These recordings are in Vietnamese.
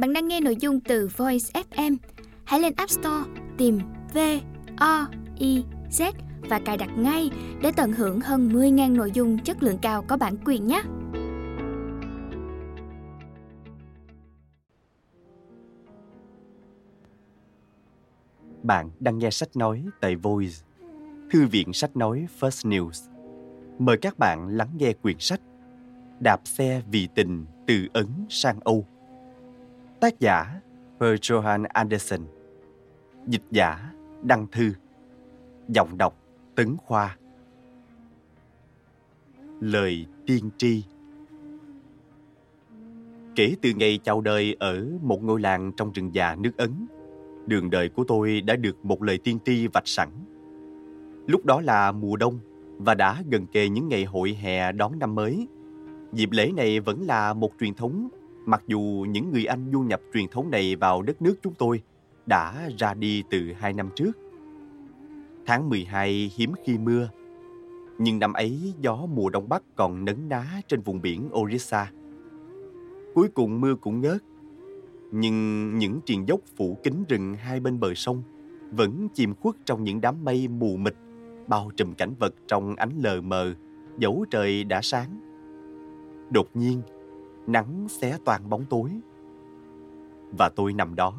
Bạn đang nghe nội dung từ Voice FM. Hãy lên App Store tìm V O I Z và cài đặt ngay để tận hưởng hơn 10.000 nội dung chất lượng cao có bản quyền nhé. Bạn đang nghe sách nói tại Voice, Thư viện sách nói First News. Mời các bạn lắng nghe quyển sách Đạp xe vì tình từ Ấn sang Âu. Tác giả Per Johan Anderson Dịch giả Đăng Thư Giọng đọc Tấn Khoa Lời tiên tri Kể từ ngày chào đời ở một ngôi làng trong rừng già nước Ấn, đường đời của tôi đã được một lời tiên tri vạch sẵn. Lúc đó là mùa đông và đã gần kề những ngày hội hè đón năm mới. Dịp lễ này vẫn là một truyền thống, mặc dù những người Anh du nhập truyền thống này vào đất nước chúng tôi đã ra đi từ hai năm trước. Tháng 12 hiếm khi mưa, nhưng năm ấy gió mùa đông bắc còn nấn ná trên vùng biển Orissa. Cuối cùng mưa cũng ngớt, nhưng những triền dốc phủ kín rừng hai bên bờ sông vẫn chìm khuất trong những đám mây mù mịt bao trùm cảnh vật trong ánh lờ mờ, dẫu trời đã sáng. Đột nhiên, nắng xé toàn bóng tối. Và tôi nằm đó,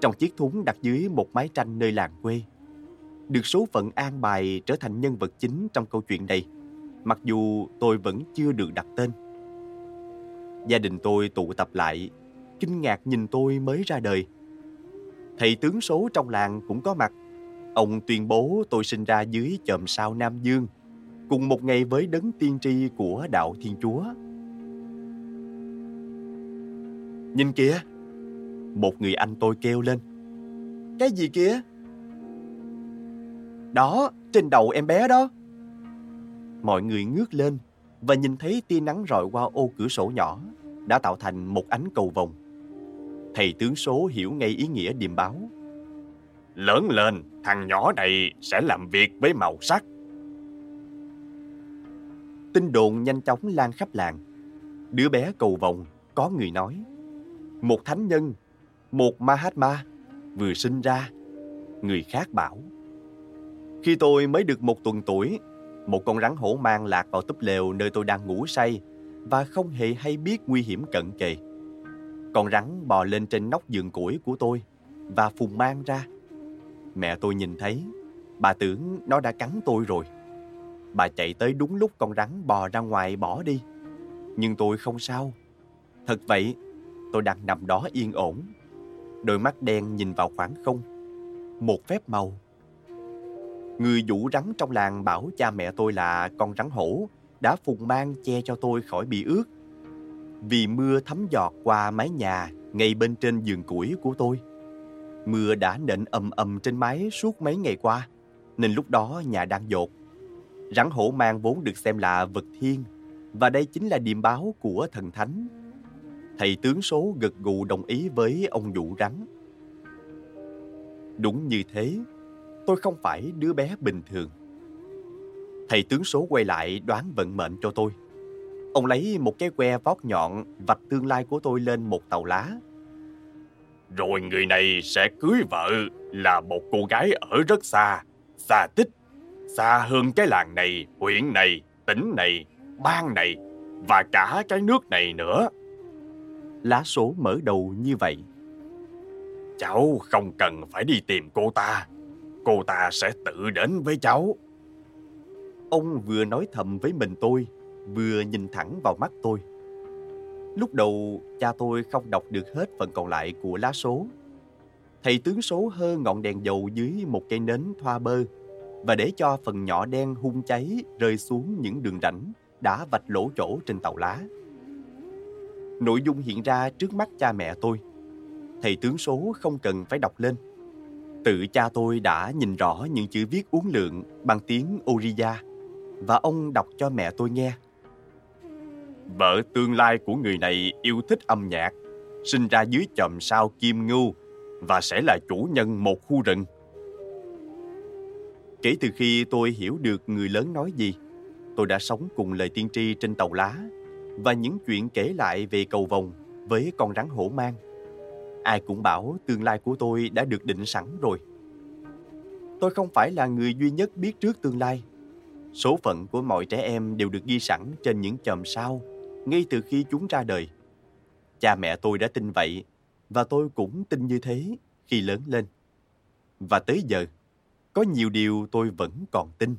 trong chiếc thúng đặt dưới một mái tranh nơi làng quê. Được số phận an bài trở thành nhân vật chính trong câu chuyện này, mặc dù tôi vẫn chưa được đặt tên. Gia đình tôi tụ tập lại, kinh ngạc nhìn tôi mới ra đời. Thầy tướng số trong làng cũng có mặt. Ông tuyên bố tôi sinh ra dưới chòm sao Nam Dương, cùng một ngày với đấng tiên tri của đạo Thiên Chúa. Nhìn kìa! Một người anh tôi kêu lên. Cái gì kìa? Đó, trên đầu em bé đó. Mọi người ngước lên và nhìn thấy tia nắng rọi qua ô cửa sổ nhỏ đã tạo thành một ánh cầu vồng. Thầy tướng số hiểu ngay ý nghĩa điềm báo. Lớn lên, thằng nhỏ này sẽ làm việc với màu sắc. Tin đồn nhanh chóng lan khắp làng. Đứa bé cầu vồng, có người nói. Một thánh nhân, một Mahatma vừa sinh ra. Người khác bảo. Khi tôi mới được một tuần tuổi, một con rắn hổ mang lạc vào túp lều nơi tôi đang ngủ say và không hề hay biết nguy hiểm cận kề. Con rắn bò lên trên nóc giường củi của tôi và phùng mang ra. Mẹ tôi nhìn thấy, bà tưởng nó đã cắn tôi rồi. Bà chạy tới đúng lúc con rắn bò ra ngoài bỏ đi. Nhưng tôi không sao. Thật vậy, tôi đang nằm đó yên ổn. Đôi mắt đen nhìn vào khoảng không. Một phép màu. Người vũ rắn trong làng bảo cha mẹ tôi là con rắn hổ đã phùng mang che cho tôi khỏi bị ướt. Vì mưa thấm giọt qua mái nhà ngay bên trên giường củi của tôi. Mưa đã nện ầm ầm trên mái suốt mấy ngày qua, nên lúc đó nhà đang dột. Rắn hổ mang vốn được xem là vật thiên, và đây chính là điềm báo của thần thánh. Thầy tướng số gật gù đồng ý với ông vũ rắn. Đúng như thế, tôi không phải đứa bé bình thường. Thầy tướng số quay lại đoán vận mệnh cho tôi. Ông lấy một cái que vót nhọn vạch tương lai của tôi lên một tàu lá. Rồi người này sẽ cưới vợ là một cô gái ở rất xa, xa tích, xa hơn cái làng này, huyện này, tỉnh này, bang này và cả cái nước này nữa. Lá số mở đầu như vậy. Cháu không cần phải đi tìm cô ta, cô ta sẽ tự đến với cháu. Ông vừa nói thầm với mình tôi, vừa nhìn thẳng vào mắt tôi. Lúc đầu, cha tôi không đọc được hết phần còn lại của lá số. Thầy tướng số hơ ngọn đèn dầu dưới một cây nến thoa bơ và để cho phần nhỏ đen hung cháy rơi xuống những đường rãnh đã vạch lỗ chỗ trên tàu lá. Nội dung hiện ra trước mắt cha mẹ tôi. Thầy tướng số không cần phải đọc lên. Tự cha tôi đã nhìn rõ những chữ viết uốn lượn bằng tiếng Oriya và ông đọc cho mẹ tôi nghe. Vợ tương lai của người này yêu thích âm nhạc, sinh ra dưới chòm sao Kim Ngưu và sẽ là chủ nhân một khu rừng. Kể từ khi tôi hiểu được người lớn nói gì, tôi đã sống cùng lời tiên tri trên tàu lá và những chuyện kể lại về cầu vồng với con rắn hổ mang Ai cũng bảo tương lai của tôi đã được định sẵn rồi. Tôi không phải là người duy nhất biết trước tương lai. Số phận của mọi trẻ em đều được ghi sẵn trên những chòm sao ngay từ khi chúng ra đời. Cha mẹ tôi đã tin vậy và tôi cũng tin như thế khi lớn lên. Và tới giờ, có nhiều điều tôi vẫn còn tin.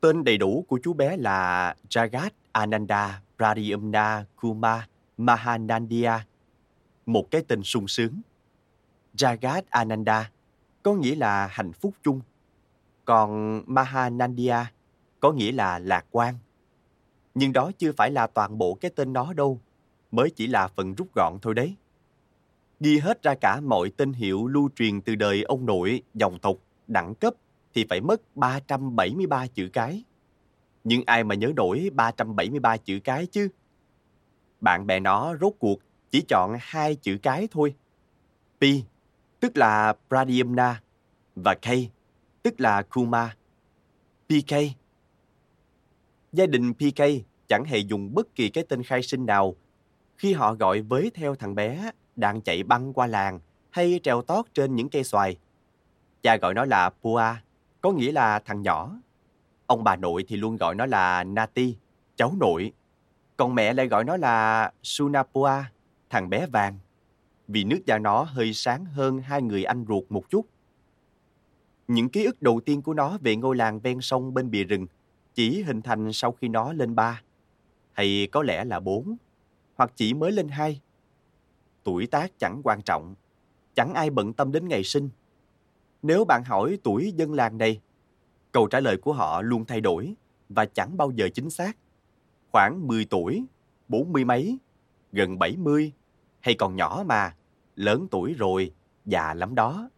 Tên đầy đủ của chú bé là Jagat Ananda Pradyumna Kuma Mahanandia, một cái tên sung sướng. Jagat Ananda có nghĩa là hạnh phúc chung, còn Mahanandia có nghĩa là lạc quan. Nhưng đó chưa phải là toàn bộ cái tên nó đâu, mới chỉ là phần rút gọn thôi đấy. Ghi hết ra cả mọi tên hiệu lưu truyền từ đời ông nội, dòng tộc, đẳng cấp thì phải mất 373 chữ cái. Nhưng ai mà nhớ nổi 373 chữ cái chứ? Bạn bè nó rốt cuộc chỉ chọn hai chữ cái thôi. Pi, tức là Pradyumna, và K, tức là Kuma. PK. Gia đình PK chẳng hề dùng bất kỳ cái tên khai sinh nào khi họ gọi với theo thằng bé đang chạy băng qua làng hay trèo tót trên những cây xoài. Cha gọi nó là Pua, có nghĩa là thằng nhỏ. Ông bà nội thì luôn gọi nó là Nati, cháu nội. Còn mẹ lại gọi nó là Sunapua, thằng bé vàng. Vì nước da nó hơi sáng hơn hai người anh ruột một chút. Những ký ức đầu tiên của nó về ngôi làng ven sông bên bìa rừng chỉ hình thành sau khi nó lên ba, hay có lẽ là bốn, hoặc chỉ mới lên hai. Tuổi tác chẳng quan trọng, chẳng ai bận tâm đến ngày sinh. Nếu bạn hỏi tuổi dân làng này, câu trả lời của họ luôn thay đổi và chẳng bao giờ chính xác. Khoảng 10 tuổi, 40 mấy, gần 70, hay còn nhỏ mà, lớn tuổi rồi, già lắm đó.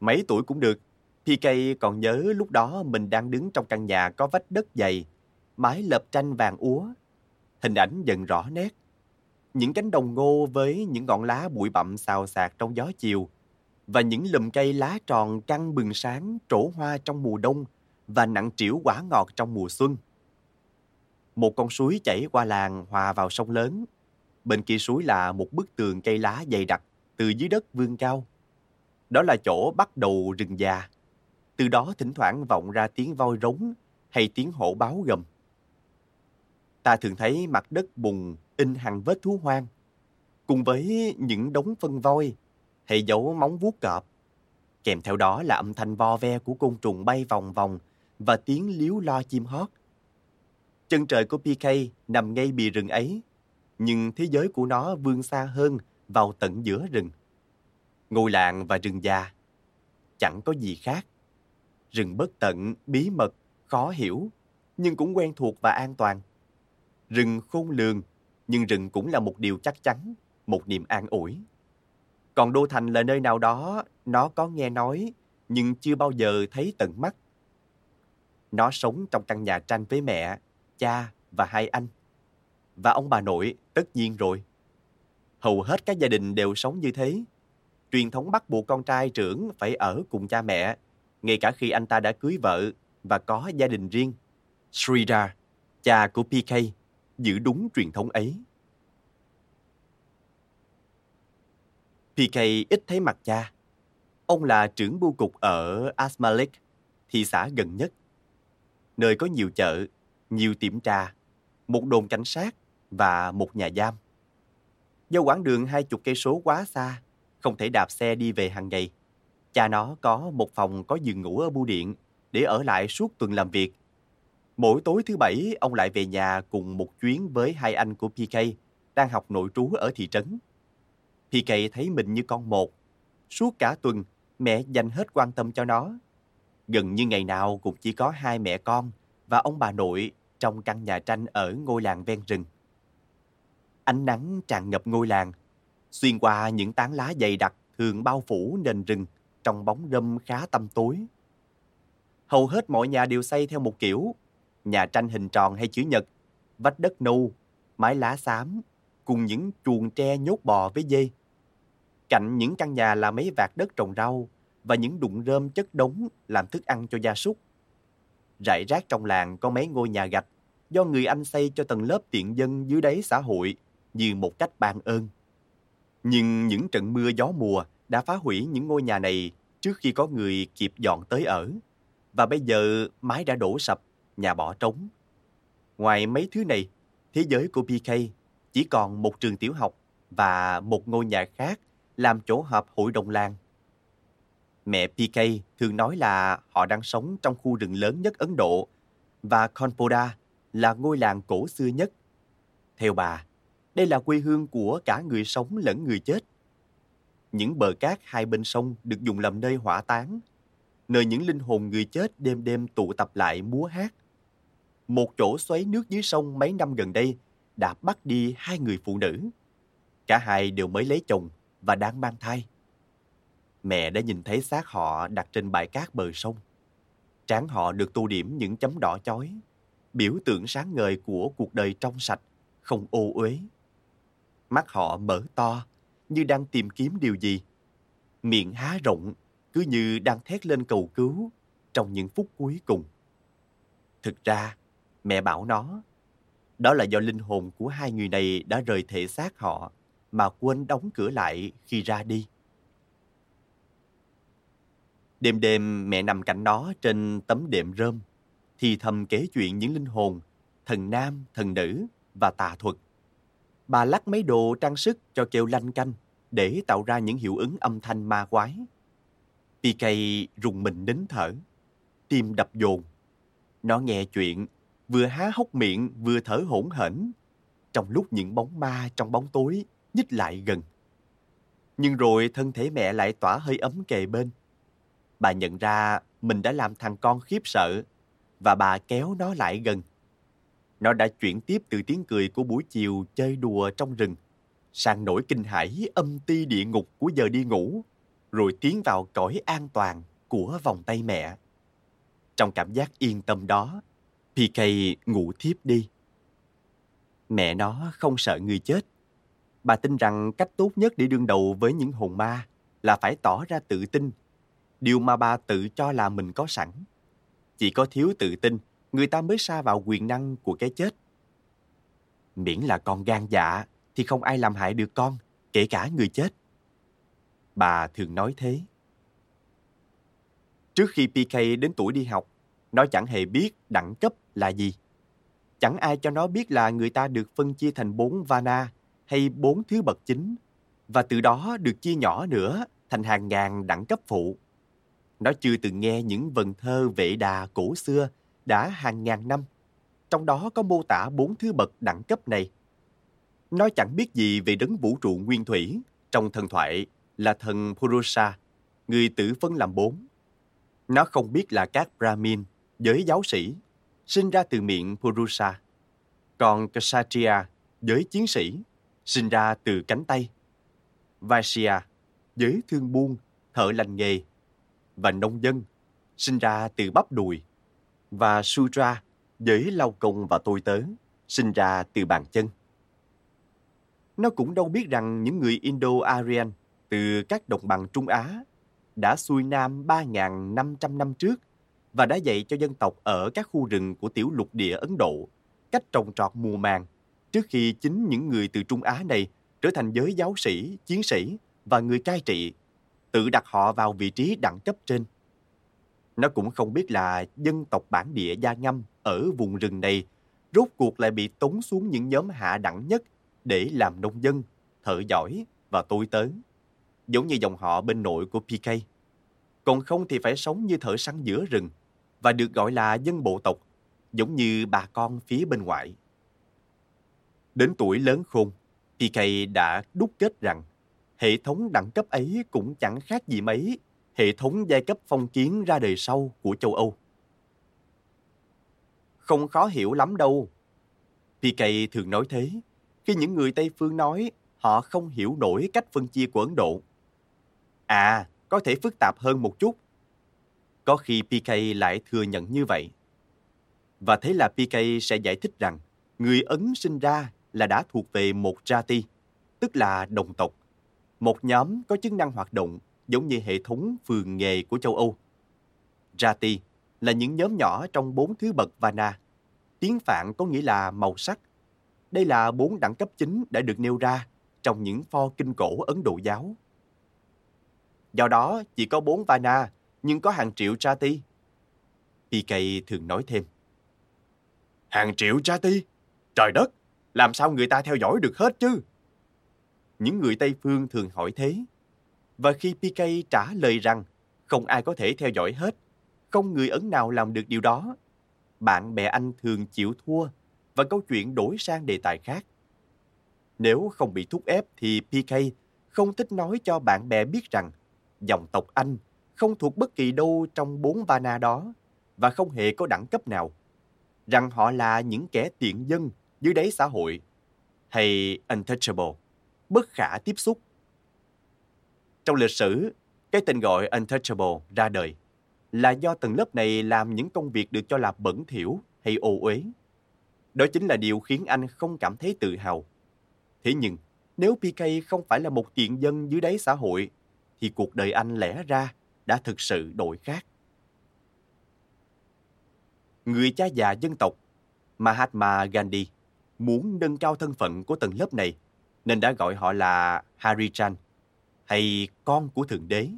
Mấy tuổi cũng được, PK còn nhớ lúc đó mình đang đứng trong căn nhà có vách đất dày, mái lợp tranh vàng úa. Hình ảnh dần rõ nét. Những cánh đồng ngô với những ngọn lá bụi bặm xào xạc trong gió chiều và những lùm cây lá tròn căng bừng sáng trổ hoa trong mùa đông và nặng trĩu quả ngọt trong mùa xuân. Một con suối chảy qua làng hòa vào sông lớn. Bên kia suối là một bức tường cây lá dày đặc từ dưới đất vươn cao. Đó là chỗ bắt đầu rừng già. Từ đó thỉnh thoảng vọng ra tiếng voi rống hay tiếng hổ báo gầm. Ta thường thấy mặt đất bùn in hàng vết thú hoang, cùng với những đống phân voi hay dấu móng vuốt cọp. Kèm theo đó là âm thanh vo ve của côn trùng bay vòng vòng và tiếng líu lo chim hót. Chân trời của PK nằm ngay bìa rừng ấy, nhưng thế giới của nó vươn xa hơn vào tận giữa rừng. Ngôi làng và rừng già chẳng có gì khác. Rừng bất tận, bí mật, khó hiểu, nhưng cũng quen thuộc và an toàn. Rừng khôn lường, nhưng rừng cũng là một điều chắc chắn, một niềm an ủi. Còn Đô Thành là nơi nào đó nó có nghe nói, nhưng chưa bao giờ thấy tận mắt. Nó sống trong căn nhà tranh với mẹ, cha và hai anh. Và ông bà nội tất nhiên rồi. Hầu hết các gia đình đều sống như thế. Truyền thống bắt buộc con trai trưởng phải ở cùng cha mẹ, ngay cả khi anh ta đã cưới vợ và có gia đình riêng. Sridhar, cha của PK, giữ đúng truyền thống ấy. PK ít thấy mặt cha. Ông là trưởng bưu cục ở Asmalik, thị xã gần nhất. Nơi có nhiều chợ, nhiều tiệm trà, một đồn cảnh sát và một nhà giam. Do quãng đường hai chục cây số quá xa, không thể đạp xe đi về hàng ngày. Cha nó có một phòng có giường ngủ ở bưu điện để ở lại suốt tuần làm việc. Mỗi tối thứ bảy, ông lại về nhà cùng một chuyến với hai anh của PK đang học nội trú ở thị trấn thì kệ thấy mình như con một. Suốt cả tuần, mẹ dành hết quan tâm cho nó. Gần như ngày nào cũng chỉ có hai mẹ con và ông bà nội trong căn nhà tranh ở ngôi làng ven rừng. Ánh nắng tràn ngập ngôi làng, xuyên qua những tán lá dày đặc thường bao phủ nền rừng trong bóng râm khá tăm tối. Hầu hết mọi nhà đều xây theo một kiểu, nhà tranh hình tròn hay chữ nhật, vách đất nâu, mái lá xám, cùng những chuồng tre nhốt bò với dê. Cạnh những căn nhà là mấy vạt đất trồng rau và những đụng rơm chất đống làm thức ăn cho gia súc. Rải rác trong làng có mấy ngôi nhà gạch do người Anh xây cho tầng lớp tiện dân dưới đáy xã hội như một cách ban ơn. Nhưng những trận mưa gió mùa đã phá hủy những ngôi nhà này trước khi có người kịp dọn tới ở. Và bây giờ mái đã đổ sập, nhà bỏ trống. Ngoài mấy thứ này, thế giới của PK chỉ còn một trường tiểu học và một ngôi nhà khác làm chỗ họp hội đồng làng. Mẹ PK thường nói là họ đang sống trong khu rừng lớn nhất Ấn Độ và Konpoda là ngôi làng cổ xưa nhất. Theo bà, đây là quê hương của cả người sống lẫn người chết. Những bờ cát hai bên sông được dùng làm nơi hỏa táng, nơi những linh hồn người chết đêm đêm tụ tập lại múa hát. Một chỗ xoáy nước dưới sông mấy năm gần đây đã bắt đi hai người phụ nữ. Cả hai đều mới lấy chồng và đang mang thai. Mẹ đã nhìn thấy xác họ đặt trên bãi cát bờ sông. Trán họ được tô điểm những chấm đỏ chói, biểu tượng sáng ngời của cuộc đời trong sạch, không ô uế. Mắt họ mở to, như đang tìm kiếm điều gì. Miệng há rộng, cứ như đang thét lên cầu cứu trong những phút cuối cùng. Thực ra, mẹ bảo nó, đó là do linh hồn của hai người này đã rời thể xác họ mà quên đóng cửa lại khi ra đi. Đêm đêm mẹ nằm cạnh nó trên tấm đệm rơm, thì thầm kể chuyện những linh hồn, thần nam, thần nữ và tà thuật. Bà lắc mấy đồ trang sức cho kêu lanh canh để tạo ra những hiệu ứng âm thanh ma quái. PK rùng mình nín thở, tim đập dồn. Nó nghe chuyện, vừa há hốc miệng vừa thở hổn hển, trong lúc những bóng ma trong bóng tối nhích lại gần. Nhưng rồi thân thể mẹ lại tỏa hơi ấm kề bên. Bà nhận ra mình đã làm thằng con khiếp sợ và bà kéo nó lại gần. Nó đã chuyển tiếp từ tiếng cười của buổi chiều chơi đùa trong rừng sang nỗi kinh hãi âm ti địa ngục của giờ đi ngủ, rồi tiến vào cõi an toàn của vòng tay mẹ. Trong cảm giác yên tâm đó, PK ngủ thiếp đi. Mẹ nó không sợ người chết. Bà tin rằng cách tốt nhất để đương đầu với những hồn ma là phải tỏ ra tự tin, điều mà bà tự cho là mình có sẵn. Chỉ có thiếu tự tin, người ta mới xa vào quyền năng của cái chết. Miễn là con gan dạ, thì không ai làm hại được con, kể cả người chết. Bà thường nói thế. Trước khi PK đến tuổi đi học, nó chẳng hề biết đẳng cấp là gì. Chẳng ai cho nó biết là người ta được phân chia thành bốn vana hay bốn thứ bậc chính và từ đó được chia nhỏ nữa thành hàng ngàn đẳng cấp phụ. Nó chưa từng nghe những vần thơ vệ đà cổ xưa đã hàng ngàn năm. Trong đó có mô tả bốn thứ bậc đẳng cấp này. Nó chẳng biết gì về đấng vũ trụ nguyên thủy trong thần thoại là thần Purusha, người tử phân làm bốn. Nó không biết là các Brahmin, giới giáo sĩ, sinh ra từ miệng Purusha. Còn Kshatriya, giới chiến sĩ, sinh ra từ cánh tay. Vaishya, giới thương buôn, thợ lành nghề. Và nông dân, sinh ra từ bắp đùi. Và Sudra, giới lau công và tôi tớ, sinh ra từ bàn chân. Nó cũng đâu biết rằng những người Indo-Aryan từ các đồng bằng Trung Á đã xuôi Nam 3.500 năm trước và đã dạy cho dân tộc ở các khu rừng của tiểu lục địa Ấn Độ cách trồng trọt mùa màng trước khi chính những người từ Trung Á này trở thành giới giáo sĩ, chiến sĩ và người cai trị, tự đặt họ vào vị trí đẳng cấp trên. Nó cũng không biết là dân tộc bản địa Gia Ngâm ở vùng rừng này rốt cuộc lại bị tống xuống những nhóm hạ đẳng nhất để làm nông dân, thợ giỏi và tôi tớ, giống như dòng họ bên nội của PK. Còn không thì phải sống như thợ săn giữa rừng và được gọi là dân bộ tộc, giống như bà con phía bên ngoại. Đến tuổi lớn khôn, PK đã đúc kết rằng hệ thống đẳng cấp ấy cũng chẳng khác gì mấy hệ thống giai cấp phong kiến ra đời sau của châu Âu. Không khó hiểu lắm đâu. PK thường nói thế khi những người Tây Phương nói họ không hiểu nổi cách phân chia của Ấn Độ. À, có thể phức tạp hơn một chút. Có khi PK lại thừa nhận như vậy. Và thế là PK sẽ giải thích rằng người Ấn sinh ra là đã thuộc về một Jati, tức là đồng tộc, một nhóm có chức năng hoạt động giống như hệ thống phường nghề của châu Âu. Jati là những nhóm nhỏ trong bốn thứ bậc Vana. Tiếng Phạn có nghĩa là màu sắc đây là bốn đẳng cấp chính đã được nêu ra trong những pho kinh cổ Ấn Độ giáo. Do đó, chỉ có bốn Vana, nhưng có hàng triệu Jati. PK thường nói thêm. Hàng triệu jati, Trời đất, làm sao người ta theo dõi được hết chứ? Những người Tây Phương thường hỏi thế. Và khi PK trả lời rằng không ai có thể theo dõi hết, không người Ấn nào làm được điều đó, bạn bè anh thường chịu thua và câu chuyện đổi sang đề tài khác. Nếu không bị thúc ép thì PK không thích nói cho bạn bè biết rằng dòng tộc Anh không thuộc bất kỳ đâu trong bốn Vana đó và không hề có đẳng cấp nào. Rằng họ là những kẻ tiện dân dưới đáy xã hội hay untouchable, bất khả tiếp xúc. Trong lịch sử, cái tên gọi untouchable ra đời là do tầng lớp này làm những công việc được cho là bẩn thỉu hay ô uế. Đó chính là điều khiến anh không cảm thấy tự hào. Thế nhưng, nếu PK không phải là một tiện dân dưới đáy xã hội, thì cuộc đời anh lẽ ra đã thực sự đổi khác. Người cha già dân tộc Mahatma Gandhi muốn nâng cao thân phận của tầng lớp này nên đã gọi họ là Harichan hay con của Thượng Đế.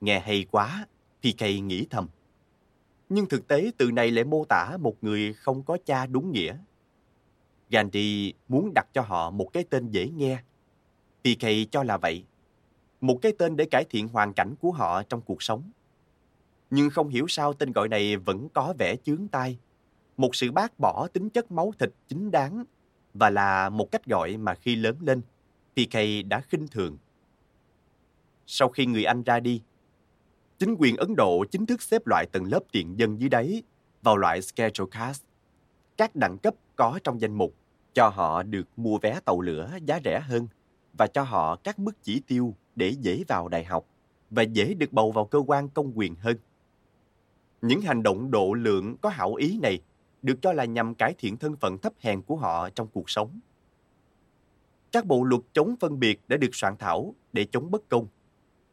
Nghe hay quá, PK nghĩ thầm. Nhưng thực tế từ này lại mô tả một người không có cha đúng nghĩa. Gandhi muốn đặt cho họ một cái tên dễ nghe. PK cho là vậy. Một cái tên để cải thiện hoàn cảnh của họ trong cuộc sống. Nhưng không hiểu sao tên gọi này vẫn có vẻ chướng tai. Một sự bác bỏ tính chất máu thịt chính đáng và là một cách gọi mà khi lớn lên, PK đã khinh thường. Sau khi người Anh ra đi, chính quyền Ấn Độ chính thức xếp loại tầng lớp tiện dân dưới đáy vào loại schedule caste. Các đẳng cấp có trong danh mục cho họ được mua vé tàu lửa giá rẻ hơn và cho họ các mức chỉ tiêu để dễ vào đại học và dễ được bầu vào cơ quan công quyền hơn. Những hành động độ lượng có hảo ý này được cho là nhằm cải thiện thân phận thấp hèn của họ trong cuộc sống. Các bộ luật chống phân biệt đã được soạn thảo để chống bất công,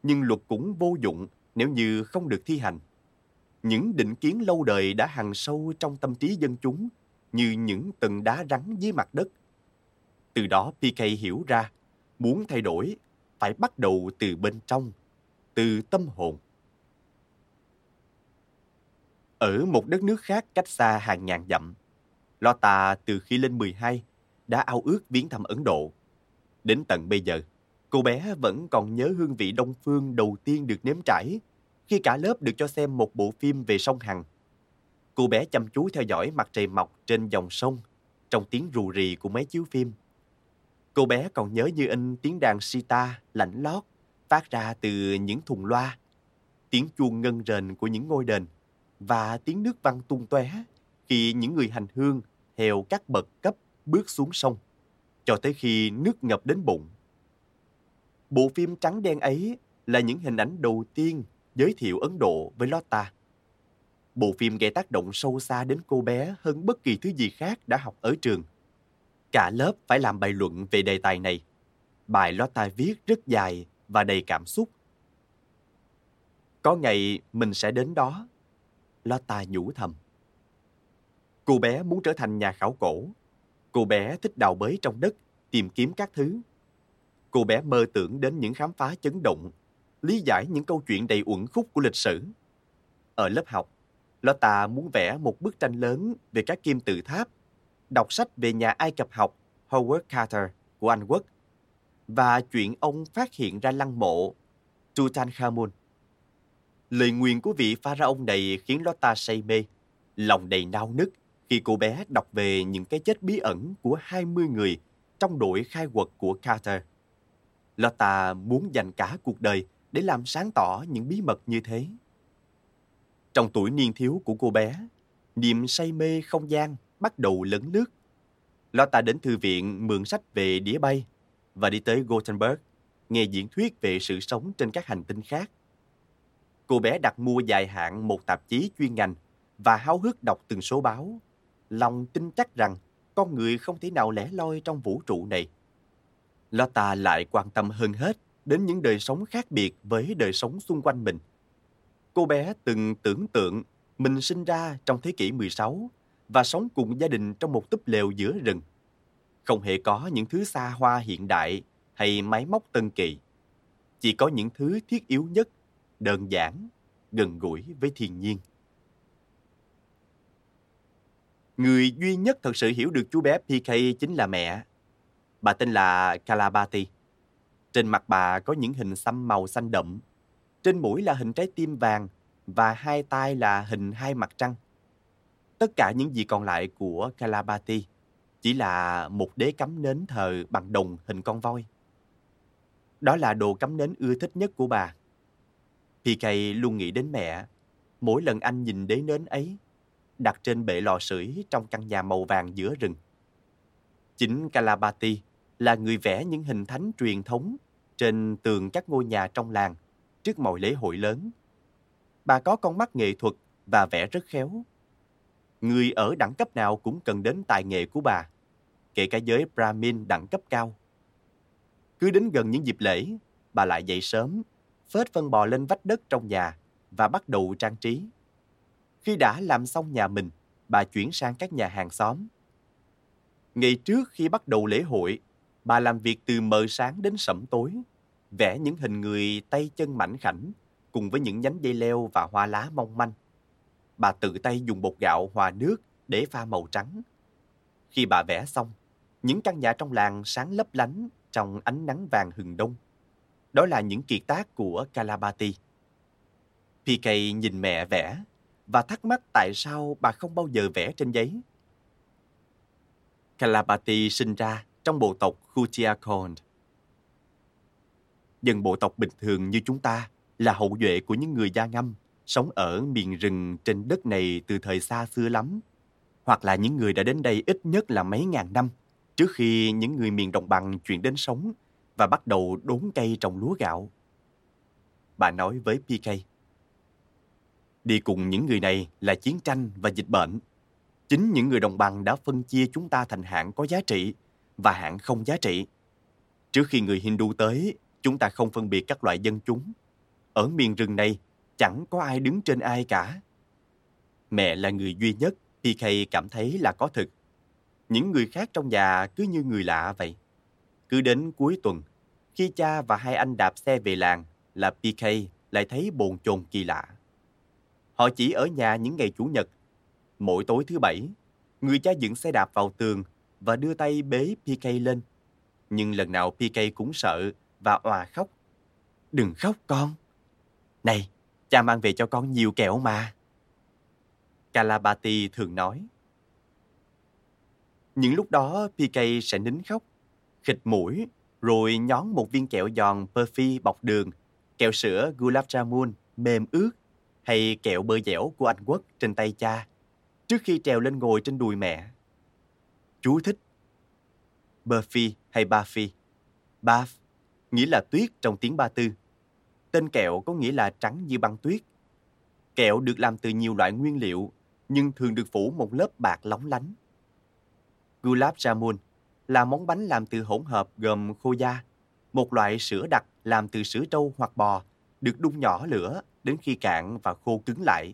nhưng luật cũng vô dụng nếu như không được thi hành. Những định kiến lâu đời đã hằn sâu trong tâm trí dân chúng như những tầng đá rắn dưới mặt đất. Từ đó PK hiểu ra, muốn thay đổi phải bắt đầu từ bên trong, từ tâm hồn. Ở một đất nước khác cách xa hàng ngàn dặm, Lota từ khi lên 12 đã ao ước viếng thăm Ấn Độ. Đến tận bây giờ, cô bé vẫn còn nhớ hương vị Đông Phương đầu tiên được nếm trải khi cả lớp được cho xem một bộ phim về sông Hằng. Cô bé chăm chú theo dõi mặt trời mọc trên dòng sông trong tiếng rù rì của máy chiếu phim. Cô bé còn nhớ như in tiếng đàn sita lạnh lót phát ra từ những thùng loa, tiếng chuông ngân rền của những ngôi đền và tiếng nước văng tung tóe khi những người hành hương theo các bậc cấp bước xuống sông, cho tới khi nước ngập đến bụng. Bộ phim trắng đen ấy là những hình ảnh đầu tiên giới thiệu Ấn Độ với Lotta. Bộ phim gây tác động sâu xa đến cô bé hơn bất kỳ thứ gì khác đã học ở trường. Cả lớp phải làm bài luận về đề tài này. Bài Lotta viết rất dài và đầy cảm xúc. Có ngày mình sẽ đến đó. Lotta nhủ thầm. Cô bé muốn trở thành nhà khảo cổ. Cô bé thích đào bới trong đất, tìm kiếm các thứ. Cô bé mơ tưởng đến những khám phá chấn động lý giải những câu chuyện đầy uẩn khúc của lịch sử. Ở lớp học, Lotta muốn vẽ một bức tranh lớn về các kim tự tháp, đọc sách về nhà Ai Cập học Howard Carter của Anh Quốc và chuyện ông phát hiện ra lăng mộ Tutankhamun. Lời nguyền của vị pharaoh này khiến Lotta say mê, lòng đầy nao nức khi cô bé đọc về những cái chết bí ẩn của 20 người trong đội khai quật của Carter. Lotta muốn dành cả cuộc đời để làm sáng tỏ những bí mật như thế. Trong tuổi niên thiếu của cô bé, niềm say mê không gian bắt đầu lấn lướt. Lotta đến thư viện mượn sách về đĩa bay và đi tới Gothenburg nghe diễn thuyết về sự sống trên các hành tinh khác. Cô bé đặt mua dài hạn một tạp chí chuyên ngành và háo hức đọc từng số báo. Lòng tin chắc rằng con người không thể nào lẻ loi trong vũ trụ này. Lotta lại quan tâm hơn hết đến những đời sống khác biệt với đời sống xung quanh mình. Cô bé từng tưởng tượng mình sinh ra trong thế kỷ 16 và sống cùng gia đình trong một túp lều giữa rừng. Không hề có những thứ xa hoa hiện đại hay máy móc tân kỳ. Chỉ có những thứ thiết yếu nhất, đơn giản, gần gũi với thiên nhiên. Người duy nhất thật sự hiểu được chú bé PK chính là mẹ. Bà tên là Kalabati. Trên mặt bà có những hình xăm màu xanh đậm. Trên mũi là hình trái tim vàng và hai tay là hình hai mặt trăng. Tất cả những gì còn lại của Kalabati chỉ là một đế cắm nến thờ bằng đồng hình con voi. Đó là đồ cắm nến ưa thích nhất của bà. PK luôn nghĩ đến mẹ. Mỗi lần anh nhìn đế nến ấy, đặt trên bệ lò sưởi trong căn nhà màu vàng giữa rừng. Chính Kalabati là người vẽ những hình thánh truyền thống trên tường các ngôi nhà trong làng trước mọi lễ hội lớn. Bà có con mắt nghệ thuật và vẽ rất khéo. Người ở đẳng cấp nào cũng cần đến tài nghệ của bà, kể cả giới Brahmin đẳng cấp cao. Cứ đến gần những dịp lễ, bà lại dậy sớm, phết phân bò lên vách đất trong nhà và bắt đầu trang trí. Khi đã làm xong nhà mình, bà chuyển sang các nhà hàng xóm. Ngày trước khi bắt đầu lễ hội, bà làm việc từ mờ sáng đến sẩm tối, vẽ những hình người tay chân mảnh khảnh cùng với những nhánh dây leo và hoa lá mong manh. Bà tự tay dùng bột gạo hòa nước để pha màu trắng. Khi bà vẽ xong, những căn nhà trong làng sáng lấp lánh trong ánh nắng vàng hừng đông. Đó là những kiệt tác của Kalabati. PK nhìn mẹ vẽ và thắc mắc tại sao bà không bao giờ vẽ trên giấy. Kalabati sinh ra trong bộ tộc Khutiakond. Dân bộ tộc bình thường như chúng ta là hậu duệ của những người da ngâm sống ở miền rừng trên đất này từ thời xa xưa lắm, hoặc là những người đã đến đây ít nhất là mấy ngàn năm trước khi những người miền đồng bằng chuyển đến sống và bắt đầu đốn cây trồng lúa gạo. Bà nói với PK. Đi cùng những người này là chiến tranh và dịch bệnh. Chính những người đồng bằng đã phân chia chúng ta thành hạng có giá trị và hạng không giá trị. Trước khi người Hindu tới, chúng ta không phân biệt các loại dân chúng. Ở miền rừng này, chẳng có ai đứng trên ai cả. Mẹ là người duy nhất PK cảm thấy là có thực. Những người khác trong nhà cứ như người lạ vậy. Cứ đến cuối tuần, khi cha và hai anh đạp xe về làng là PK lại thấy bồn chồn kỳ lạ. Họ chỉ ở nhà những ngày Chủ nhật. Mỗi tối thứ bảy, người cha dựng xe đạp vào tường và đưa tay bế PK lên. Nhưng lần nào PK cũng sợ và òa khóc. Đừng khóc con. Này, cha mang về cho con nhiều kẹo mà. Kalabati thường nói. Những lúc đó PK sẽ nín khóc, khịt mũi, rồi nhón một viên kẹo giòn Perfy bọc đường, kẹo sữa Gulab Jamun mềm ướt hay kẹo bơ dẻo của Anh Quốc trên tay cha trước khi trèo lên ngồi trên đùi mẹ. Chú thích Buffy hay Buffy Buff nghĩa là tuyết trong tiếng Ba Tư. Tên kẹo có nghĩa là trắng như băng tuyết. Kẹo được làm từ nhiều loại nguyên liệu nhưng thường được phủ một lớp bạc lóng lánh. Gulab Jamun là món bánh làm từ hỗn hợp gồm khô da, một loại sữa đặc làm từ sữa trâu hoặc bò, được đun nhỏ lửa đến khi cạn và khô cứng lại.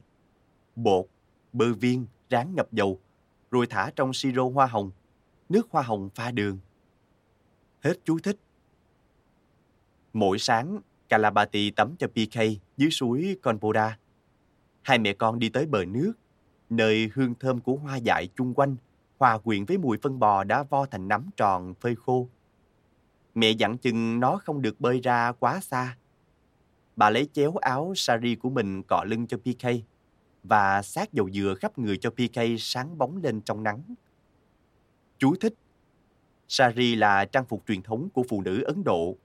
Bột, bơ viên, rán ngập dầu, rồi thả trong siro hoa hồng, nước hoa hồng pha đường. Hết chú thích. Mỗi sáng, Kalabati tắm cho PK dưới suối Konpoda. Hai mẹ con đi tới bờ nước, nơi hương thơm của hoa dại chung quanh hòa quyện với mùi phân bò đã vo thành nắm tròn phơi khô. Mẹ dặn chừng nó không được bơi ra quá xa. Bà lấy chéo áo sari của mình cọ lưng cho PK và sát dầu dừa khắp người cho PK sáng bóng lên trong nắng. Chú thích Sari là trang phục truyền thống của phụ nữ Ấn Độ,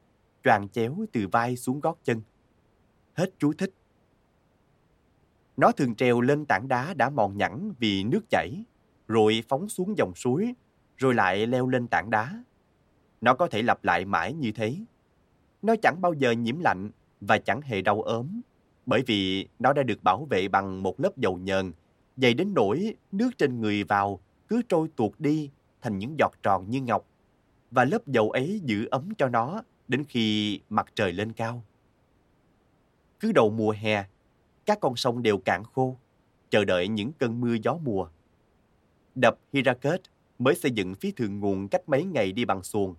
choàng chéo từ vai xuống gót chân. Hết chú thích. Nó thường trèo lên tảng đá đã mòn nhẵn vì nước chảy rồi phóng xuống dòng suối, rồi lại leo lên tảng đá. Nó có thể lặp lại mãi như thế. Nó chẳng bao giờ nhiễm lạnh và chẳng hề đau ốm, bởi vì nó đã được bảo vệ bằng một lớp dầu nhờn, dày đến nỗi nước trên người vào cứ trôi tuột đi thành những giọt tròn như ngọc, và lớp dầu ấy giữ ấm cho nó đến khi mặt trời lên cao. Cứ đầu mùa hè, các con sông đều cạn khô, chờ đợi những cơn mưa gió mùa. Đập Hiraket mới xây dựng phía thượng nguồn cách mấy ngày đi bằng xuồng,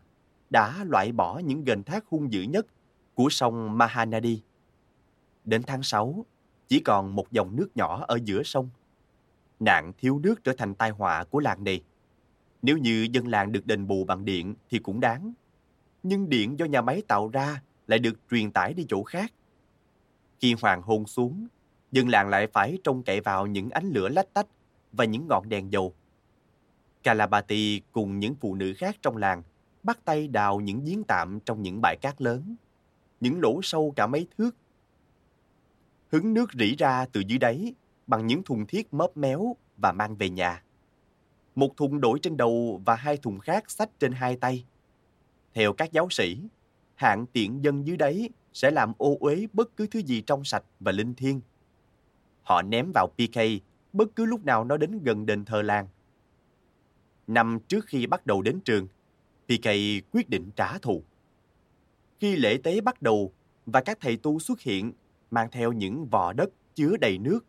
đã loại bỏ những gành thác hung dữ nhất của sông Mahanadi. Đến tháng 6, chỉ còn một dòng nước nhỏ ở giữa sông. Nạn thiếu nước trở thành tai họa của làng này. Nếu như dân làng được đền bù bằng điện thì cũng đáng. Nhưng điện do nhà máy tạo ra lại được truyền tải đi chỗ khác. Khi hoàng hôn xuống, dân làng lại phải trông cậy vào những ánh lửa lách tách và những ngọn đèn dầu. Kalabati cùng những phụ nữ khác trong làng bắt tay đào những giếng tạm trong những bãi cát lớn, những lỗ sâu cả mấy thước. Hứng nước rỉ ra từ dưới đáy bằng những thùng thiết móp méo và mang về nhà. Một thùng đổi trên đầu và hai thùng khác xách trên hai tay. Theo các giáo sĩ, hạng tiện dân dưới đáy sẽ làm ô uế bất cứ thứ gì trong sạch và linh thiêng. Họ ném vào PK bất cứ lúc nào nó đến gần đền thờ làng. Năm trước khi bắt đầu đến trường, PK quyết định trả thù. Khi lễ tế bắt đầu và các thầy tu xuất hiện mang theo những vò đất chứa đầy nước,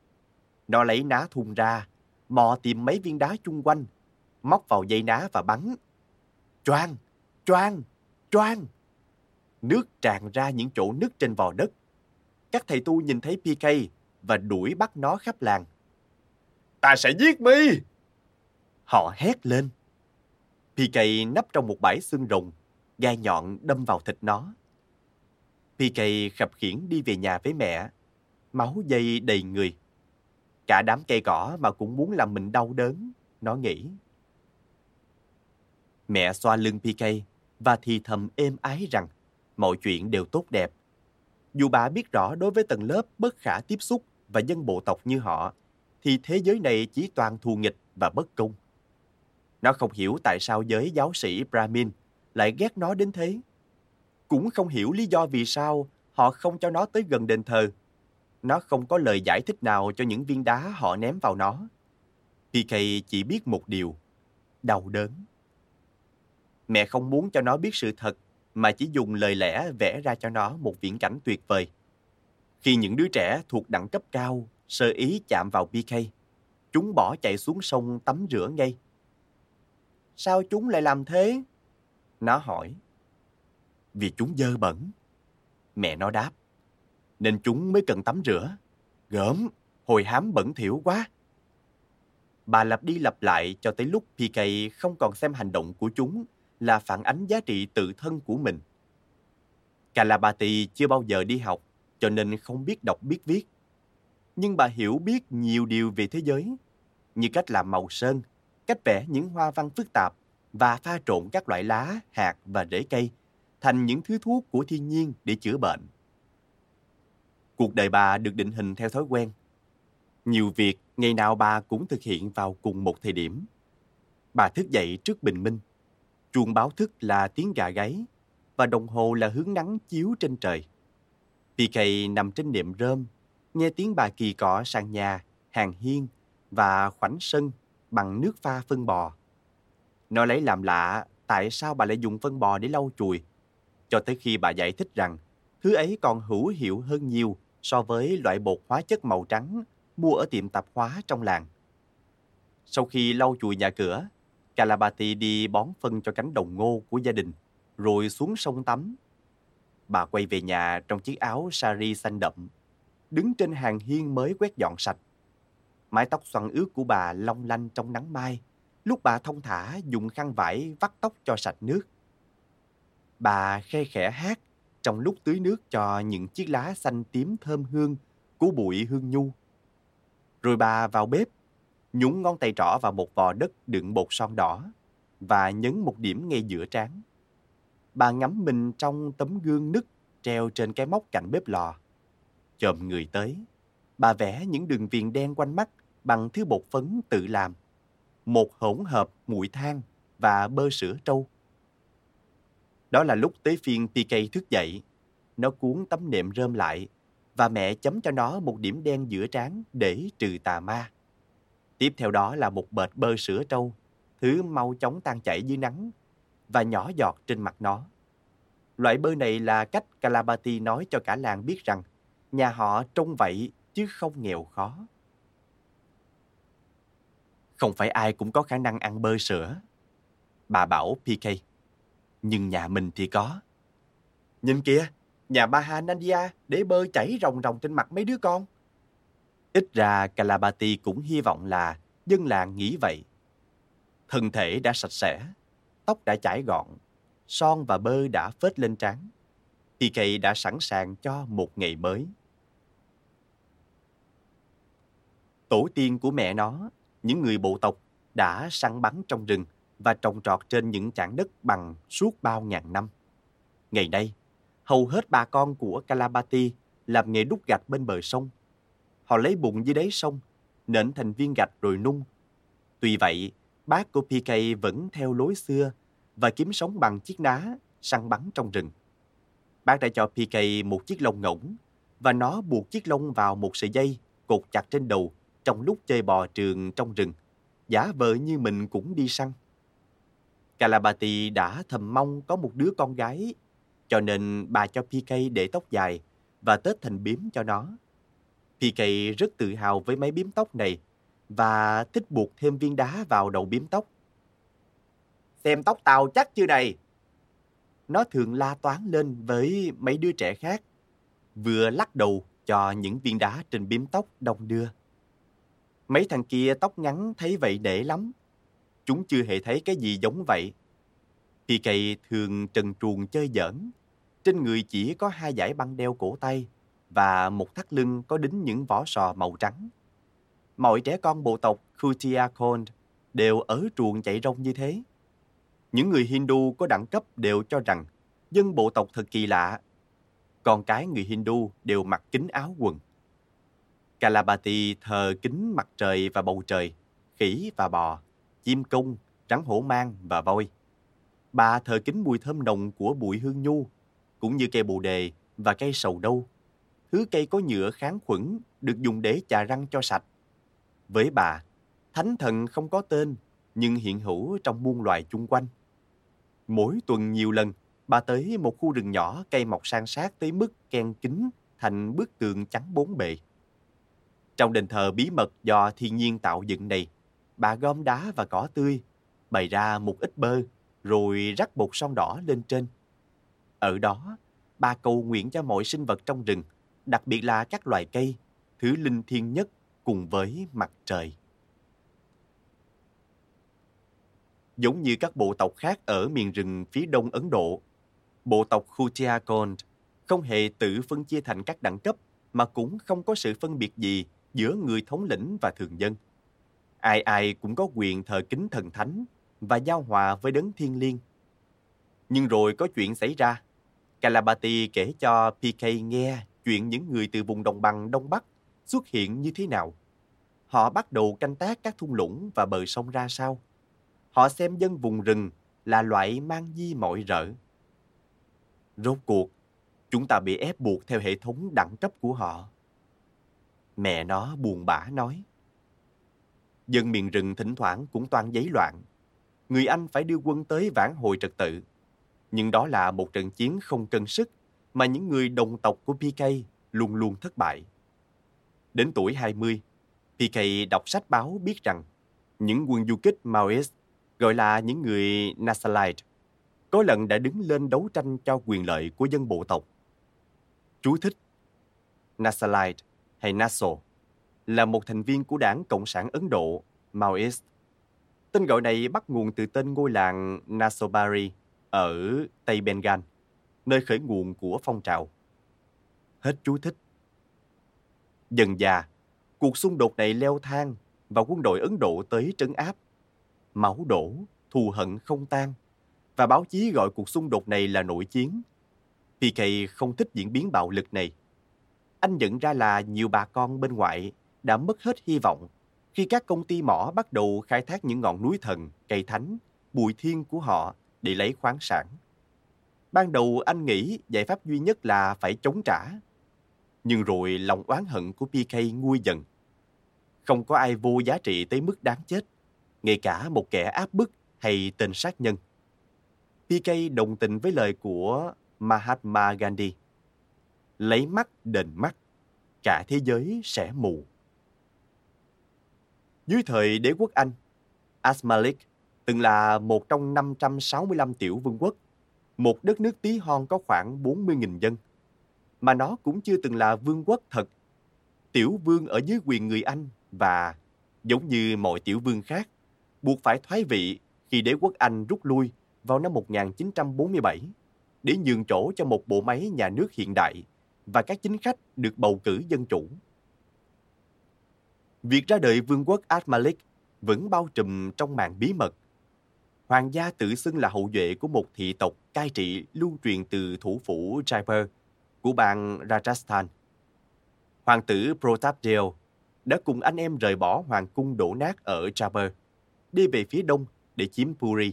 nó lấy ná thùng ra, mò tìm mấy viên đá chung quanh, móc vào dây ná và bắn. Choang, choang, choang. Nước tràn ra những chỗ nứt trên vò đất. Các thầy tu nhìn thấy PK và đuổi bắt nó khắp làng. Ta sẽ giết mi! Họ hét lên. PK nấp trong một bãi xương rồng, gai nhọn đâm vào thịt nó. PK khập khiển đi về nhà với mẹ, máu dây đầy người. Cả đám cây cỏ mà cũng muốn làm mình đau đớn, nó nghĩ. Mẹ xoa lưng PK và thì thầm êm ái rằng mọi chuyện đều tốt đẹp. Dù bà biết rõ đối với tầng lớp bất khả tiếp xúc và dân bộ tộc như họ, thì thế giới này chỉ toàn thù nghịch và bất công. Nó không hiểu tại sao giới giáo sĩ Brahmin lại ghét nó đến thế. Cũng không hiểu lý do vì sao họ không cho nó tới gần đền thờ. Nó không có lời giải thích nào cho những viên đá họ ném vào nó. PK chỉ biết một điều, đau đớn. Mẹ không muốn cho nó biết sự thật mà chỉ dùng lời lẽ vẽ ra cho nó một viễn cảnh tuyệt vời. Khi những đứa trẻ thuộc đẳng cấp cao sơ ý chạm vào PK, chúng bỏ chạy xuống sông tắm rửa ngay. Sao chúng lại làm thế? Nó hỏi. Vì chúng dơ bẩn. Mẹ nó đáp. Nên chúng mới cần tắm rửa. Gớm, hồi hám bẩn thỉu quá. Bà lặp đi lặp lại cho tới lúc PK không còn xem hành động của chúng là phản ánh giá trị tự thân của mình. Calabati chưa bao giờ đi học, cho nên không biết đọc biết viết. Nhưng bà hiểu biết nhiều điều về thế giới, như cách làm màu sơn, cách vẽ những hoa văn phức tạp và pha trộn các loại lá, hạt và rễ cây thành những thứ thuốc của thiên nhiên để chữa bệnh. Cuộc đời bà được định hình theo thói quen. Nhiều việc ngày nào bà cũng thực hiện vào cùng một thời điểm. Bà thức dậy trước bình minh. Chuông báo thức là tiếng gà gáy và đồng hồ là hướng nắng chiếu trên trời. PK nằm trên nệm rơm, nghe tiếng bà kỳ cọ sàn nhà, hàng hiên và khoảnh sân bằng nước pha phân bò. Nó lấy làm lạ tại sao bà lại dùng phân bò để lau chùi, cho tới khi bà giải thích rằng thứ ấy còn hữu hiệu hơn nhiều so với loại bột hóa chất màu trắng mua ở tiệm tạp hóa trong làng. Sau khi lau chùi nhà cửa, Kalabati đi bón phân cho cánh đồng ngô của gia đình, rồi xuống sông tắm. Bà quay về nhà trong chiếc áo sari xanh đậm, đứng trên hàng hiên mới quét dọn sạch. Mái tóc xoăn ướt của bà long lanh trong nắng mai, lúc bà thông thả dùng khăn vải vắt tóc cho sạch nước. Bà khe khẽ hát trong lúc tưới nước cho những chiếc lá xanh tím thơm hương của bụi hương nhu. Rồi bà vào bếp, nhúng ngón tay trỏ vào một vò đất đựng bột son đỏ và nhấn một điểm ngay giữa trán. Bà ngắm mình trong tấm gương nứt treo trên cái móc cạnh bếp lò. Chồm người tới, bà vẽ những đường viền đen quanh mắt bằng thứ bột phấn tự làm. Một hỗn hợp muội than và bơ sữa trâu. Đó là lúc tới phiên PK thức dậy. Nó cuốn tấm nệm rơm lại và mẹ chấm cho nó một điểm đen giữa trán để trừ tà ma. Tiếp theo đó là một bệt bơ sữa trâu, thứ mau chóng tan chảy dưới nắng và nhỏ giọt trên mặt nó. Loại bơ này là cách Kalabati nói cho cả làng biết rằng nhà họ trông vậy chứ không nghèo khó. Không phải ai cũng có khả năng ăn bơ sữa, Bà bảo PK. Nhưng nhà mình thì có. Nhìn kìa, nhà Mahanandia để bơi chảy ròng ròng trên mặt mấy đứa con. Ít ra Kalabati cũng hy vọng là dân làng nghĩ vậy. Thân thể đã sạch sẽ, tóc đã chải gọn, son và bơ đã phết lên trán. PK đã sẵn sàng cho một ngày mới. Tổ tiên của mẹ nó, những người bộ tộc, đã săn bắn trong rừng và trồng trọt trên những chảng đất bằng suốt bao ngàn năm. Ngày nay, hầu hết bà con của Kalabati làm nghề đúc gạch bên bờ sông. Họ lấy bùn dưới đáy sông, nện thành viên gạch rồi nung. Tuy vậy, bác của PK vẫn theo lối xưa và kiếm sống bằng chiếc ná săn bắn trong rừng. Bác đã cho PK một chiếc lông ngỗng và nó buộc chiếc lông vào một sợi dây cột chặt trên đầu trong lúc chơi bò trường trong rừng, giả vờ như mình cũng đi săn. Kalabati đã thầm mong có một đứa con gái, cho nên bà cho PK để tóc dài và tết thành biếm cho nó. PK rất tự hào với mấy biếm tóc này và thích buộc thêm viên đá vào đầu biếm tóc. Xem tóc tao chắc chưa này? Nó thường la toán lên với mấy đứa trẻ khác, vừa lắc đầu cho những viên đá trên biếm tóc đông đưa. Mấy thằng kia tóc ngắn thấy vậy để lắm. Chúng chưa hề thấy cái gì giống vậy. PK thường trần truồng chơi giỡn. Trên người chỉ có hai dải băng đeo cổ tay và một thắt lưng có đính những vỏ sò màu trắng. Mọi trẻ con bộ tộc Kutiakond đều ở truồng chạy rong như thế. Những người Hindu có đẳng cấp đều cho rằng dân bộ tộc thật kỳ lạ. Còn cái người Hindu đều mặc kính áo quần. Kalabati thờ kính mặt trời và bầu trời, khỉ và bò, chim cung, rắn hổ mang và voi. Bà thờ kính mùi thơm nồng của bụi hương nhu, cũng như cây bồ đề và cây sầu đâu. Thứ cây có nhựa kháng khuẩn được dùng để chà răng cho sạch. Với bà, thánh thần không có tên, nhưng hiện hữu trong muôn loài chung quanh. Mỗi tuần nhiều lần, bà tới một khu rừng nhỏ cây mọc san sát tới mức ken kính thành bức tường trắng bốn bề. Trong đền thờ bí mật do thiên nhiên tạo dựng này, bà gom đá và cỏ tươi, bày ra một ít bơ, rồi rắc bột son đỏ lên trên. Ở đó, bà cầu nguyện cho mọi sinh vật trong rừng, đặc biệt là các loài cây, thứ linh thiêng nhất cùng với mặt trời. Giống như các bộ tộc khác ở miền rừng phía đông Ấn Độ, bộ tộc Kutiakond không hề tự phân chia thành các đẳng cấp mà cũng không có sự phân biệt gì giữa người thống lĩnh và thường dân. Ai ai cũng có quyền thờ kính thần thánh và giao hòa với đấng thiên liêng. Nhưng rồi có chuyện xảy ra. Kalabati kể cho PK nghe chuyện những người từ vùng đồng bằng Đông Bắc xuất hiện như thế nào. Họ bắt đầu canh tác các thung lũng và bờ sông ra sao. Họ xem dân vùng rừng là loại mang di mọi rợ. Rốt cuộc, chúng ta bị ép buộc theo hệ thống đẳng cấp của họ. Mẹ nó buồn bã nói. Dân miền rừng thỉnh thoảng cũng toan giấy loạn. Người Anh phải đưa quân tới vãn hồi trật tự. Nhưng đó là một trận chiến không cân sức mà những người đồng tộc của PK luôn luôn thất bại. Đến tuổi 20, PK đọc sách báo biết rằng những quân du kích Maoist, gọi là những người Nasalite, có lần đã đứng lên đấu tranh cho quyền lợi của dân bộ tộc. Chú thích Nasalite hay Naso, là một thành viên của đảng Cộng sản Ấn Độ, Maoist. Tên gọi này bắt nguồn từ tên ngôi làng Nasobari ở Tây Bengal, nơi khởi nguồn của phong trào. Hết chú thích. Dần già, cuộc xung đột này leo thang và quân đội Ấn Độ tới trấn áp. Máu đổ, thù hận không tan và báo chí gọi cuộc xung đột này là nội chiến. PK không thích diễn biến bạo lực này anh nhận ra là nhiều bà con bên ngoại đã mất hết hy vọng khi các công ty mỏ bắt đầu khai thác những ngọn núi thần, cây thánh, bụi thiên của họ để lấy khoáng sản. Ban đầu anh nghĩ giải pháp duy nhất là phải chống trả. Nhưng rồi lòng oán hận của PK nguôi dần. Không có ai vô giá trị tới mức đáng chết, ngay cả một kẻ áp bức hay tên sát nhân. PK đồng tình với lời của Mahatma Gandhi lấy mắt đền mắt, cả thế giới sẽ mù. Dưới thời đế quốc Anh, Asmalik, từng là một trong 565 tiểu vương quốc, một đất nước tí hon có khoảng 40.000 dân, mà nó cũng chưa từng là vương quốc thật. Tiểu vương ở dưới quyền người Anh và, giống như mọi tiểu vương khác, buộc phải thoái vị khi đế quốc Anh rút lui vào năm 1947 để nhường chỗ cho một bộ máy nhà nước hiện đại và các chính khách được bầu cử dân chủ. Việc ra đời vương quốc Ad-Malik vẫn bao trùm trong màn bí mật. Hoàng gia tự xưng là hậu duệ của một thị tộc cai trị lưu truyền từ thủ phủ Jaipur của bang Rajasthan. Hoàng tử Protapdeo đã cùng anh em rời bỏ hoàng cung đổ nát ở Jaipur, đi về phía đông để chiếm Puri,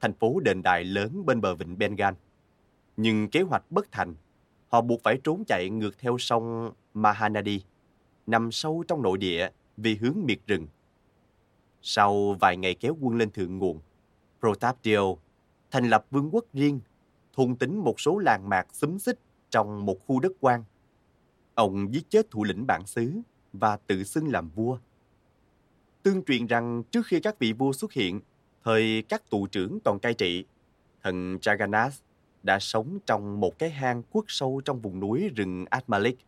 thành phố đền đài lớn bên bờ vịnh Bengal. Nhưng kế hoạch bất thành, họ buộc phải trốn chạy ngược theo sông Mahanadi, nằm sâu trong nội địa vì hướng miệt rừng. Sau vài ngày kéo quân lên thượng nguồn, Protapdeo thành lập vương quốc riêng, thôn tính một số làng mạc xúm xích trong một khu đất quan. Ông giết chết thủ lĩnh bản xứ và tự xưng làm vua. Tương truyền rằng trước khi các vị vua xuất hiện, thời các tù trưởng còn cai trị, thần Jagannath đã sống trong một cái hang khuất sâu trong vùng núi rừng Atmalik.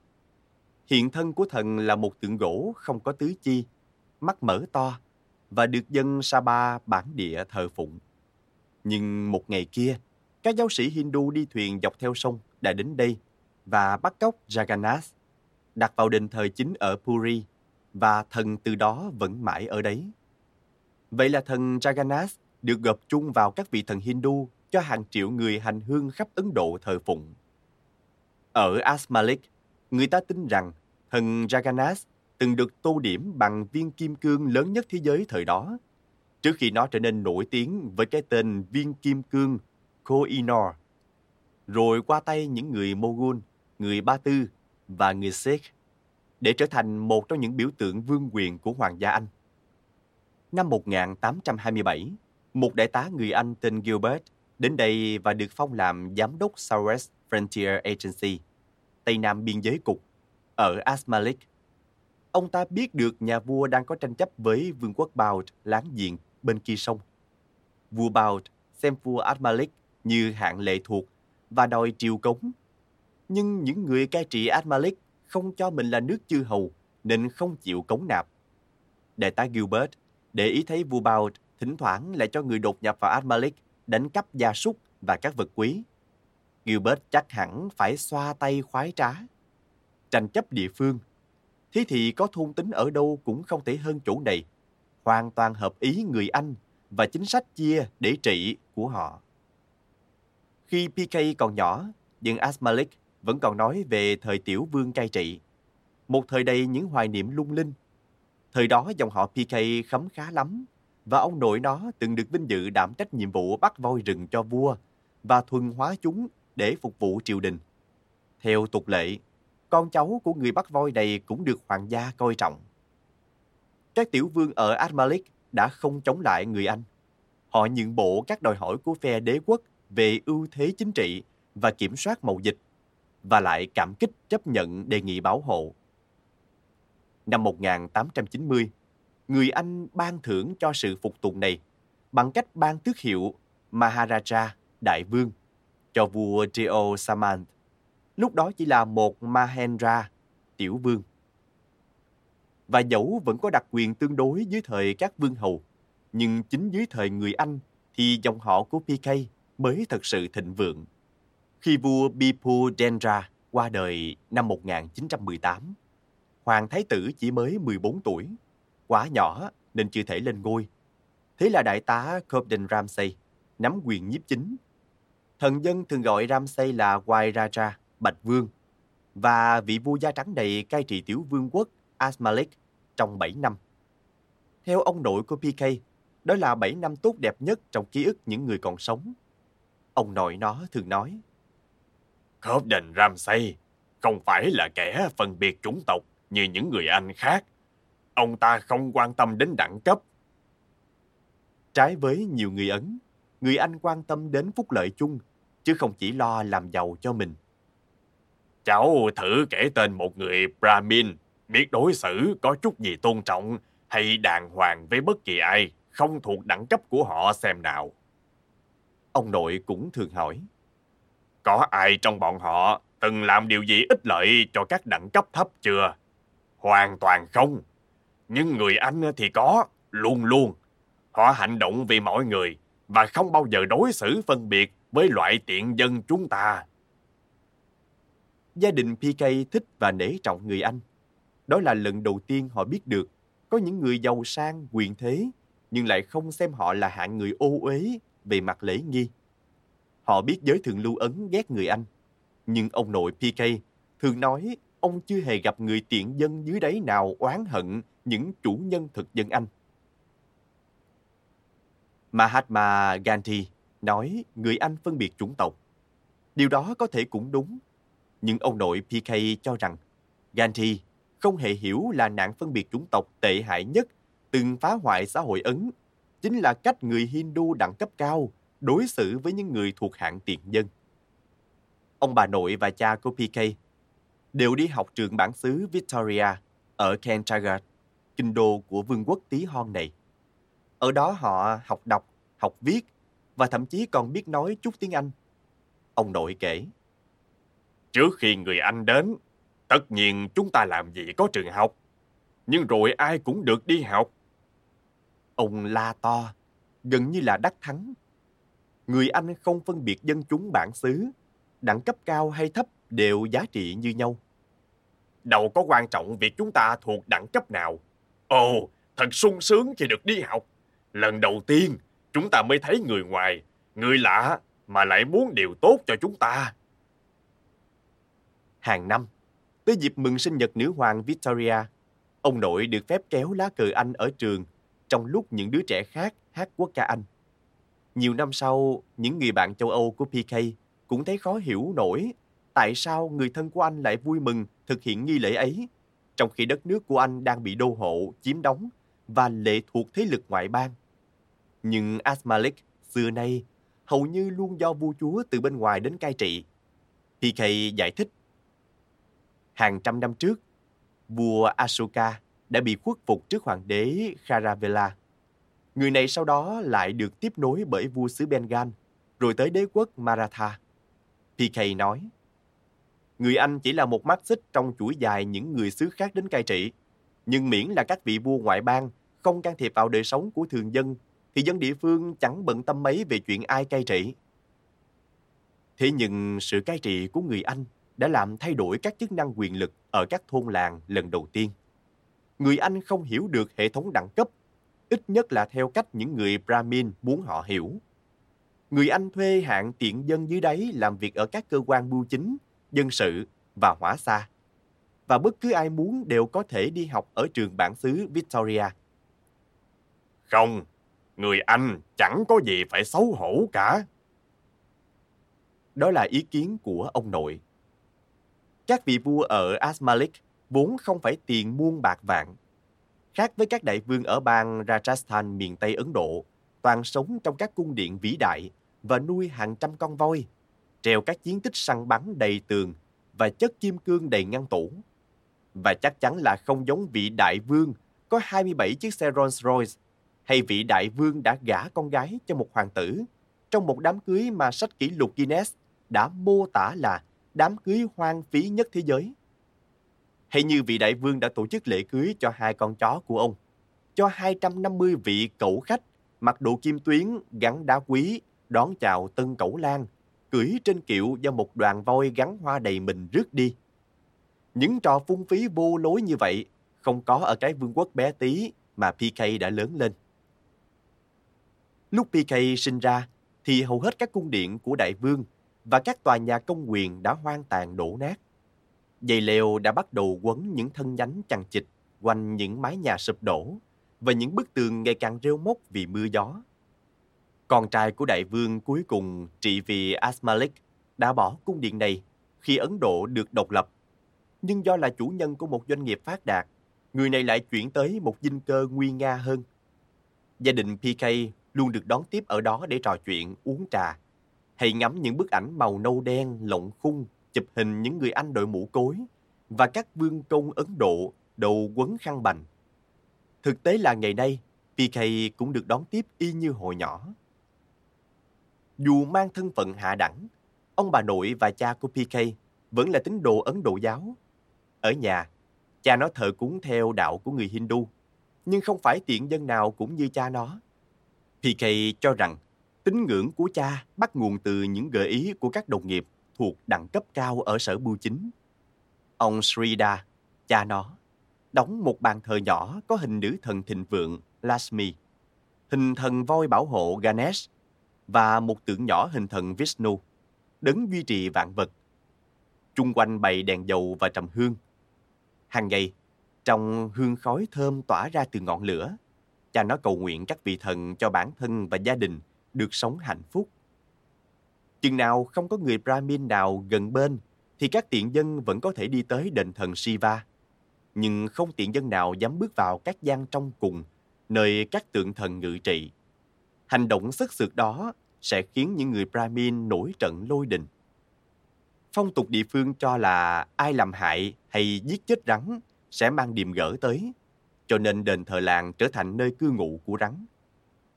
Hiện thân của thần là một tượng gỗ không có tứ chi, mắt mở to và được dân Saba bản địa thờ phụng. Nhưng một ngày kia, các giáo sĩ Hindu đi thuyền dọc theo sông đã đến đây và bắt cóc Jagannath, đặt vào đền thờ chính ở Puri và thần từ đó vẫn mãi ở đấy. Vậy là thần Jagannath được gộp chung vào các vị thần Hindu cho hàng triệu người hành hương khắp Ấn Độ thờ phụng. Ở Asmalik, người ta tin rằng thần Jagannath từng được tô điểm bằng viên kim cương lớn nhất thế giới thời đó, trước khi nó trở nên nổi tiếng với cái tên viên kim cương Koh-i-Noor, rồi qua tay những người Mughal, người Ba Tư và người Sikh để trở thành một trong những biểu tượng vương quyền của Hoàng gia Anh. Năm 1827, một đại tá người Anh tên Gilbert đến đây và được phong làm giám đốc Southwest Frontier Agency, Tây Nam Biên giới Cục, ở Asmalik. Ông ta biết được nhà vua đang có tranh chấp với vương quốc Baud láng giềng bên kia sông. Vua Baud xem vua Asmalik như hạng lệ thuộc và đòi triều cống. Nhưng những người cai trị Asmalik không cho mình là nước chư hầu nên không chịu cống nạp. Đại tá Gilbert để ý thấy vua Baud thỉnh thoảng lại cho người đột nhập vào Asmalik đánh cắp gia súc và các vật quý. Gilbert chắc hẳn phải xoa tay khoái trá. Tranh chấp địa phương. Thế thì có thôn tính ở đâu cũng không thể hơn chỗ này. Hoàn toàn hợp ý người Anh và chính sách chia để trị của họ. Khi PK còn nhỏ, nhưng Asmalik vẫn còn nói về thời tiểu vương cai trị. Một thời đầy những hoài niệm lung linh. Thời đó dòng họ PK khấm khá lắm và ông nội nó từng được vinh dự đảm trách nhiệm vụ bắt voi rừng cho vua và thuần hóa chúng để phục vụ triều đình. Theo tục lệ, con cháu của người bắt voi này cũng được hoàng gia coi trọng. Các tiểu vương ở Admalik đã không chống lại người Anh. Họ nhượng bộ các đòi hỏi của phe đế quốc về ưu thế chính trị và kiểm soát mậu dịch, và lại cảm kích chấp nhận đề nghị bảo hộ. Năm 1890, người Anh ban thưởng cho sự phục tùng này bằng cách ban tước hiệu Maharaja Đại Vương cho vua Deo Samant. Lúc đó chỉ là một Mahendra, tiểu vương. Và dẫu vẫn có đặc quyền tương đối dưới thời các vương hầu, nhưng chính dưới thời người Anh thì dòng họ của PK mới thật sự thịnh vượng. Khi vua Bipu Dendra qua đời năm 1918, Hoàng Thái tử chỉ mới 14 tuổi, quá nhỏ nên chưa thể lên ngôi. Thế là đại tá Cobden Ramsay nắm quyền nhiếp chính. Thần dân thường gọi Ramsay là Wairaja, Bạch Vương, và vị vua da trắng này cai trị tiểu vương quốc Asmalik trong 7 năm. Theo ông nội của PK, đó là 7 năm tốt đẹp nhất trong ký ức những người còn sống. Ông nội nó thường nói, Cobden Ramsay không phải là kẻ phân biệt chủng tộc như những người Anh khác ông ta không quan tâm đến đẳng cấp. Trái với nhiều người Ấn, người Anh quan tâm đến phúc lợi chung, chứ không chỉ lo làm giàu cho mình. Cháu thử kể tên một người Brahmin, biết đối xử có chút gì tôn trọng hay đàng hoàng với bất kỳ ai, không thuộc đẳng cấp của họ xem nào. Ông nội cũng thường hỏi. Có ai trong bọn họ từng làm điều gì ích lợi cho các đẳng cấp thấp chưa? Hoàn toàn không. Nhưng người Anh thì có, luôn luôn. Họ hành động vì mọi người và không bao giờ đối xử phân biệt với loại tiện dân chúng ta. Gia đình PK thích và nể trọng người Anh. Đó là lần đầu tiên họ biết được có những người giàu sang, quyền thế, nhưng lại không xem họ là hạng người ô uế về mặt lễ nghi. Họ biết giới thượng lưu Ấn ghét người Anh, nhưng ông nội PK thường nói ông chưa hề gặp người tiện dân dưới đáy nào oán hận những chủ nhân thực dân Anh. Mahatma Gandhi nói người Anh phân biệt chủng tộc. Điều đó có thể cũng đúng, nhưng ông nội PK cho rằng Gandhi không hề hiểu là nạn phân biệt chủng tộc tệ hại nhất từng phá hoại xã hội Ấn chính là cách người Hindu đẳng cấp cao đối xử với những người thuộc hạng tiện dân. Ông bà nội và cha của PK đều đi học trường bản xứ Victoria ở Kentagat, kinh đô của vương quốc tí hon này. Ở đó họ học đọc, học viết và thậm chí còn biết nói chút tiếng Anh. Ông nội kể. Trước khi người Anh đến, tất nhiên chúng ta làm gì có trường học. Nhưng rồi ai cũng được đi học. Ông la to, gần như là đắc thắng. Người Anh không phân biệt dân chúng bản xứ, đẳng cấp cao hay thấp đều giá trị như nhau. Đâu có quan trọng việc chúng ta thuộc đẳng cấp nào. Ồ, thật sung sướng khi được đi học. Lần đầu tiên, chúng ta mới thấy người ngoài, người lạ mà lại muốn điều tốt cho chúng ta. Hàng năm, tới dịp mừng sinh nhật nữ hoàng Victoria, ông nội được phép kéo lá cờ Anh ở trường trong lúc những đứa trẻ khác hát quốc ca Anh. Nhiều năm sau, những người bạn châu Âu của PK cũng thấy khó hiểu nổi tại sao người thân của anh lại vui mừng thực hiện nghi lễ ấy, trong khi đất nước của anh đang bị đô hộ, chiếm đóng và lệ thuộc thế lực ngoại bang. Nhưng Asmalik xưa nay hầu như luôn do vua chúa từ bên ngoài đến cai trị. PK giải thích. Hàng trăm năm trước, vua Ashoka đã bị khuất phục trước hoàng đế Kharavela. Người này sau đó lại được tiếp nối bởi vua xứ Bengal, rồi tới đế quốc Maratha. PK nói, Người Anh chỉ là một mắt xích trong chuỗi dài những người xứ khác đến cai trị. Nhưng miễn là các vị vua ngoại bang không can thiệp vào đời sống của thường dân, thì dân địa phương chẳng bận tâm mấy về chuyện ai cai trị. Thế nhưng sự cai trị của người Anh đã làm thay đổi các chức năng quyền lực ở các thôn làng lần đầu tiên. Người Anh không hiểu được hệ thống đẳng cấp, ít nhất là theo cách những người Brahmin muốn họ hiểu. Người Anh thuê hạng tiện dân dưới đáy làm việc ở các cơ quan bưu chính, dân sự và hỏa xa. Và bất cứ ai muốn đều có thể đi học ở trường bản xứ Victoria. Không, người Anh chẳng có gì phải xấu hổ cả. Đó là ý kiến của ông nội. Các vị vua ở Asmalik vốn không phải tiền muôn bạc vạn. Khác với các đại vương ở bang Rajasthan miền Tây Ấn Độ, toàn sống trong các cung điện vĩ đại và nuôi hàng trăm con voi, treo các chiến tích săn bắn đầy tường và chất kim cương đầy ngăn tủ. Và chắc chắn là không giống vị đại vương có 27 chiếc xe Rolls Royce hay vị đại vương đã gả con gái cho một hoàng tử trong một đám cưới mà sách kỷ lục Guinness đã mô tả là đám cưới hoang phí nhất thế giới. Hay như vị đại vương đã tổ chức lễ cưới cho hai con chó của ông, cho 250 vị cẩu khách mặc đồ kim tuyến gắn đá quý đón chào tân cẩu lan, cưỡi trên kiệu do một đoàn voi gắn hoa đầy mình rước đi. Những trò phung phí vô lối như vậy không có ở cái vương quốc bé tí mà PK đã lớn lên. Lúc PK sinh ra thì hầu hết các cung điện của đại vương và các tòa nhà công quyền đã hoang tàn đổ nát. Dây leo đã bắt đầu quấn những thân nhánh chằng chịt quanh những mái nhà sụp đổ và những bức tường ngày càng rêu mốc vì mưa gió. Con trai của đại vương cuối cùng trị vì Asmalik đã bỏ cung điện này khi Ấn Độ được độc lập. Nhưng do là chủ nhân của một doanh nghiệp phát đạt, người này lại chuyển tới một dinh cơ nguy nga hơn. Gia đình PK luôn được đón tiếp ở đó để trò chuyện, uống trà, hay ngắm những bức ảnh màu nâu đen, lộng khung, chụp hình những người Anh đội mũ cối và các vương công Ấn Độ đầu quấn khăn bành. Thực tế là ngày nay, PK cũng được đón tiếp y như hồi nhỏ. Dù mang thân phận hạ đẳng, ông bà nội và cha của PK vẫn là tín đồ Ấn Độ giáo. Ở nhà, cha nó thờ cúng theo đạo của người Hindu, nhưng không phải tiện dân nào cũng như cha nó. PK cho rằng tín ngưỡng của cha bắt nguồn từ những gợi ý của các đồng nghiệp thuộc đẳng cấp cao ở sở bưu chính. Ông Srida, cha nó, đóng một bàn thờ nhỏ có hình nữ thần thịnh vượng Lakshmi, hình thần voi bảo hộ Ganesh và một tượng nhỏ hình thần Vishnu, đấng duy trì vạn vật. Trung quanh bày đèn dầu và trầm hương. Hàng ngày, trong hương khói thơm tỏa ra từ ngọn lửa, cha nó cầu nguyện các vị thần cho bản thân và gia đình được sống hạnh phúc. Chừng nào không có người Brahmin nào gần bên, thì các tiện dân vẫn có thể đi tới đền thần Shiva. Nhưng không tiện dân nào dám bước vào các gian trong cùng, nơi các tượng thần ngự trị. Hành động sức sượt đó sẽ khiến những người Brahmin nổi trận lôi đình. Phong tục địa phương cho là ai làm hại hay giết chết rắn sẽ mang điềm gỡ tới, cho nên đền thờ làng trở thành nơi cư ngụ của rắn.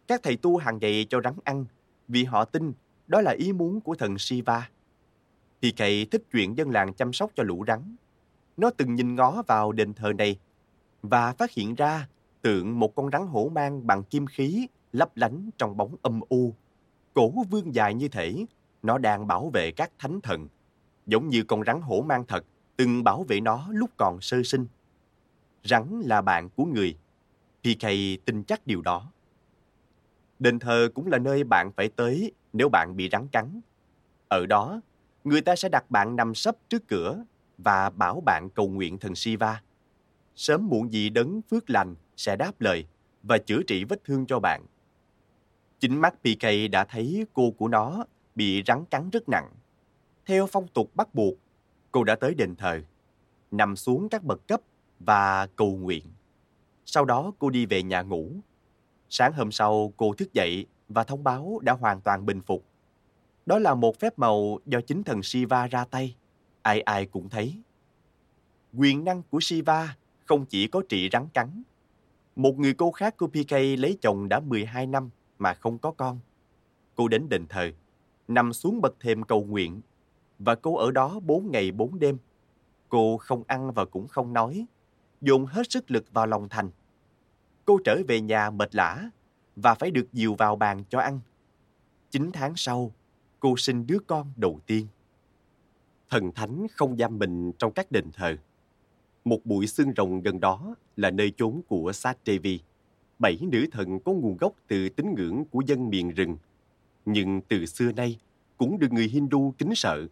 Các thầy tu hàng ngày cho rắn ăn vì họ tin đó là ý muốn của thần Shiva. Thì cậy thích chuyện dân làng chăm sóc cho lũ rắn. Nó từng nhìn ngó vào đền thờ này và phát hiện ra tượng một con rắn hổ mang bằng kim khí lấp lánh trong bóng âm u. Cổ vương dài như thể nó đang bảo vệ các thánh thần, giống như con rắn hổ mang thật từng bảo vệ nó lúc còn sơ sinh. Rắn là bạn của người. PK tin chắc điều đó. Đền thờ cũng là nơi bạn phải tới nếu bạn bị rắn cắn. Ở đó, người ta sẽ đặt bạn nằm sấp trước cửa và bảo bạn cầu nguyện thần Shiva. Sớm muộn gì đấng phước lành sẽ đáp lời và chữa trị vết thương cho bạn. Chính mắt PK đã thấy cô của nó bị rắn cắn rất nặng. Theo phong tục bắt buộc, cô đã tới đền thờ, nằm xuống các bậc cấp và cầu nguyện. Sau đó cô đi về nhà ngủ. Sáng hôm sau cô thức dậy và thông báo đã hoàn toàn bình phục. Đó là một phép màu do chính thần Shiva ra tay. Ai ai cũng thấy. Quyền năng của Shiva không chỉ có trị rắn cắn. Một người cô khác của PK lấy chồng đã 12 năm mà không có con. Cô đến đền thờ, nằm xuống bậc thềm cầu nguyện và cô ở đó bốn ngày bốn đêm. Cô không ăn và cũng không nói, dồn hết sức lực vào lòng thành. Cô trở về nhà mệt lã và phải được dìu vào bàn cho ăn. Chín tháng sau, cô sinh đứa con đầu tiên. Thần thánh không giam mình trong các đền thờ. Một bụi xương rồng gần đó là nơi chốn của Sát Devi. Bảy nữ thần có nguồn gốc từ tín ngưỡng của dân miền rừng, nhưng từ xưa nay cũng được người Hindu kính sợ.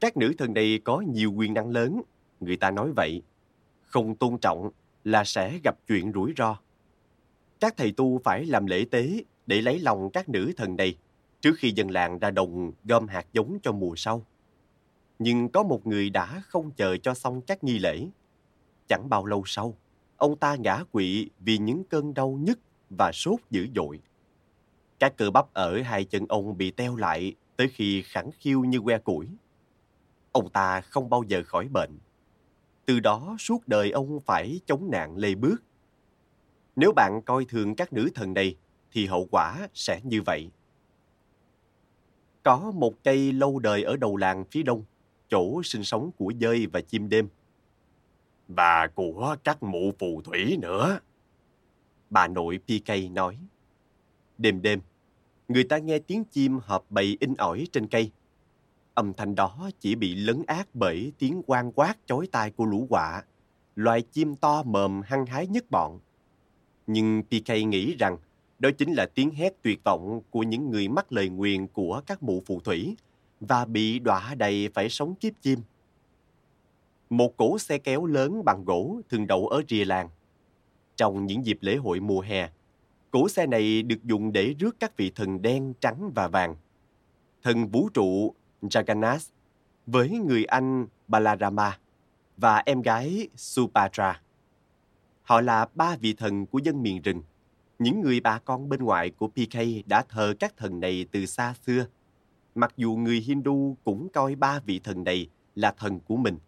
Các nữ thần này có nhiều quyền năng lớn, người ta nói vậy. Không tôn trọng là sẽ gặp chuyện rủi ro. Các thầy tu phải làm lễ tế để lấy lòng các nữ thần này trước khi dân làng ra đồng gom hạt giống cho mùa sau. Nhưng có một người đã không chờ cho xong các nghi lễ. Chẳng bao lâu sau, ông ta ngã quỵ vì những cơn đau nhức và sốt dữ dội. Các cơ bắp ở hai chân ông bị teo lại tới khi khẳng khiu như que củi. Ông ta không bao giờ khỏi bệnh. Từ đó suốt đời ông phải chống nạn lê bước. Nếu bạn coi thường các nữ thần này, thì hậu quả sẽ như vậy. Có một cây lâu đời ở đầu làng phía đông, chỗ sinh sống của dơi và chim đêm. Và của các mụ phù thủy nữa. Bà nội PK nói. Đêm đêm, người ta nghe tiếng chim hợp bầy in ỏi trên cây. Âm thanh đó chỉ bị lấn át bởi tiếng quan quát chói tai của lũ quạ, loài chim to mờm hăng hái nhất bọn. Nhưng PK nghĩ rằng đó chính là tiếng hét tuyệt vọng của những người mắc lời nguyền của các mụ phù thủy và bị đọa đầy phải sống kiếp chim. Một cỗ xe kéo lớn bằng gỗ thường đậu ở rìa làng. Trong những dịp lễ hội mùa hè, cỗ xe này được dùng để rước các vị thần đen, trắng và vàng. Thần vũ trụ Jagannath với người anh Balarama và em gái supatra. Họ là ba vị thần của dân miền rừng. Những người bà con bên ngoài của PK đã thờ các thần này từ xa xưa. Mặc dù người Hindu cũng coi ba vị thần này là thần của mình.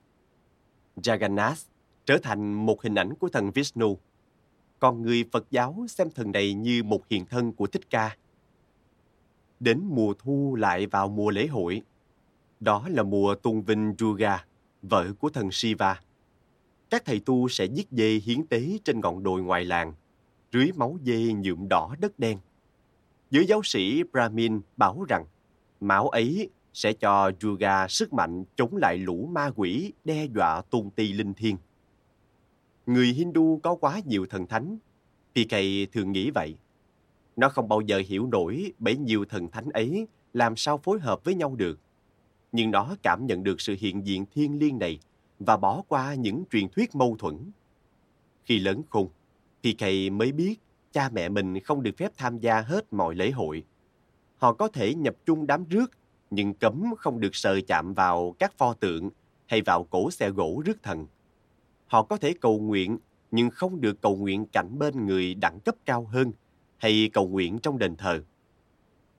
Jagannath trở thành một hình ảnh của thần Vishnu. còn người Phật giáo xem thần này như một hiện thân của Thích Ca. Đến mùa thu lại vào mùa lễ hội. Đó là mùa tôn vinh Durga, vợ của thần Shiva. Các thầy tu sẽ giết dê hiến tế trên ngọn đồi ngoài làng, rưới máu dê nhuộm đỏ đất đen. Giới giáo sĩ Brahmin bảo rằng máu ấy sẽ cho Durga sức mạnh chống lại lũ ma quỷ đe dọa tôn ti linh thiêng. Người Hindu có quá nhiều thần thánh. PK thường nghĩ vậy. Nó không bao giờ hiểu nổi bấy nhiêu thần thánh ấy làm sao phối hợp với nhau được. Nhưng nó cảm nhận được sự hiện diện thiên liêng này và bỏ qua những truyền thuyết mâu thuẫn. Khi lớn khôn, PK mới biết cha mẹ mình không được phép tham gia hết mọi lễ hội. Họ có thể nhập chung đám rước, nhưng cấm không được sờ chạm vào các pho tượng hay vào cổ xe gỗ rước thần. Họ có thể cầu nguyện, nhưng không được cầu nguyện cạnh bên người đẳng cấp cao hơn hay cầu nguyện trong đền thờ.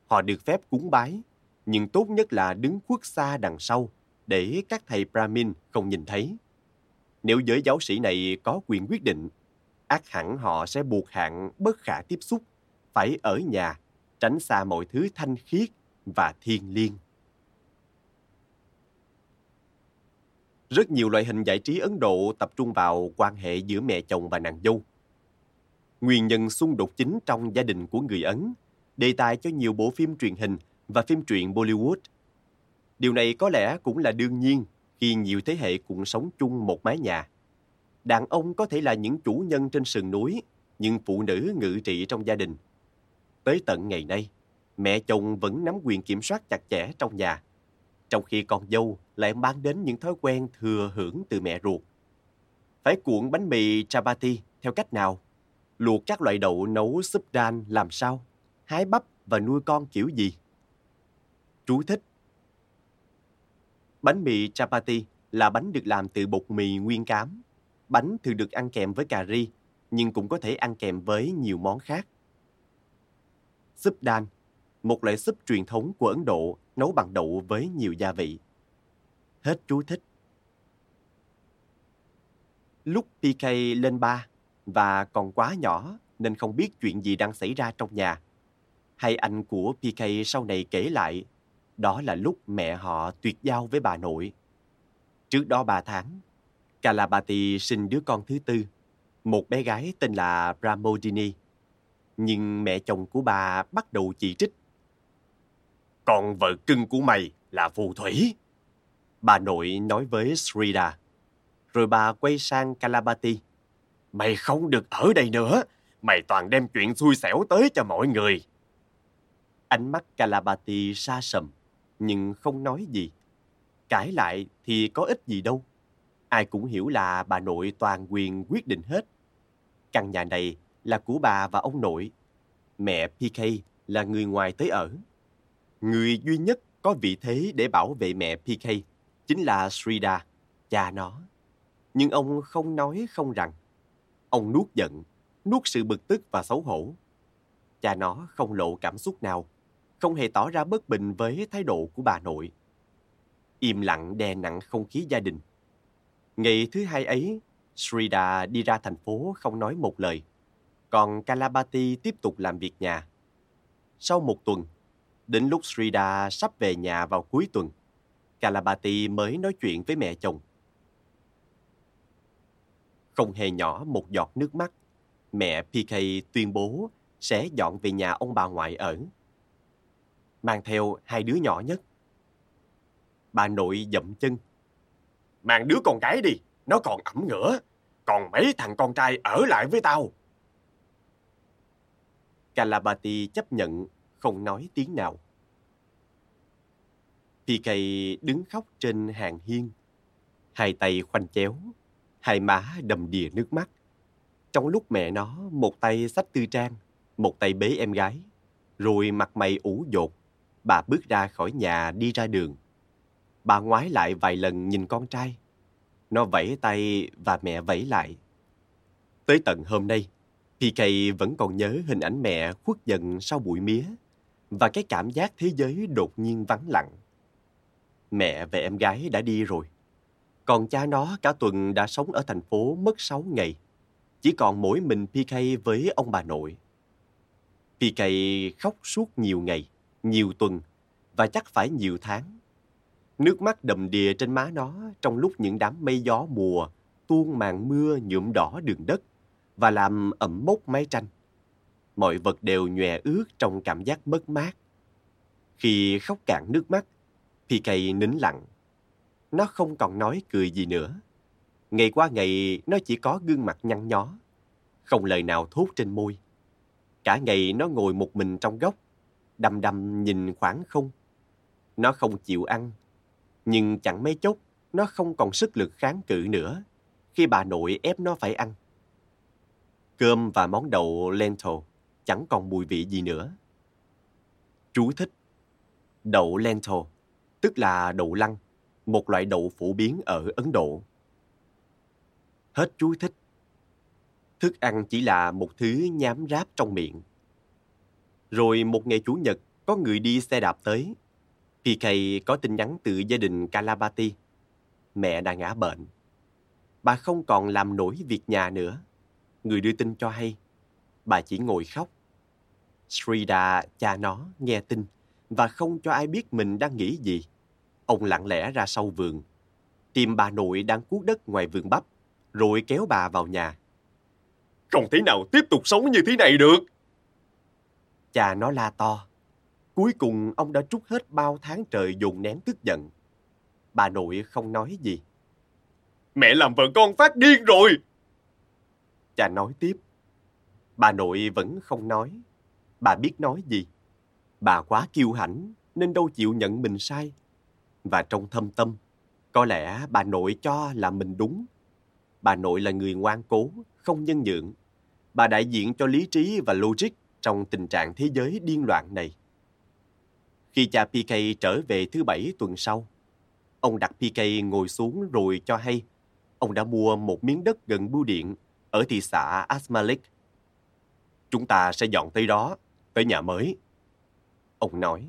Họ được phép cúng bái, nhưng tốt nhất là đứng khuất xa đằng sau để các thầy Brahmin không nhìn thấy. Nếu giới giáo sĩ này có quyền quyết định, ác hẳn họ sẽ buộc hạn bất khả tiếp xúc, phải ở nhà, tránh xa mọi thứ thanh khiết và thiên liêng. Rất nhiều loại hình giải trí Ấn Độ tập trung vào quan hệ giữa mẹ chồng và nàng dâu. Nguyên nhân xung đột chính trong gia đình của người Ấn, đề tài cho nhiều bộ phim truyền hình và phim truyện Bollywood. Điều này có lẽ cũng là đương nhiên khi nhiều thế hệ cùng sống chung một mái nhà. Đàn ông có thể là những chủ nhân trên sườn núi, nhưng phụ nữ ngự trị trong gia đình. Tới tận ngày nay, mẹ chồng vẫn nắm quyền kiểm soát chặt chẽ trong nhà trong khi con dâu lại mang đến những thói quen thừa hưởng từ mẹ ruột. Phải cuộn bánh mì chapati theo cách nào? Luộc các loại đậu nấu súp đan làm sao? Hái bắp và nuôi con kiểu gì? Chú thích Bánh mì chapati là bánh được làm từ bột mì nguyên cám. Bánh thường được ăn kèm với cà ri, nhưng cũng có thể ăn kèm với nhiều món khác. Súp đan, một loại súp truyền thống của Ấn Độ nấu bằng đậu với nhiều gia vị. Hết chú thích. Lúc PK lên ba và còn quá nhỏ nên không biết chuyện gì đang xảy ra trong nhà. Hay anh của PK sau này kể lại, đó là lúc mẹ họ tuyệt giao với bà nội. Trước đó ba tháng, Kalabati sinh đứa con thứ tư, một bé gái tên là Ramodini. Nhưng mẹ chồng của bà bắt đầu chỉ trích con vợ cưng của mày là phù thủy. Bà nội nói với Srida. Rồi bà quay sang Kalabati. Mày không được ở đây nữa. Mày toàn đem chuyện xui xẻo tới cho mọi người. Ánh mắt Kalabati xa sầm, nhưng không nói gì. Cãi lại thì có ích gì đâu. Ai cũng hiểu là bà nội toàn quyền quyết định hết. Căn nhà này là của bà và ông nội. Mẹ PK là người ngoài tới ở. Người duy nhất có vị thế để bảo vệ mẹ PK chính là Srida, cha nó. Nhưng ông không nói không rằng. Ông nuốt giận, nuốt sự bực tức và xấu hổ. Cha nó không lộ cảm xúc nào, không hề tỏ ra bất bình với thái độ của bà nội. Im lặng đè nặng không khí gia đình. Ngày thứ hai ấy, Srida đi ra thành phố không nói một lời. Còn Kalabati tiếp tục làm việc nhà. Sau một tuần, Đến lúc Srida sắp về nhà vào cuối tuần, Kalabati mới nói chuyện với mẹ chồng. Không hề nhỏ một giọt nước mắt, mẹ PK tuyên bố sẽ dọn về nhà ông bà ngoại ở. Mang theo hai đứa nhỏ nhất. Bà nội dậm chân. Mang đứa con gái đi, nó còn ẩm ngửa. Còn mấy thằng con trai ở lại với tao. Kalabati chấp nhận không nói tiếng nào. PK đứng khóc trên hàng hiên, hai tay khoanh chéo, hai má đầm đìa nước mắt. Trong lúc mẹ nó một tay xách tư trang, một tay bế em gái, rồi mặt mày ủ dột, bà bước ra khỏi nhà đi ra đường. Bà ngoái lại vài lần nhìn con trai. Nó vẫy tay và mẹ vẫy lại. Tới tận hôm nay, PK vẫn còn nhớ hình ảnh mẹ khuất dần sau bụi mía và cái cảm giác thế giới đột nhiên vắng lặng. Mẹ và em gái đã đi rồi. Còn cha nó cả tuần đã sống ở thành phố mất 6 ngày. Chỉ còn mỗi mình PK với ông bà nội. PK khóc suốt nhiều ngày, nhiều tuần và chắc phải nhiều tháng. Nước mắt đầm đìa trên má nó trong lúc những đám mây gió mùa tuôn màn mưa nhuộm đỏ đường đất và làm ẩm mốc mái tranh. Mọi vật đều nhòe ướt trong cảm giác mất mát. Khi khóc cạn nước mắt, PK nín lặng. Nó không còn nói cười gì nữa. Ngày qua ngày, nó chỉ có gương mặt nhăn nhó, không lời nào thốt trên môi. Cả ngày nó ngồi một mình trong góc, đăm đăm nhìn khoảng không. Nó không chịu ăn, nhưng chẳng mấy chốc nó không còn sức lực kháng cự nữa khi bà nội ép nó phải ăn. Cơm và món đậu lentil chẳng còn mùi vị gì nữa. Chú thích Đậu lentil, tức là đậu lăng, một loại đậu phổ biến ở Ấn Độ. Hết chú thích. Thức ăn chỉ là một thứ nhám ráp trong miệng. Rồi một ngày Chủ nhật, có người đi xe đạp tới. PK có tin nhắn từ gia đình Kalabati. Mẹ đã ngã bệnh. Bà không còn làm nổi việc nhà nữa. Người đưa tin cho hay, bà chỉ ngồi khóc. Srida, cha nó, nghe tin và không cho ai biết mình đang nghĩ gì. Ông lặng lẽ ra sau vườn, tìm bà nội đang cuốc đất ngoài vườn bắp, rồi kéo bà vào nhà. Không thể nào tiếp tục sống như thế này được. Cha nó la to. Cuối cùng ông đã trút hết bao tháng trời dồn nén tức giận. Bà nội không nói gì. Mẹ làm vợ con phát điên rồi. Cha nói tiếp. Bà nội vẫn không nói. Bà biết nói gì. Bà quá kiêu hãnh nên đâu chịu nhận mình sai. Và trong thâm tâm, có lẽ bà nội cho là mình đúng. Bà nội là người ngoan cố, không nhân nhượng. Bà đại diện cho lý trí và logic trong tình trạng thế giới điên loạn này. Khi cha PK trở về thứ bảy tuần sau, ông đặt PK ngồi xuống rồi cho hay ông đã mua một miếng đất gần bưu điện ở thị xã Asmalik. Chúng ta sẽ dọn tới đó, tới nhà mới. Ông nói.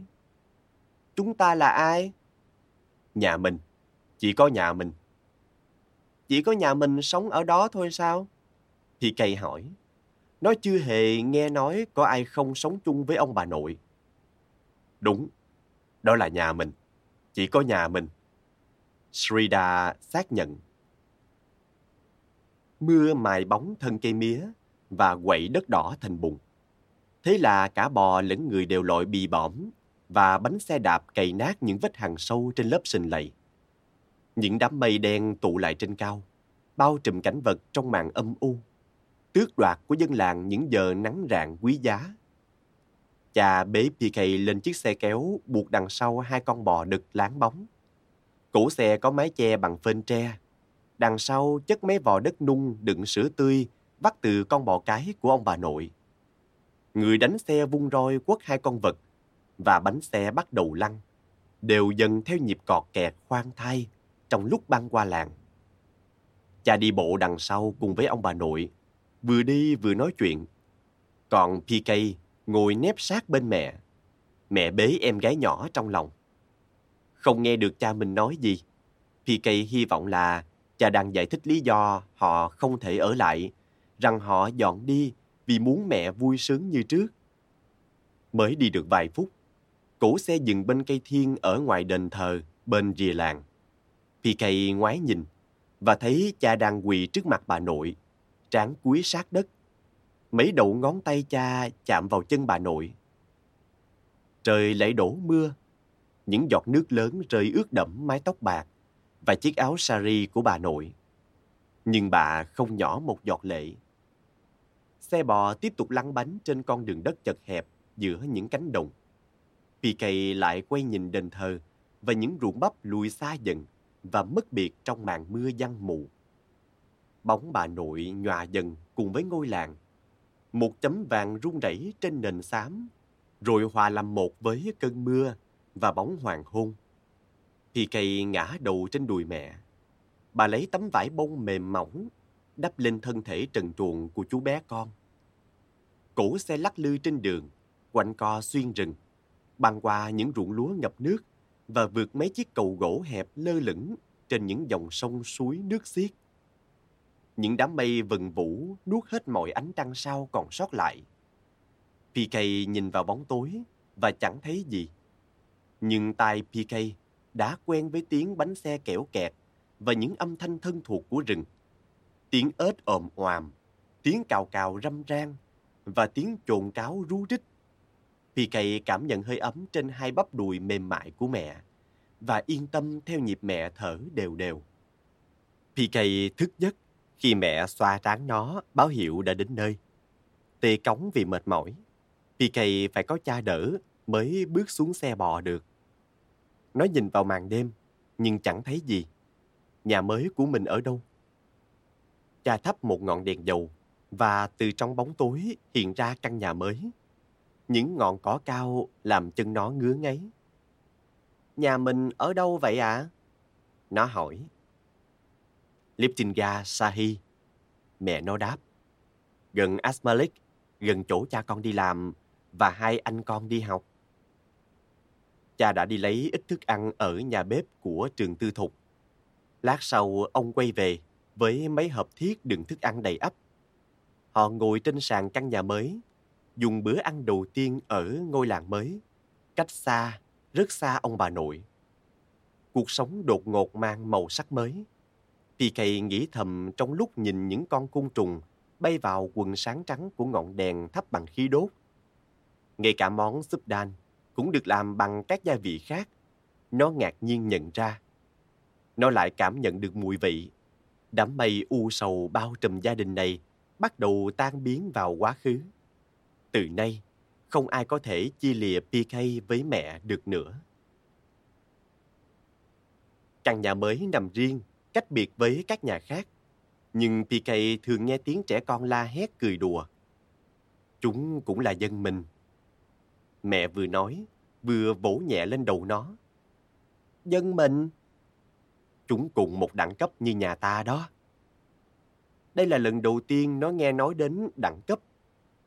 Chúng ta là ai? Nhà mình. Chỉ có nhà mình. Chỉ có nhà mình sống ở đó thôi sao? thì cây hỏi. Nó chưa hề nghe nói có ai không sống chung với ông bà nội. Đúng, đó là nhà mình. Chỉ có nhà mình. Srida xác nhận. Mưa mài bóng thân cây mía và quậy đất đỏ thành bùn. Thế là cả bò lẫn người đều lội bì bõm và bánh xe đạp cày nát những vết hàng sâu trên lớp sình lầy. Những đám mây đen tụ lại trên cao, bao trùm cảnh vật trong màn âm u, tước đoạt của dân làng những giờ nắng rạng quý giá. Cha bế PK lên chiếc xe kéo buộc đằng sau hai con bò đực láng bóng. Cổ xe có mái che bằng phên tre. Đằng sau chất mấy vò đất nung đựng sữa tươi vắt từ con bò cái của ông bà nội. Người đánh xe vung roi quất hai con vật và bánh xe bắt đầu lăn, đều dần theo nhịp cọt kẹt khoan thai trong lúc băng qua làng. Cha đi bộ đằng sau cùng với ông bà nội, vừa đi vừa nói chuyện. Còn PK ngồi nép sát bên mẹ. Mẹ bế em gái nhỏ trong lòng. Không nghe được cha mình nói gì. PK hy vọng là cha đang giải thích lý do họ không thể ở lại, rằng họ dọn đi vì muốn mẹ vui sướng như trước. Mới đi được vài phút, cỗ xe dừng bên cây thiên ở ngoài đền thờ bên rìa làng. PK ngoái nhìn và thấy cha đang quỳ trước mặt bà nội, trán cúi sát đất. Mấy đầu ngón tay cha chạm vào chân bà nội. Trời lại đổ mưa, những giọt nước lớn rơi ướt đẫm mái tóc bạc và chiếc áo sari của bà nội. Nhưng bà không nhỏ một giọt lệ. Xe bò tiếp tục lăn bánh trên con đường đất chật hẹp giữa những cánh đồng. PK lại quay nhìn đền thờ và những ruộng bắp lùi xa dần và mất biệt trong màn mưa giăng mù. Bóng bà nội nhòa dần cùng với ngôi làng. Một chấm vàng rung rẩy trên nền xám, rồi hòa làm một với cơn mưa và bóng hoàng hôn. PK ngã đầu trên đùi mẹ. Bà lấy tấm vải bông mềm mỏng, đắp lên thân thể trần truồng của chú bé con cỗ xe lắc lư trên đường, quanh co xuyên rừng, băng qua những ruộng lúa ngập nước và vượt mấy chiếc cầu gỗ hẹp lơ lửng trên những dòng sông suối nước xiết. Những đám mây vần vũ nuốt hết mọi ánh trăng sao còn sót lại. PK nhìn vào bóng tối và chẳng thấy gì. Nhưng tai PK đã quen với tiếng bánh xe kẻo kẹt và những âm thanh thân thuộc của rừng. Tiếng ếch ồm oàm, tiếng cào cào râm ran và tiếng chồn cáo rú rít. PK cảm nhận hơi ấm trên hai bắp đùi mềm mại của mẹ và yên tâm theo nhịp mẹ thở đều đều. PK thức giấc khi mẹ xoa trán nó, báo hiệu đã đến nơi. Tê cống vì mệt mỏi. PK phải có cha đỡ mới bước xuống xe bò được. Nó nhìn vào màn đêm, nhưng chẳng thấy gì. Nhà mới của mình ở đâu? Cha thắp một ngọn đèn dầu và từ trong bóng tối hiện ra căn nhà mới. Những ngọn cỏ cao làm chân nó ngứa ngáy. Nhà mình ở đâu vậy ạ? À? Nó hỏi. Liptinga Sahi. Mẹ nó đáp. Gần Asmalik, gần chỗ cha con đi làm và hai anh con đi học. Cha đã đi lấy ít thức ăn ở nhà bếp của trường tư thục. Lát sau ông quay về với mấy hộp thiết đựng thức ăn đầy ắp. Họ ngồi trên sàn căn nhà mới, dùng bữa ăn đầu tiên ở ngôi làng mới, cách xa, rất xa ông bà nội. Cuộc sống đột ngột mang màu sắc mới. PK nghĩ thầm trong lúc nhìn những con côn trùng bay vào quần sáng trắng của ngọn đèn thắp bằng khí đốt. Ngay cả món súp đan cũng được làm bằng các gia vị khác. Nó ngạc nhiên nhận ra. Nó lại cảm nhận được mùi vị. Đám mây u sầu bao trùm gia đình này bắt đầu tan biến vào quá khứ. Từ nay, không ai có thể chia lìa PK với mẹ được nữa. Căn nhà mới nằm riêng, cách biệt với các nhà khác. Nhưng PK thường nghe tiếng trẻ con la hét cười đùa. Chúng cũng là dân mình. Mẹ vừa nói, vừa vỗ nhẹ lên đầu nó. Dân mình? Chúng cùng một đẳng cấp như nhà ta đó. Đây là lần đầu tiên nó nghe nói đến đẳng cấp.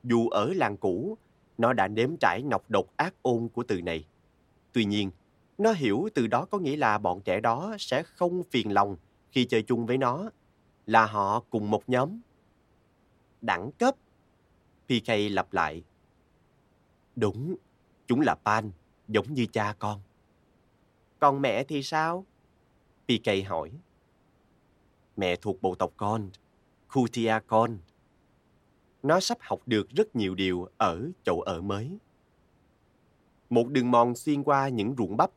Dù ở làng cũ, nó đã nếm trải nọc độc ác ôn của từ này. Tuy nhiên, nó hiểu từ đó có nghĩa là bọn trẻ đó sẽ không phiền lòng khi chơi chung với nó, là họ cùng một nhóm. Đẳng cấp. PK lặp lại. Đúng, chúng là Pan, giống như cha con. Còn mẹ thì sao? PK hỏi. Mẹ thuộc bộ tộc con, Kutia con. Nó sắp học được rất nhiều điều ở chỗ ở mới. Một đường mòn xuyên qua những ruộng bắp,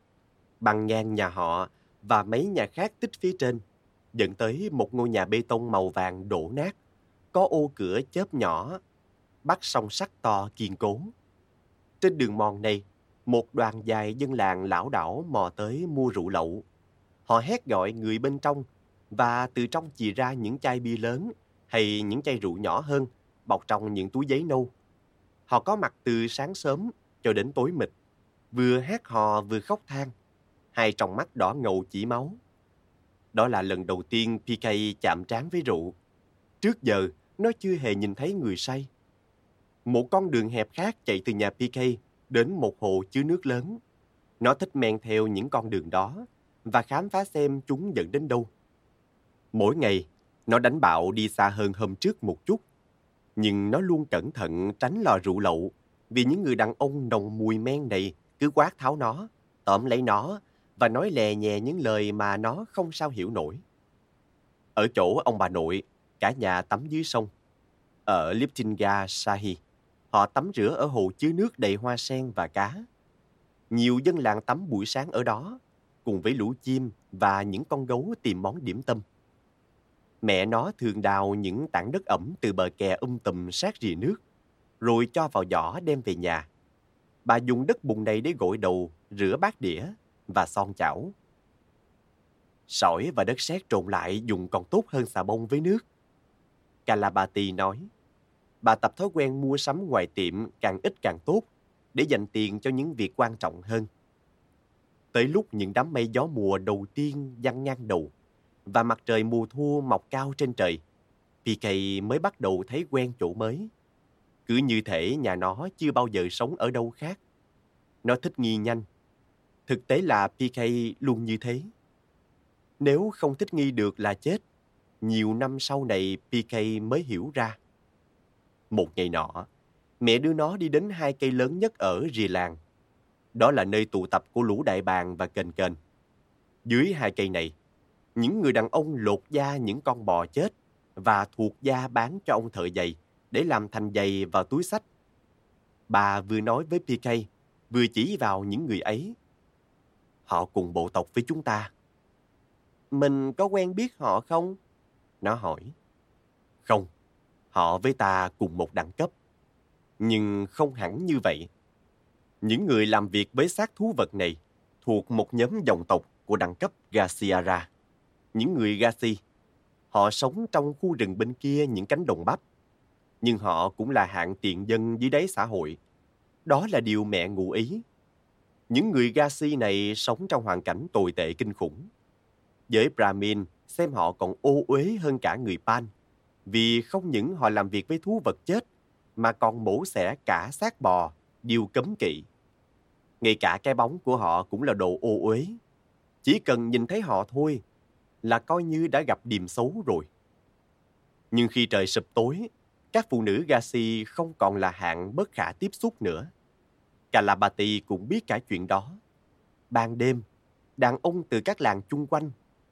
bằng ngang nhà họ và mấy nhà khác tích phía trên, dẫn tới một ngôi nhà bê tông màu vàng đổ nát, có ô cửa chớp nhỏ, bắt song sắt to kiên cố. Trên đường mòn này, một đoàn dài dân làng lão đảo mò tới mua rượu lậu. Họ hét gọi người bên trong và từ trong chì ra những chai bia lớn hay những chai rượu nhỏ hơn bọc trong những túi giấy nâu. Họ có mặt từ sáng sớm cho đến tối mịt, vừa hát hò vừa khóc than, hai tròng mắt đỏ ngầu chỉ máu. Đó là lần đầu tiên PK chạm trán với rượu. Trước giờ, nó chưa hề nhìn thấy người say. Một con đường hẹp khác chạy từ nhà PK đến một hồ chứa nước lớn. Nó thích men theo những con đường đó và khám phá xem chúng dẫn đến đâu. Mỗi ngày, nó đánh bạo đi xa hơn hôm trước một chút. Nhưng nó luôn cẩn thận tránh lò rượu lậu vì những người đàn ông nồng mùi men này cứ quát tháo nó, tóm lấy nó và nói lè nhẹ những lời mà nó không sao hiểu nổi. Ở chỗ ông bà nội, cả nhà tắm dưới sông. Ở Liptinga Sahi, họ tắm rửa ở hồ chứa nước đầy hoa sen và cá. Nhiều dân làng tắm buổi sáng ở đó, cùng với lũ chim và những con gấu tìm món điểm tâm. Mẹ nó thường đào những tảng đất ẩm từ bờ kè um tùm sát rìa nước, rồi cho vào giỏ đem về nhà. Bà dùng đất bùn này để gội đầu, rửa bát đĩa và son chảo. Sỏi và đất sét trộn lại dùng còn tốt hơn xà bông với nước. Calabati nói, bà tập thói quen mua sắm ngoài tiệm càng ít càng tốt để dành tiền cho những việc quan trọng hơn. Tới lúc những đám mây gió mùa đầu tiên văng ngang đầu và mặt trời mùa thu mọc cao trên trời, PK mới bắt đầu thấy quen chỗ mới. Cứ như thể nhà nó chưa bao giờ sống ở đâu khác. Nó thích nghi nhanh. Thực tế là PK luôn như thế. Nếu không thích nghi được là chết, Nhiều năm sau này PK mới hiểu ra. Một ngày nọ, mẹ đưa nó đi đến hai cây lớn nhất ở rìa làng. Đó là nơi tụ tập của lũ đại bàng và kền kền. Dưới hai cây này, những người đàn ông lột da những con bò chết và thuộc da bán cho ông thợ giày để làm thành giày và túi sách. Bà vừa nói với PK, vừa chỉ vào những người ấy. Họ cùng bộ tộc với chúng ta. Mình có quen biết họ không? Nó hỏi. Không, họ với ta cùng một đẳng cấp. Nhưng không hẳn như vậy. Những người làm việc với xác thú vật này thuộc một nhóm dòng tộc của đẳng cấp Gaciara. Những người Gaci. Họ sống trong khu rừng bên kia những cánh đồng bắp. Nhưng họ cũng là hạng tiện dân dưới đáy xã hội. Đó là điều mẹ ngụ ý. Những người Gaci này sống trong hoàn cảnh tồi tệ kinh khủng. Với Brahmin, xem họ còn ô uế hơn cả người Pan. Vì không những họ làm việc với thú vật chết, mà còn mổ xẻ cả xác bò, điều cấm kỵ. Ngay cả cái bóng của họ cũng là đồ ô uế. Chỉ cần nhìn thấy họ thôi là coi như đã gặp điềm xấu rồi. Nhưng khi trời sụp tối, các phụ nữ Gazi không còn là hạng bất khả tiếp xúc nữa. Calabati cũng biết cả chuyện đó. Ban đêm, đàn ông từ các làng chung quanh,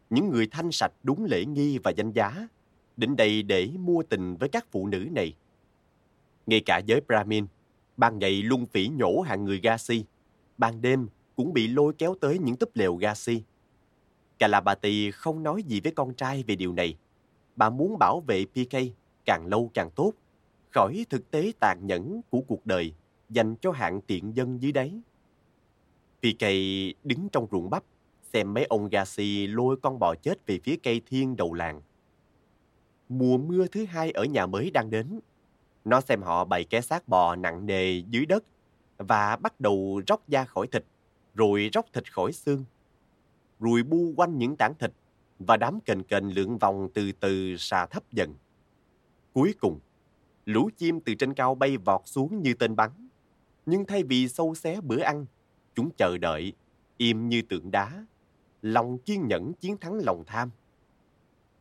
những người thanh sạch đúng lễ nghi và danh giá, đến đây để mua tình với các phụ nữ này. Ngay cả giới Brahmin, ban ngày luôn phỉ nhổ hàng người Gazi, ban đêm cũng bị lôi kéo tới những túp lều Gazi. Kalabati không nói gì với con trai về điều này. Bà muốn bảo vệ PK càng lâu càng tốt, khỏi thực tế tàn nhẫn của cuộc đời dành cho hạng tiện dân dưới đáy. PK đứng trong ruộng bắp, xem mấy ông Gazi lôi con bò chết về phía cây thiên đầu làng. Mùa mưa thứ hai ở nhà mới đang đến. Nó xem họ bày cái xác bò nặng nề dưới đất và bắt đầu róc da khỏi thịt, rồi róc thịt khỏi xương ruồi bu quanh những tảng thịt và đám kền kền lượn vòng từ từ xà thấp dần. Cuối cùng, lũ chim từ trên cao bay vọt xuống như tên bắn. Nhưng thay vì sâu xé bữa ăn, chúng chờ đợi, im như tượng đá. Lòng kiên nhẫn chiến thắng lòng tham.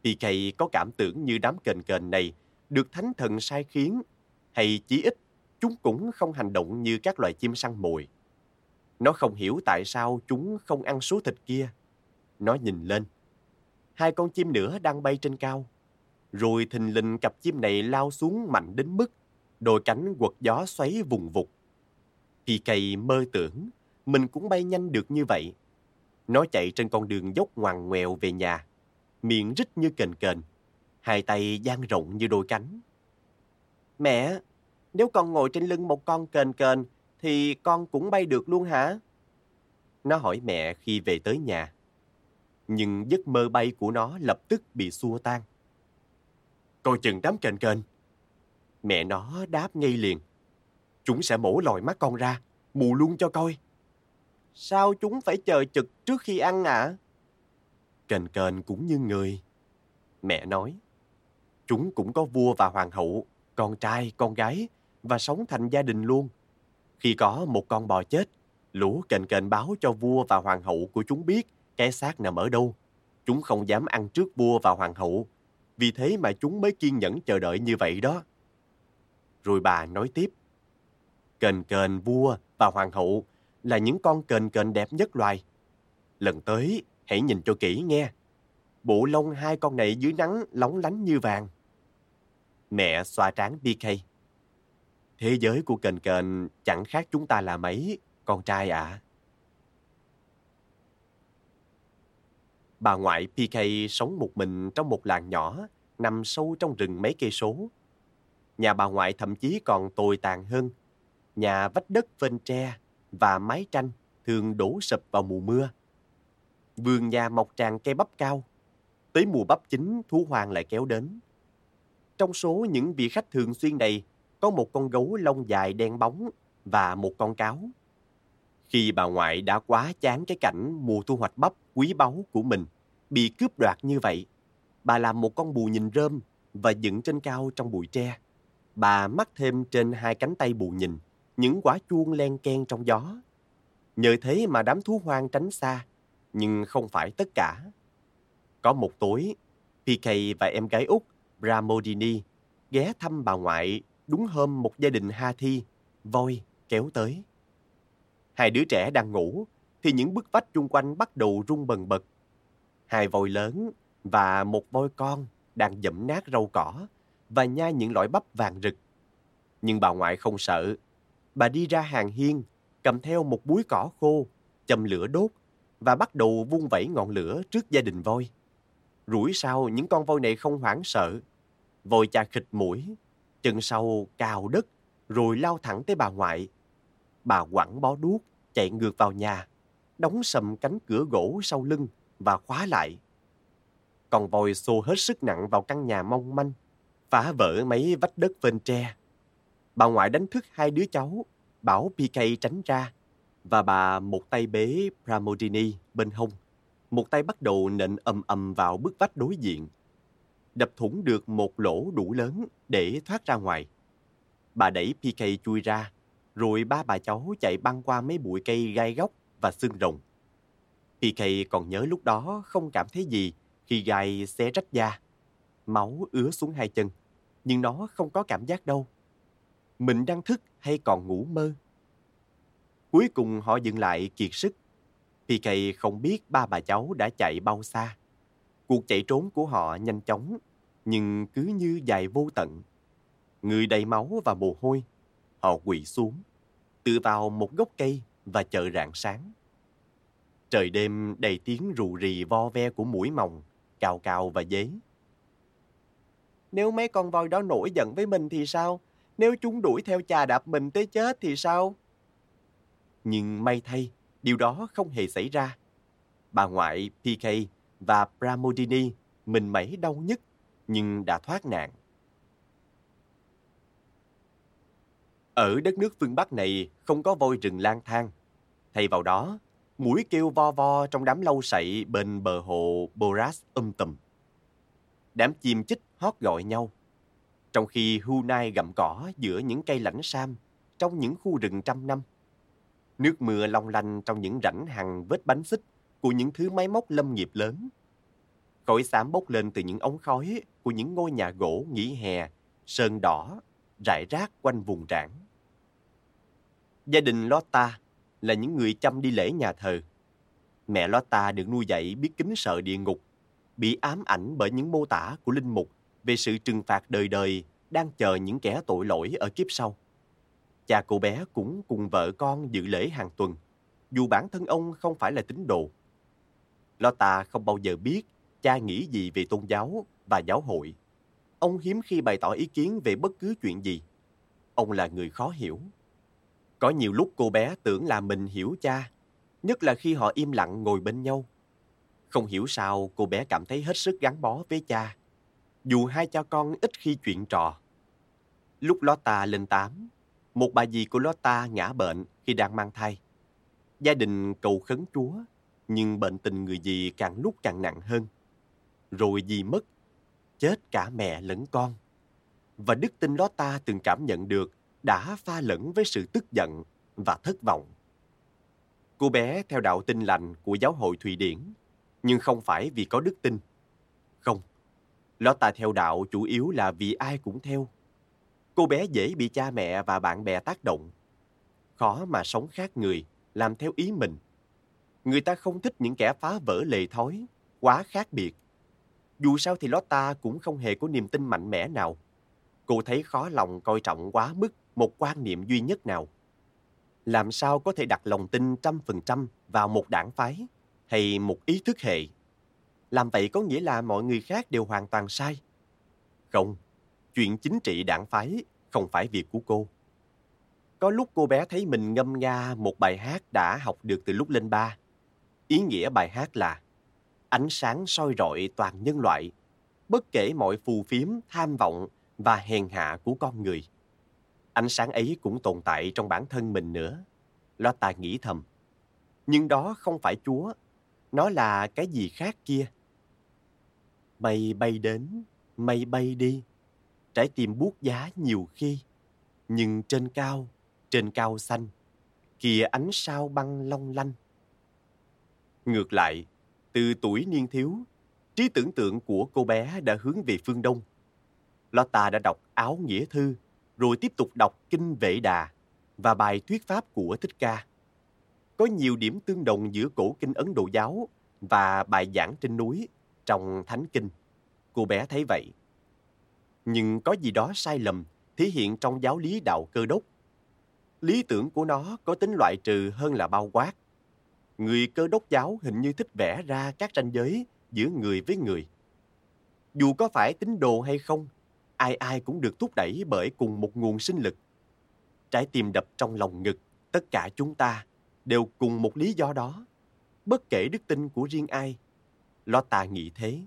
PK có cảm tưởng như đám kền kền này được thánh thần sai khiến, hay chí ít chúng cũng không hành động như các loài chim săn mồi. Nó không hiểu tại sao chúng không ăn số thịt kia. Nó nhìn lên. Hai con chim nữa đang bay trên cao. Rồi thình lình cặp chim này lao xuống mạnh đến mức đôi cánh quật gió xoáy vùng vụt. cây mơ tưởng mình cũng bay nhanh được như vậy. Nó chạy trên con đường dốc ngoằn ngoèo về nhà, miệng rít như kền kền, hai tay dang rộng như đôi cánh. Mẹ, nếu con ngồi trên lưng một con kền kền, thì con cũng bay được luôn hả? Nó hỏi mẹ khi về tới nhà. Nhưng giấc mơ bay của nó lập tức bị xua tan. Coi chừng đám kền kền. Mẹ nó đáp ngay liền. Chúng sẽ mổ lòi mắt con ra, mù luôn cho coi. Sao chúng phải chờ chực trước khi ăn ạ? À? Kền kền cũng như người. Mẹ nói. Chúng cũng có vua và hoàng hậu, con trai, con gái và sống thành gia đình luôn. Khi có một con bò chết, lũ kền kền báo cho vua và hoàng hậu của chúng biết cái xác nằm ở đâu. Chúng không dám ăn trước vua và hoàng hậu. Vì thế mà chúng mới kiên nhẫn chờ đợi như vậy đó. Rồi bà nói tiếp. Kền kền vua và hoàng hậu là những con kền kền đẹp nhất loài. Lần tới, hãy nhìn cho kỹ nghe. Bộ lông hai con này dưới nắng lóng lánh như vàng. Mẹ xoa trán BK. Thế giới của kền kền chẳng khác chúng ta là mấy, con trai ạ. À. Bà ngoại PK sống một mình trong một làng nhỏ, nằm sâu trong rừng mấy cây số. Nhà bà ngoại thậm chí còn tồi tàn hơn. Nhà vách đất phên tre và mái tranh thường đổ sập vào mùa mưa. Vườn nhà mọc tràn cây bắp cao. Tới mùa bắp chính thú hoàng lại kéo đến. Trong số những vị khách thường xuyên này, có một con gấu lông dài đen bóng và một con cáo. Khi bà ngoại đã quá chán cái cảnh mùa thu hoạch bắp quý báu của mình, bị cướp đoạt như vậy, bà làm một con bù nhìn rơm và dựng trên cao trong bụi tre. Bà mắc thêm trên hai cánh tay bù nhìn những quả chuông len ken trong gió. Nhờ thế mà đám thú hoang tránh xa, nhưng không phải tất cả. Có một tối, PK và em gái út Bramodini ghé thăm bà ngoại đúng hôm một gia đình Ha Thi, voi kéo tới. Hai đứa trẻ đang ngủ thì những bức vách chung quanh bắt đầu rung bần bật. Hai voi lớn và một voi con đang dẫm nát rau cỏ và nhai những loại bắp vàng rực. Nhưng bà ngoại không sợ. Bà đi ra hàng hiên, cầm theo một búi cỏ khô, châm lửa đốt và bắt đầu vung vẩy ngọn lửa trước gia đình voi. Rủi sao những con voi này không hoảng sợ. Voi cha khịch mũi, chân sau cào đất rồi lao thẳng tới bà ngoại. Bà quẳng bó đuốc, chạy ngược vào nhà, đóng sầm cánh cửa gỗ sau lưng và khóa lại. Còn voi xô hết sức nặng vào căn nhà mong manh, phá vỡ mấy vách đất phên tre. Bà ngoại đánh thức hai đứa cháu, bảo PK tránh ra, và bà một tay bế Pramodini bên hông, một tay bắt đầu nện ầm ầm vào bức vách đối diện. Đập thủng được một lỗ đủ lớn để thoát ra ngoài. Bà đẩy PK chui ra, rồi ba bà cháu chạy băng qua mấy bụi cây gai góc và xương rồng. PK còn nhớ lúc đó không cảm thấy gì khi gai xé rách da. Máu ứa xuống hai chân, nhưng nó không có cảm giác đâu. Mình đang thức hay còn ngủ mơ? Cuối cùng họ dừng lại kiệt sức. PK không biết ba bà cháu đã chạy bao xa. Cuộc chạy trốn của họ nhanh chóng, nhưng cứ như dài vô tận. Người đầy máu và mồ hôi, họ quỳ xuống, tự vào một gốc cây và chợ rạng sáng. Trời đêm đầy tiếng rù rì vo ve của mũi mòng, cào cào và dế. Nếu mấy con voi đó nổi giận với mình thì sao? Nếu chúng đuổi theo chà đạp mình tới chết thì sao? Nhưng may thay, điều đó không hề xảy ra. Bà ngoại PK và Pramodini mình mẩy đau nhất nhưng đã thoát nạn. Ở đất nước phương Bắc này không có voi rừng lang thang. Thay vào đó, mũi kêu vo vo trong đám lâu sậy bên bờ hồ Boras um tùm. Đám chim chích hót gọi nhau. Trong khi Hunai gặm cỏ giữa những cây lãnh sam trong những khu rừng trăm năm. Nước mưa long lanh trong những rãnh hằng vết bánh xích của những thứ máy móc lâm nghiệp lớn. Khói xám bốc lên từ những ống khói của những ngôi nhà gỗ nghỉ hè, sơn đỏ, rải rác quanh vùng rãng. Gia đình Lotta là những người chăm đi lễ nhà thờ. Mẹ Lotta được nuôi dạy biết kính sợ địa ngục, bị ám ảnh bởi những mô tả của linh mục về sự trừng phạt đời đời đang chờ những kẻ tội lỗi ở kiếp sau. Cha cô bé cũng cùng vợ con dự lễ hàng tuần, dù bản thân ông không phải là tín đồ. Lotta không bao giờ biết cha nghĩ gì về tôn giáo và giáo hội. Ông hiếm khi bày tỏ ý kiến về bất cứ chuyện gì. Ông là người khó hiểu. Có nhiều lúc cô bé tưởng là mình hiểu cha, nhất là khi họ im lặng ngồi bên nhau. Không hiểu sao cô bé cảm thấy hết sức gắn bó với cha, dù hai cha con ít khi chuyện trò. Lúc Lotta lên tám, một bà dì của Lotta ngã bệnh khi đang mang thai. Gia đình cầu khấn Chúa, nhưng bệnh tình người dì càng lúc càng nặng hơn. Rồi dì mất, chết cả mẹ lẫn con. Và đức tin Lotta từng cảm nhận được đã pha lẫn với sự tức giận và thất vọng. Cô bé theo đạo tin lành của giáo hội Thụy Điển, nhưng không phải vì có đức tin. Không, Lotta theo đạo chủ yếu là vì ai cũng theo. Cô bé dễ bị cha mẹ và bạn bè tác động. Khó mà sống khác người, làm theo ý mình. Người ta không thích những kẻ phá vỡ lề thói, quá khác biệt. Dù sao thì Lotta cũng không hề có niềm tin mạnh mẽ nào. Cô thấy khó lòng coi trọng quá mức một quan niệm duy nhất nào. Làm sao có thể đặt lòng tin trăm phần trăm vào một đảng phái hay một ý thức hệ? Làm vậy có nghĩa là mọi người khác đều hoàn toàn sai. Không, chuyện chính trị đảng phái không phải việc của cô. Có lúc cô bé thấy mình ngâm nga một bài hát đã học được từ lúc lên ba. Ý nghĩa bài hát là ánh sáng soi rọi toàn nhân loại, bất kể mọi phù phiếm, tham vọng và hèn hạ của con người. Ánh sáng ấy cũng tồn tại trong bản thân mình nữa. Lotta nghĩ thầm. Nhưng đó không phải Chúa. Nó là cái gì khác kia. Mây bay đến, mây bay đi. Trái tim buốt giá nhiều khi. Nhưng trên cao, trên cao xanh, kìa ánh sao băng long lanh. Ngược lại, từ tuổi niên thiếu, Trí tưởng tượng của cô bé đã hướng về phương Đông. Lotta đã đọc áo nghĩa thư, rồi tiếp tục đọc kinh vệ đà và bài thuyết pháp của Thích Ca. Có nhiều điểm tương đồng giữa cổ kinh Ấn Độ giáo và bài giảng trên núi trong Thánh Kinh. Cô bé thấy vậy. Nhưng có gì đó sai lầm thể hiện trong giáo lý đạo cơ đốc. Lý tưởng của nó có tính loại trừ hơn là bao quát. Người cơ đốc giáo hình như thích vẽ ra các ranh giới giữa người với người. Dù có phải tín đồ hay không, ai ai cũng được thúc đẩy bởi cùng một nguồn sinh lực. Trái tim đập trong lòng ngực, tất cả chúng ta đều cùng một lý do đó. Bất kể đức tin của riêng ai, lo tà nghĩ thế.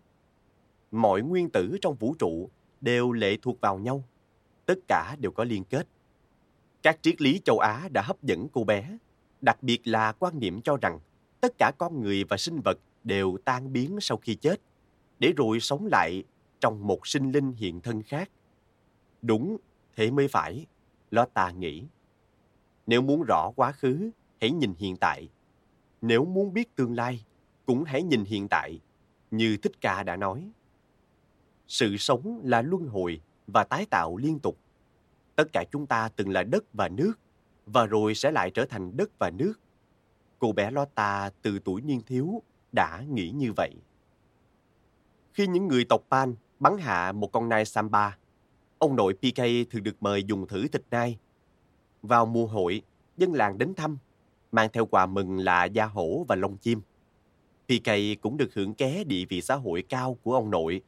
Mọi nguyên tử trong vũ trụ đều lệ thuộc vào nhau. Tất cả đều có liên kết. Các triết lý châu Á đã hấp dẫn cô bé, đặc biệt là quan niệm cho rằng tất cả con người và sinh vật đều tan biến sau khi chết, để rồi sống lại trong một sinh linh hiện thân khác. Đúng, thế mới phải, lo ta nghĩ. Nếu muốn rõ quá khứ, hãy nhìn hiện tại. Nếu muốn biết tương lai, cũng hãy nhìn hiện tại, như Thích Ca đã nói. Sự sống là luân hồi và tái tạo liên tục. Tất cả chúng ta từng là đất và nước, và rồi sẽ lại trở thành đất và nước. Cô bé Lota từ tuổi niên thiếu đã nghĩ như vậy. Khi những người tộc Pan bắn hạ một con nai Samba, ông nội PK thường được mời dùng thử thịt nai. Vào mùa hội, dân làng đến thăm, mang theo quà mừng là da hổ và lông chim. PK cũng được hưởng ké địa vị xã hội cao của ông nội,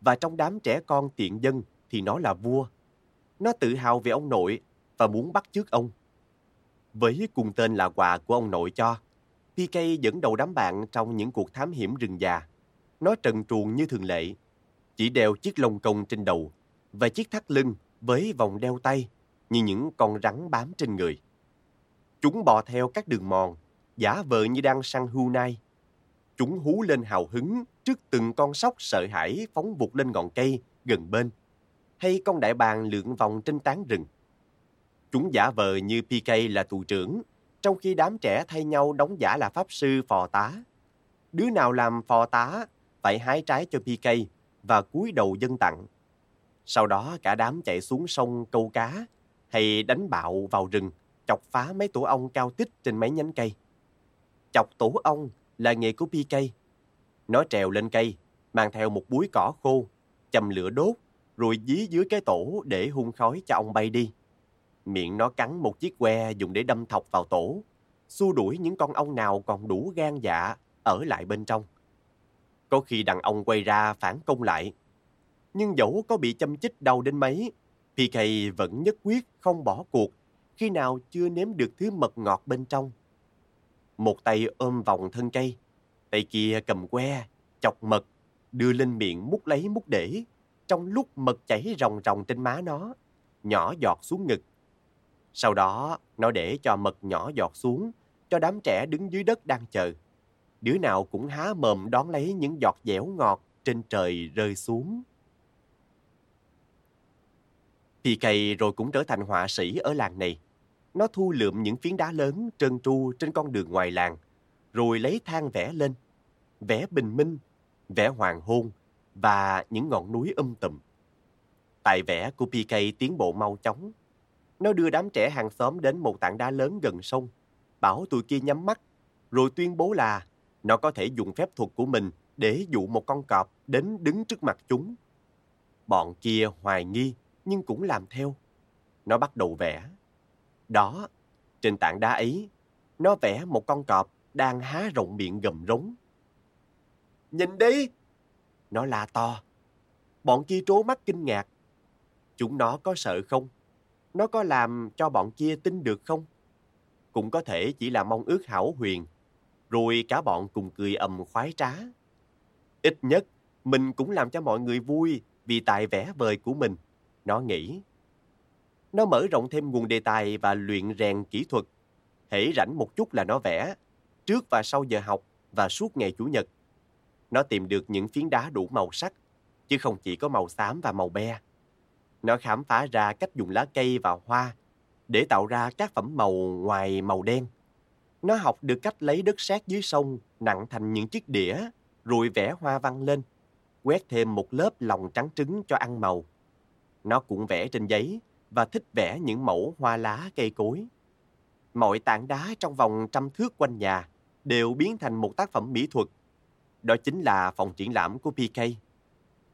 và trong đám trẻ con tiện dân thì nó là vua. Nó tự hào về ông nội và muốn bắt chước ông. Với cùng tên là quà của ông nội cho, PK dẫn đầu đám bạn trong những cuộc thám hiểm rừng già. Nó trần truồng như thường lệ, chỉ đeo chiếc lông công trên đầu và chiếc thắt lưng với vòng đeo tay như những con rắn bám trên người. Chúng bò theo các đường mòn, giả vờ như đang săn hưu nai. Chúng hú lên hào hứng trước từng con sóc sợ hãi phóng vụt lên ngọn cây gần bên, hay con đại bàng lượn vòng trên tán rừng. Chúng giả vờ như PK là tù trưởng, trong khi đám trẻ thay nhau đóng giả là pháp sư phò tá. Đứa nào làm phò tá phải hái trái cho PK và cúi đầu dân tặng. Sau đó cả đám chạy xuống sông câu cá hay đánh bạo vào rừng, chọc phá mấy tổ ong cao tích trên mấy nhánh cây. Chọc tổ ong là nghề của PK. Nó trèo lên cây, mang theo một búi cỏ khô, châm lửa đốt, rồi dí dưới cái tổ để hun khói cho ong bay đi. Miệng nó cắn một chiếc que dùng để đâm thọc vào tổ, xua đuổi những con ong nào còn đủ gan dạ ở lại bên trong. Có khi đàn ông quay ra phản công lại. Nhưng dẫu có bị châm chích đau đến mấy, PK vẫn nhất quyết không bỏ cuộc khi nào chưa nếm được thứ mật ngọt bên trong. Một tay ôm vòng thân cây, tay kia cầm que, chọc mật, đưa lên miệng mút lấy mút để, trong lúc mật chảy ròng ròng trên má nó, nhỏ giọt xuống ngực. Sau đó, nó để cho mật nhỏ giọt xuống, cho đám trẻ đứng dưới đất đang chờ. Đứa nào cũng há mồm đón lấy những giọt dẻo ngọt trên trời rơi xuống. PK rồi cũng trở thành họa sĩ ở làng này. Nó thu lượm những phiến đá lớn trơn tru trên con đường ngoài làng, rồi lấy than vẽ lên. Vẽ bình minh, vẽ hoàng hôn và những ngọn núi um tùm. Tài vẽ của PK tiến bộ mau chóng. Nó đưa đám trẻ hàng xóm đến một tảng đá lớn gần sông, bảo tụi kia nhắm mắt, rồi tuyên bố là nó có thể dùng phép thuật của mình để dụ một con cọp đến đứng trước mặt chúng. Bọn kia hoài nghi nhưng cũng làm theo. Nó bắt đầu vẽ. Đó, trên tảng đá ấy, nó vẽ một con cọp đang há rộng miệng gầm rống. Nhìn đi! Nó la to. Bọn kia trố mắt kinh ngạc. Chúng nó có sợ không? Nó có làm cho bọn kia tin được không? Cũng có thể chỉ là mong ước hảo huyền rồi cả bọn cùng cười ầm khoái trá. Ít nhất, mình cũng làm cho mọi người vui vì tài vẽ vời của mình. Nó nghĩ. Nó mở rộng thêm nguồn đề tài và luyện rèn kỹ thuật. Hễ rảnh một chút là nó vẽ, trước và sau giờ học và suốt ngày Chủ nhật. Nó tìm được những phiến đá đủ màu sắc, chứ không chỉ có màu xám và màu be. Nó khám phá ra cách dùng lá cây và hoa để tạo ra các phẩm màu ngoài màu đen. Nó học được cách lấy đất sét dưới sông nặng thành những chiếc đĩa, rồi vẽ hoa văn lên, quét thêm một lớp lòng trắng trứng cho ăn màu. Nó cũng vẽ trên giấy và thích vẽ những mẫu hoa lá cây cối. Mọi tảng đá trong vòng trăm thước quanh nhà đều biến thành một tác phẩm mỹ thuật. Đó chính là phòng triển lãm của PK.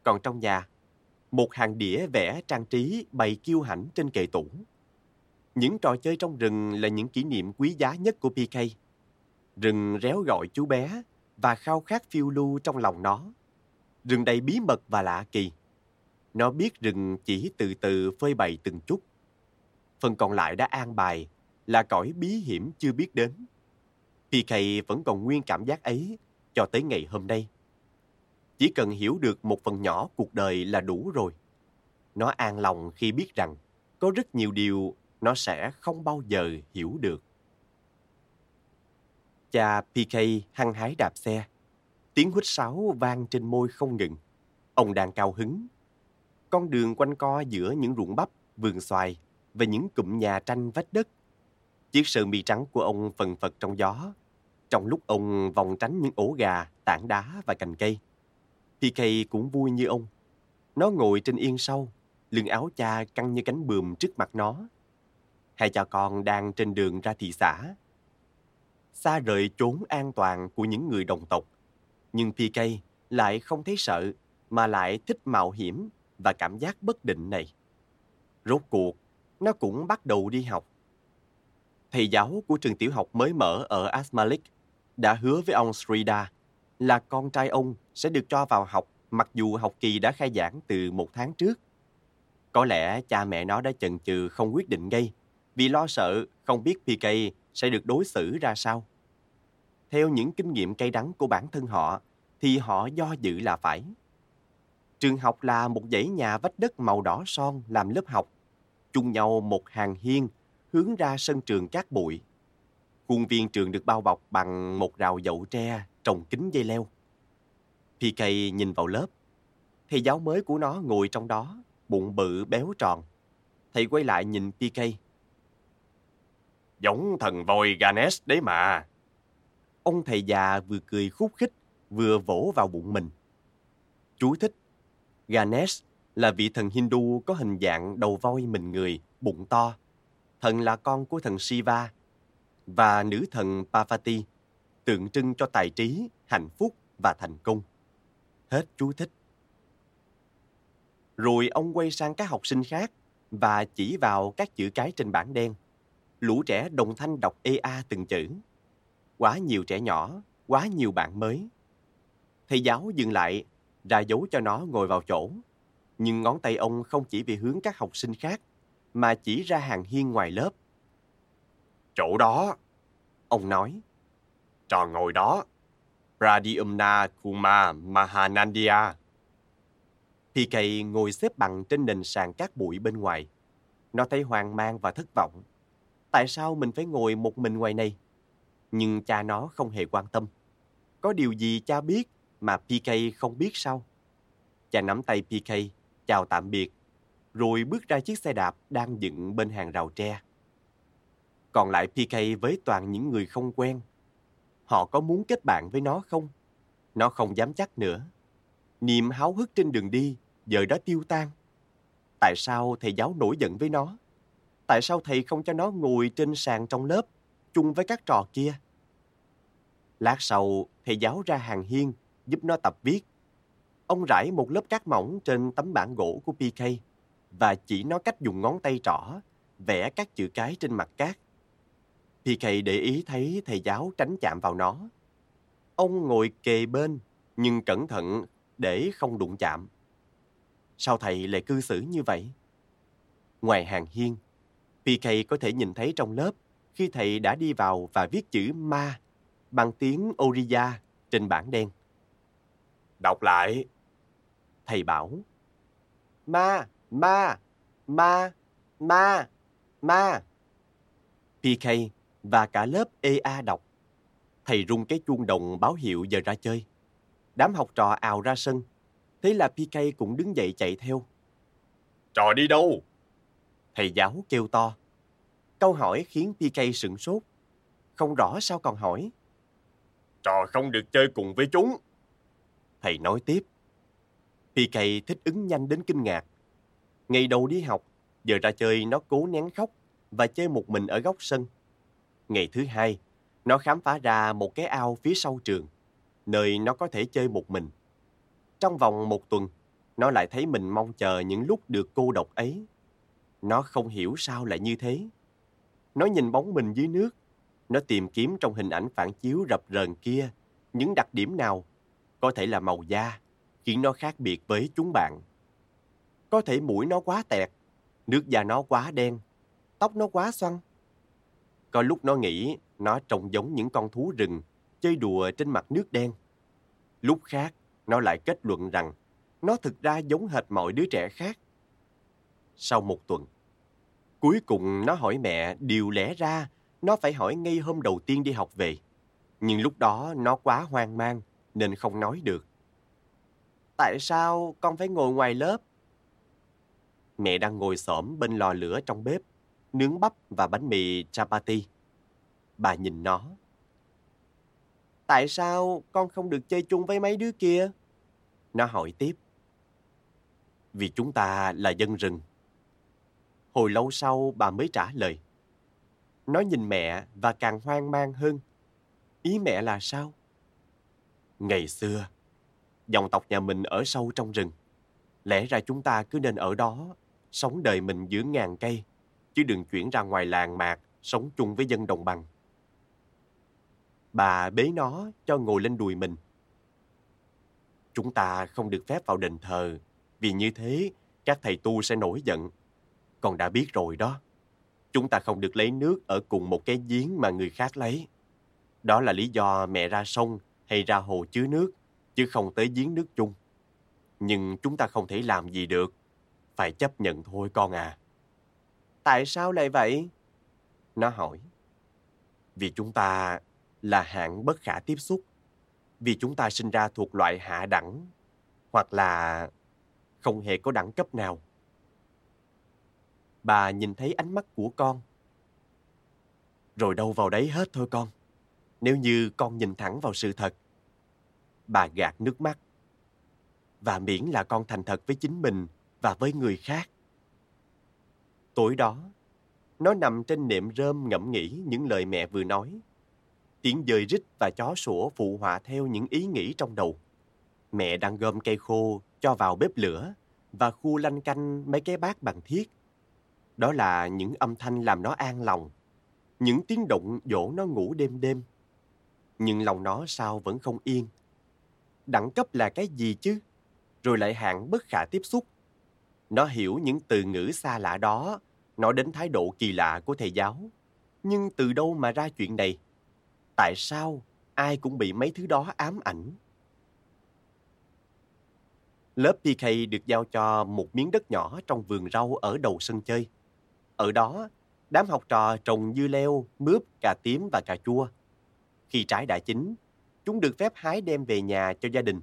Còn trong nhà, một hàng đĩa vẽ trang trí bày kiêu hãnh trên kệ tủ. Những trò chơi trong rừng là những kỷ niệm quý giá nhất của PK. Rừng réo gọi chú bé và khao khát phiêu lưu trong lòng nó. Rừng đầy bí mật và lạ kỳ. Nó biết rừng chỉ từ từ phơi bày từng chút. Phần còn lại đã an bài là cõi bí hiểm chưa biết đến. PK vẫn còn nguyên cảm giác ấy cho tới ngày hôm nay. Chỉ cần hiểu được một phần nhỏ cuộc đời là đủ rồi. Nó an lòng khi biết rằng có rất nhiều điều nó sẽ không bao giờ hiểu được. Cha PK hăng hái đạp xe. Tiếng huýt sáo vang trên môi không ngừng. Ông đang cao hứng. Con đường quanh co giữa những ruộng bắp, vườn xoài và những cụm nhà tranh vách đất. Chiếc sơ mi trắng của ông phần phật trong gió. Trong lúc ông vòng tránh những ổ gà, tảng đá và cành cây. PK cũng vui như ông. Nó ngồi trên yên sau, lưng áo cha căng như cánh bườm trước mặt nó. Hai cha con đang trên đường ra thị xã. Xa rời chốn an toàn của những người đồng tộc. Nhưng PK lại không thấy sợ, mà lại thích mạo hiểm và cảm giác bất định này. Rốt cuộc, nó cũng bắt đầu đi học. Thầy giáo của trường tiểu học mới mở ở Asmalik đã hứa với ông Srida là con trai ông sẽ được cho vào học mặc dù học kỳ đã khai giảng từ một tháng trước. Có lẽ cha mẹ nó đã chần chừ không quyết định ngay vì lo sợ không biết PK sẽ được đối xử ra sao. Theo những kinh nghiệm cay đắng của bản thân họ thì họ do dự là phải. Trường học là một dãy nhà vách đất màu đỏ son làm lớp học, chung nhau một hàng hiên hướng ra sân trường cát bụi. Khuôn viên trường được bao bọc bằng một rào dậu tre trồng kính dây leo. PK nhìn vào lớp. Thầy giáo mới của nó ngồi trong đó, bụng bự béo tròn. Thầy quay lại nhìn PK. Giống thần voi Ganesh đấy mà. Ông thầy già vừa cười khúc khích, vừa vỗ vào bụng mình. Chú thích. Ganesh là vị thần Hindu có hình dạng đầu voi mình người, bụng to. Thần là con của thần Shiva và nữ thần Parvati tượng trưng cho tài trí, hạnh phúc và thành công. Hết chú thích. Rồi ông quay sang các học sinh khác và chỉ vào các chữ cái trên bảng đen. Lũ trẻ đồng thanh đọc EA từng chữ. Quá nhiều trẻ nhỏ, quá nhiều bạn mới. Thầy giáo dừng lại, ra dấu cho nó ngồi vào chỗ. Nhưng ngón tay ông không chỉ về hướng các học sinh khác, mà chỉ ra hàng hiên ngoài lớp. Chỗ đó, ông nói. Tròn ngồi đó. Pradyumna Kuma Mahanandia. PK ngồi xếp bằng trên nền sàn cát bụi bên ngoài. Nó thấy hoang mang và thất vọng. Tại sao mình phải ngồi một mình ngoài này? Nhưng cha nó không hề quan tâm. Có điều gì cha biết mà PK không biết sao? Cha nắm tay PK, chào tạm biệt, rồi bước ra chiếc xe đạp đang dựng bên hàng rào tre. Còn lại PK với toàn những người không quen họ có muốn kết bạn với nó không? Nó không dám chắc nữa. Niềm háo hức trên đường đi giờ đã tiêu tan. Tại sao thầy giáo nổi giận với nó? Tại sao thầy không cho nó ngồi trên sàn trong lớp chung với các trò kia? Lát sau, thầy giáo ra hàng hiên giúp nó tập viết. Ông rải một lớp cát mỏng trên tấm bảng gỗ của PK và chỉ nó cách dùng ngón tay trỏ vẽ các chữ cái trên mặt cát. PK để ý thấy thầy giáo tránh chạm vào nó. Ông ngồi kề bên, nhưng cẩn thận để không đụng chạm. Sao thầy lại cư xử như vậy? Ngoài hàng hiên, PK có thể nhìn thấy trong lớp khi thầy đã đi vào và viết chữ ma bằng tiếng Oriya trên bảng đen. Đọc lại. Thầy bảo. Ma, ma, ma, ma, ma. PK và cả lớp EA đọc. Thầy rung cái chuông đồng báo hiệu giờ ra chơi. Đám học trò ào ra sân. Thế là PK cũng đứng dậy chạy theo. Trò đi đâu? Thầy giáo kêu to. Câu hỏi khiến PK sửng sốt. Không rõ sao còn hỏi. Trò không được chơi cùng với chúng. Thầy nói tiếp. PK thích ứng nhanh đến kinh ngạc. Ngày đầu đi học, giờ ra chơi nó cố nén khóc và chơi một mình ở góc sân. Ngày thứ hai, nó khám phá ra một cái ao phía sau trường, nơi nó có thể chơi một mình. Trong vòng một tuần, nó lại thấy mình mong chờ những lúc được cô độc ấy. Nó không hiểu sao lại như thế. Nó nhìn bóng mình dưới nước. Nó tìm kiếm trong hình ảnh phản chiếu rập rờn kia những đặc điểm nào có thể là màu da khiến nó khác biệt với chúng bạn. Có thể mũi nó quá tẹt, nước da nó quá đen, tóc nó quá xoăn. Có lúc nó nghĩ nó trông giống những con thú rừng chơi đùa trên mặt nước đen. Lúc khác, nó lại kết luận rằng nó thực ra giống hệt mọi đứa trẻ khác. Sau một tuần, cuối cùng nó hỏi mẹ điều lẽ ra nó phải hỏi ngay hôm đầu tiên đi học về. Nhưng lúc đó nó quá hoang mang nên không nói được. Tại sao con phải ngồi ngoài lớp? Mẹ đang ngồi xổm bên lò lửa trong bếp, nướng bắp và bánh mì chapati. Bà nhìn nó. Tại sao con không được chơi chung với mấy đứa kia? Nó hỏi tiếp. Vì chúng ta là dân rừng. Hồi lâu sau bà mới trả lời. Nó nhìn mẹ và càng hoang mang hơn. Ý mẹ là sao? Ngày xưa, dòng tộc nhà mình ở sâu trong rừng. Lẽ ra chúng ta cứ nên ở đó, sống đời mình giữa ngàn cây, chứ đừng chuyển ra ngoài làng mạc, sống chung với dân đồng bằng. Bà bế nó cho ngồi lên đùi mình. Chúng ta không được phép vào đền thờ, vì như thế các thầy tu sẽ nổi giận. Con đã biết rồi đó. Chúng ta không được lấy nước ở cùng một cái giếng mà người khác lấy. Đó là lý do mẹ ra sông hay ra hồ chứa nước, chứ không tới giếng nước chung. Nhưng chúng ta không thể làm gì được. Phải chấp nhận thôi con à. Tại sao lại vậy? Nó hỏi. Vì chúng ta là hạng bất khả tiếp xúc. Vì chúng ta sinh ra thuộc loại hạ đẳng. Hoặc là không hề có đẳng cấp nào. Bà nhìn thấy ánh mắt của con. Rồi đâu vào đấy hết thôi con. Nếu như con nhìn thẳng vào sự thật. Bà gạt nước mắt. Và miễn là con thành thật với chính mình và với người khác. Tối đó, nó nằm trên nệm rơm ngẫm nghĩ những lời mẹ vừa nói. Tiếng dời rít và chó sủa phụ họa theo những ý nghĩ trong đầu. Mẹ đang gom cây khô cho vào bếp lửa và khu lanh canh mấy cái bát bằng thiết. Đó là những âm thanh làm nó an lòng, những tiếng động dỗ nó ngủ đêm đêm. Nhưng lòng nó sao vẫn không yên. Đẳng cấp là cái gì chứ? Rồi lại hạng bất khả tiếp xúc. Nó hiểu những từ ngữ xa lạ đó, nói đến thái độ kỳ lạ của thầy giáo. Nhưng từ đâu mà ra chuyện này? Tại sao ai cũng bị mấy thứ đó ám ảnh? Lớp PK được giao cho một miếng đất nhỏ trong vườn rau ở đầu sân chơi. Ở đó, đám học trò trồng dưa leo, mướp, cà tím và cà chua. Khi trái đã chín, chúng được phép hái đem về nhà cho gia đình.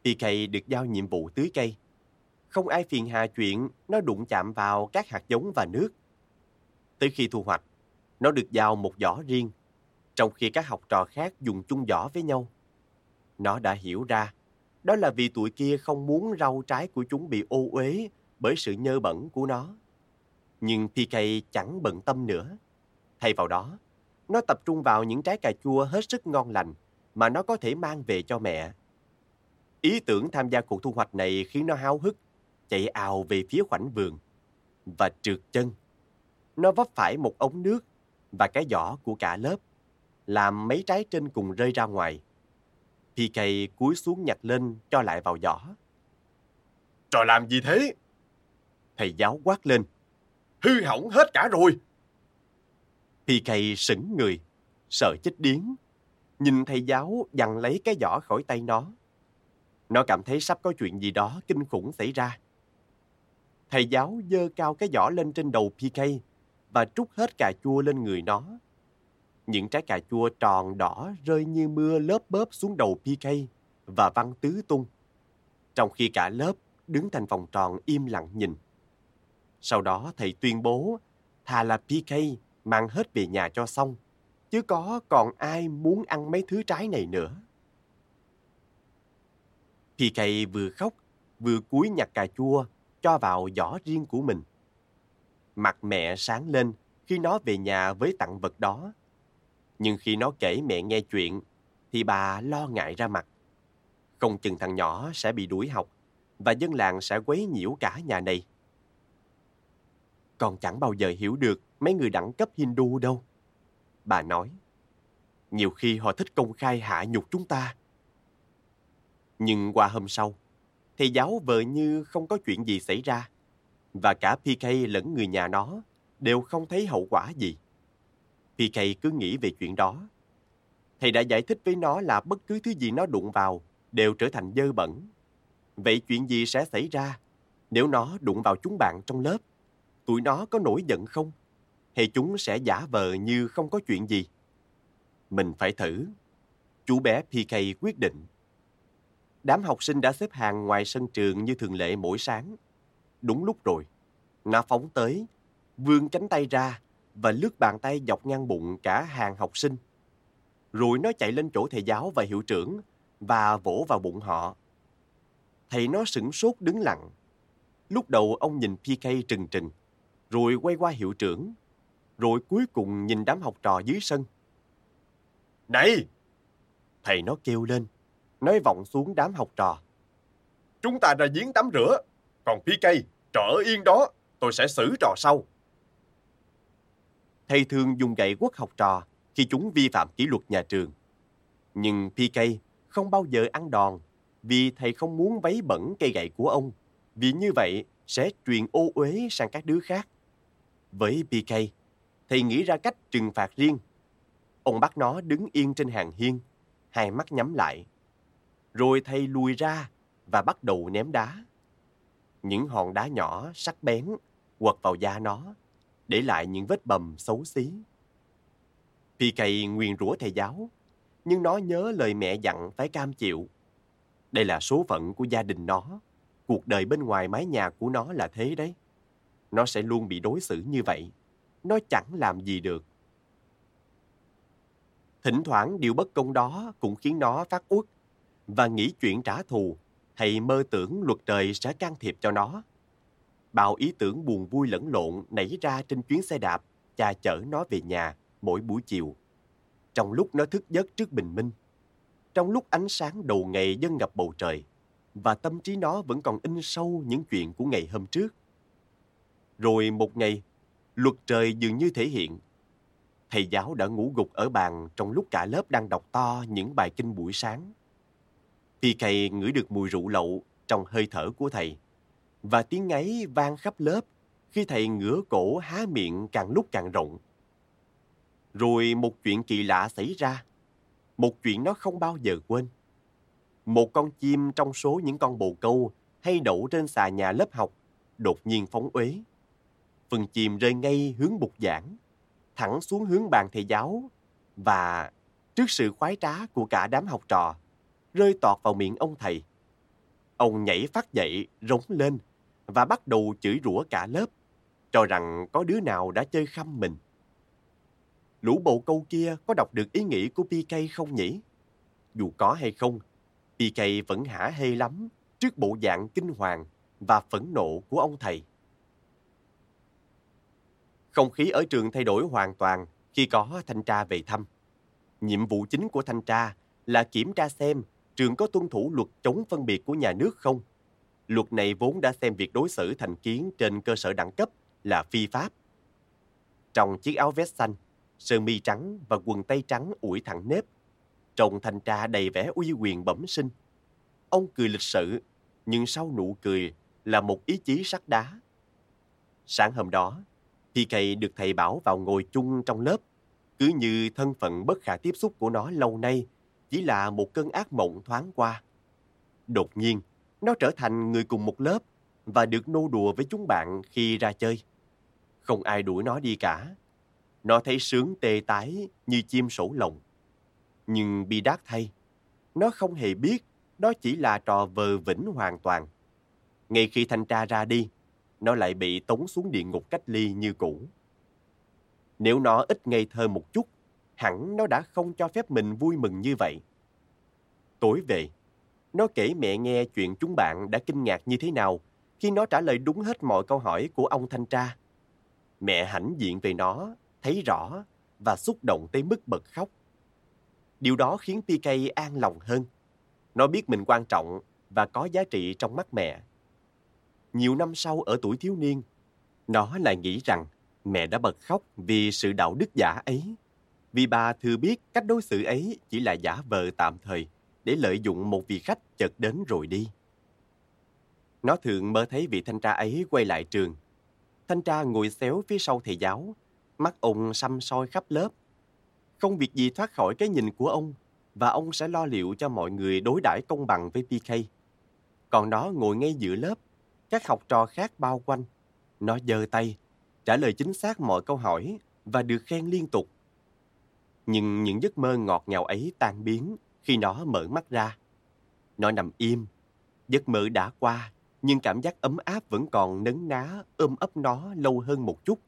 PK được giao nhiệm vụ tưới cây. Không ai phiền hà chuyện nó đụng chạm vào các hạt giống và nước. Tới khi thu hoạch, nó được giao một giỏ riêng, trong khi các học trò khác dùng chung giỏ với nhau. Nó đã hiểu ra, đó là vì tụi kia không muốn rau trái của chúng bị ô uế bởi sự nhơ bẩn của nó. Nhưng PK chẳng bận tâm nữa. Thay vào đó, nó tập trung vào những trái cà chua hết sức ngon lành mà nó có thể mang về cho mẹ. Ý tưởng tham gia cuộc thu hoạch này khiến nó háo hức, chạy ào về phía khoảnh vườn và trượt chân. Nó vấp phải một ống nước và cái giỏ của cả lớp, làm mấy trái trên cùng rơi ra ngoài. PK cúi xuống nhặt lên cho lại vào giỏ. Trò làm gì thế? Thầy giáo quát lên. Hư hỏng hết cả rồi. PK sững người, sợ chết điếng. Nhìn thầy giáo dằn lấy cái giỏ khỏi tay nó. Nó cảm thấy sắp có chuyện gì đó kinh khủng xảy ra. Thầy giáo dơ cao cái giỏ lên trên đầu PK và trút hết cà chua lên người nó. Những trái cà chua tròn đỏ rơi như mưa lớp bớp xuống đầu PK và văng tứ tung. Trong khi cả lớp đứng thành vòng tròn im lặng nhìn. Sau đó thầy tuyên bố thà là PK mang hết về nhà cho xong, chứ có còn ai muốn ăn mấy thứ trái này nữa. PK vừa khóc, vừa cúi nhặt cà chua cho vào giỏ riêng của mình. Mặt mẹ sáng lên khi nó về nhà với tặng vật đó. Nhưng khi nó kể mẹ nghe chuyện, thì bà lo ngại ra mặt. Không chừng thằng nhỏ sẽ bị đuổi học và dân làng sẽ quấy nhiễu cả nhà này. Con chẳng bao giờ hiểu được mấy người đẳng cấp Hindu đâu. Bà nói, nhiều khi họ thích công khai hạ nhục chúng ta. Nhưng qua hôm sau, thầy giáo vợ như không có chuyện gì xảy ra. Và cả PK lẫn người nhà nó đều không thấy hậu quả gì. PK cứ nghĩ về chuyện đó. Thầy đã giải thích với nó là bất cứ thứ gì nó đụng vào đều trở thành dơ bẩn. Vậy chuyện gì sẽ xảy ra nếu nó đụng vào chúng bạn trong lớp? Tụi nó có nổi giận không? Hay chúng sẽ giả vờ như không có chuyện gì? Mình phải thử. Chú bé PK quyết định. Đám học sinh đã xếp hàng ngoài sân trường như thường lệ mỗi sáng. Đúng lúc rồi, nó phóng tới, vươn cánh tay ra và lướt bàn tay dọc ngang bụng cả hàng học sinh. Rồi nó chạy lên chỗ thầy giáo và hiệu trưởng và vỗ vào bụng họ. Thầy nó sửng sốt đứng lặng. Lúc đầu ông nhìn PK trừng trừng, rồi quay qua hiệu trưởng, rồi cuối cùng nhìn đám học trò dưới sân. Này! Thầy nó kêu lên, nói vọng xuống đám học trò. Chúng ta ra giếng tắm rửa, còn PK, trọ ở yên đó, tôi sẽ xử trò sau. Thầy thường dùng gậy quất học trò khi chúng vi phạm kỷ luật nhà trường. Nhưng PK không bao giờ ăn đòn vì thầy không muốn vấy bẩn cây gậy của ông, vì như vậy sẽ truyền ô uế sang các đứa khác. Với PK, thầy nghĩ ra cách trừng phạt riêng. Ông bắt nó đứng yên trên hàng hiên, hai mắt nhắm lại. Rồi thầy lùi ra và bắt đầu ném đá. Những hòn đá nhỏ sắc bén quật vào da nó, để lại những vết bầm xấu xí. PK nguyền rủa thầy giáo, nhưng nó nhớ lời mẹ dặn phải cam chịu. Đây là số phận của gia đình nó. Cuộc đời bên ngoài mái nhà của nó là thế đấy. Nó sẽ luôn bị đối xử như vậy. Nó chẳng làm gì được. Thỉnh thoảng điều bất công đó cũng khiến nó phát uất và nghĩ chuyện trả thù hay mơ tưởng luật trời sẽ can thiệp cho nó. Bao ý tưởng buồn vui lẫn lộn nảy ra trên chuyến xe đạp cha chở nó về nhà mỗi buổi chiều. Trong lúc nó thức giấc trước bình minh, trong lúc ánh sáng đầu ngày dâng ngập bầu trời, và tâm trí nó vẫn còn in sâu những chuyện của ngày hôm trước. Rồi một ngày, luật trời dường như thể hiện. Thầy giáo đã ngủ gục ở bàn trong lúc cả lớp đang đọc to những bài kinh buổi sáng. PK ngửi được mùi rượu lậu trong hơi thở của thầy, và tiếng ngáy vang khắp lớp khi thầy ngửa cổ há miệng càng lúc càng rộng. Rồi một chuyện kỳ lạ xảy ra, một chuyện nó không bao giờ quên. Một con chim trong số những con bồ câu hay đậu trên xà nhà lớp học đột nhiên phóng uế. Phần chim rơi ngay hướng bục giảng, thẳng xuống hướng bàn thầy giáo và trước sự khoái trá của cả đám học trò, rơi tọt vào miệng ông thầy. Ông nhảy phát dậy, rống lên và bắt đầu chửi rủa cả lớp, cho rằng có đứa nào đã chơi khăm mình. Lũ bồ câu kia có đọc được ý nghĩ của PK không nhỉ? Dù có hay không, PK vẫn hả hê lắm trước bộ dạng kinh hoàng và phẫn nộ của ông thầy. Không khí ở trường thay đổi hoàn toàn khi có thanh tra về thăm. Nhiệm vụ chính của thanh tra là kiểm tra xem trường có tuân thủ luật chống phân biệt của nhà nước không. Luật này vốn đã xem việc đối xử thành kiến trên cơ sở đẳng cấp là phi pháp. Trong chiếc áo vest xanh, sơ mi trắng và quần tây trắng ủi thẳng nếp, trông thanh tra đầy vẻ uy quyền bẩm sinh. Ông cười lịch sự, nhưng sau nụ cười là một ý chí sắt đá. Sáng hôm đó, PK được thầy bảo vào ngồi chung trong lớp, cứ như thân phận bất khả tiếp xúc của nó lâu nay chỉ là một cơn ác mộng thoáng qua. Đột nhiên, nó trở thành người cùng một lớp và được nô đùa với chúng bạn khi ra chơi. Không ai đuổi nó đi cả. Nó thấy sướng tê tái như chim sổ lồng. Nhưng bi đát thay, nó không hề biết đó chỉ là trò vờ vĩnh hoàn toàn. Ngay khi thanh tra ra đi, nó lại bị tống xuống địa ngục cách ly như cũ. Nếu nó ít ngây thơ một chút, hẳn nó đã không cho phép mình vui mừng như vậy. Tối về, Nó kể mẹ nghe chuyện chúng bạn đã kinh ngạc như thế nào khi nó trả lời đúng hết mọi câu hỏi của ông thanh tra. Mẹ hãnh diện về nó, thấy rõ và xúc động tới mức bật khóc. Điều đó khiến PK an lòng hơn. Nó biết mình quan trọng và có giá trị trong mắt mẹ. Nhiều năm sau ở tuổi thiếu niên, nó lại nghĩ rằng mẹ đã bật khóc vì sự đạo đức giả ấy. Vì bà thừa biết cách đối xử ấy chỉ là giả vờ tạm thời để lợi dụng một vị khách chợt đến rồi đi. Nó thường mơ thấy vị thanh tra ấy quay lại trường. Thanh tra ngồi xéo phía sau thầy giáo, mắt ông xăm soi khắp lớp. Không việc gì thoát khỏi cái nhìn của ông và ông sẽ lo liệu cho mọi người đối đãi công bằng với PK. Còn nó ngồi ngay giữa lớp, các học trò khác bao quanh. Nó giơ tay, trả lời chính xác mọi câu hỏi và được khen liên tục. Nhưng những giấc mơ ngọt ngào ấy tan biến khi nó mở mắt ra. Nó nằm im, giấc mơ đã qua, nhưng cảm giác ấm áp vẫn còn nấn ná ôm ấp nó lâu hơn một chút.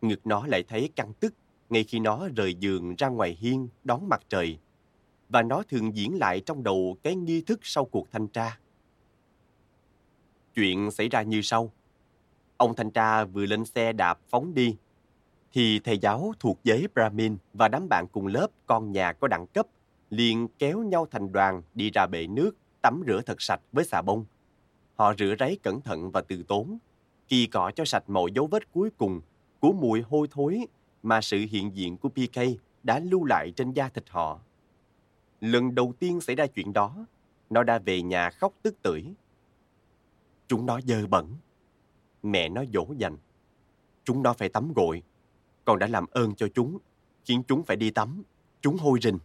Ngực nó lại thấy căng tức ngay khi nó rời giường ra ngoài hiên đón mặt trời. Và nó thường diễn lại trong đầu cái nghi thức sau cuộc thanh tra. Chuyện xảy ra như sau. Ông thanh tra vừa lên xe đạp phóng đi, thì thầy giáo thuộc giới Brahmin và đám bạn cùng lớp con nhà có đẳng cấp liền kéo nhau thành đoàn đi ra bể nước tắm rửa thật sạch với xà bông. Họ rửa ráy cẩn thận và từ tốn, kỳ cọ cho sạch mọi dấu vết cuối cùng của mùi hôi thối mà sự hiện diện của PK đã lưu lại trên da thịt họ. Lần đầu tiên xảy ra chuyện đó, nó đã về nhà khóc tức tưởi. Chúng nó dơ bẩn. Mẹ nó dỗ dành. Chúng nó phải tắm gội. Còn đã làm ơn cho chúng, khiến chúng phải đi tắm. Chúng hôi rình.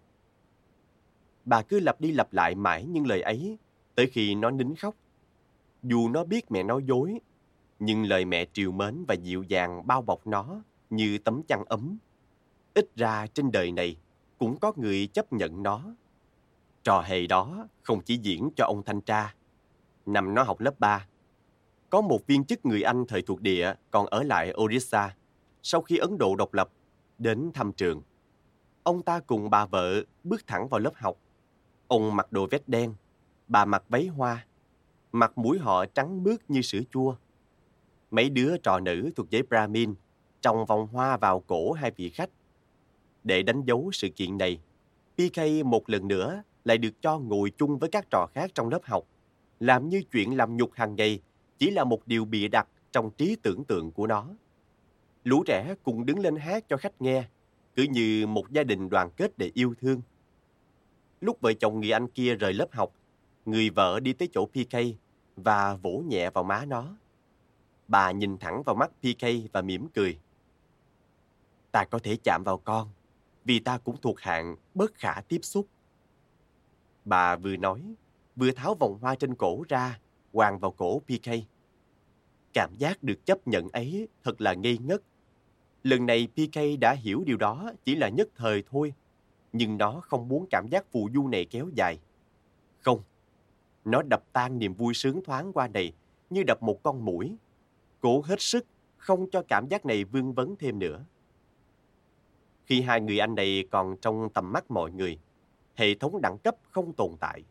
Bà cứ lặp đi lặp lại mãi những lời ấy, tới khi nó nín khóc. Dù nó biết mẹ nói dối, nhưng lời mẹ triều mến và dịu dàng bao bọc nó như tấm chăn ấm. Ít ra trên đời này cũng có người chấp nhận nó. Trò hề đó không chỉ diễn cho ông thanh tra. Năm nó học lớp 3, có một viên chức người Anh thời thuộc địa còn ở lại Orissa sau khi Ấn Độ độc lập đến thăm trường. Ông ta cùng bà vợ bước thẳng vào lớp học. Ông mặc đồ vest đen, bà mặc váy hoa, mặt mũi họ trắng mướt như sữa chua. Mấy đứa trò nữ thuộc giới Brahmin trồng vòng hoa vào cổ hai vị khách. Để đánh dấu sự kiện này, PK một lần nữa lại được cho ngồi chung với các trò khác trong lớp học, làm như chuyện làm nhục hàng ngày chỉ là một điều bịa đặt trong trí tưởng tượng của nó. Lũ trẻ cùng đứng lên hát cho khách nghe, cứ như một gia đình đoàn kết để yêu thương. Lúc vợ chồng người anh kia rời lớp học, người vợ đi tới chỗ PK và vỗ nhẹ vào má nó. Bà nhìn thẳng vào mắt PK và mỉm cười. Ta có thể chạm vào con, vì ta cũng thuộc hạng bất khả tiếp xúc. Bà vừa nói, vừa tháo vòng hoa trên cổ ra, hoàng vào cổ PK. Cảm giác được chấp nhận ấy thật là ngây ngất. Lần này PK đã hiểu điều đó chỉ là nhất thời thôi, nhưng nó không muốn cảm giác phù du này kéo dài. Không, nó đập tan niềm vui sướng thoáng qua này như đập một con mũi. Cố hết sức không cho cảm giác này vương vấn thêm nữa. Khi hai người anh này còn trong tầm mắt mọi người, hệ thống đẳng cấp không tồn tại.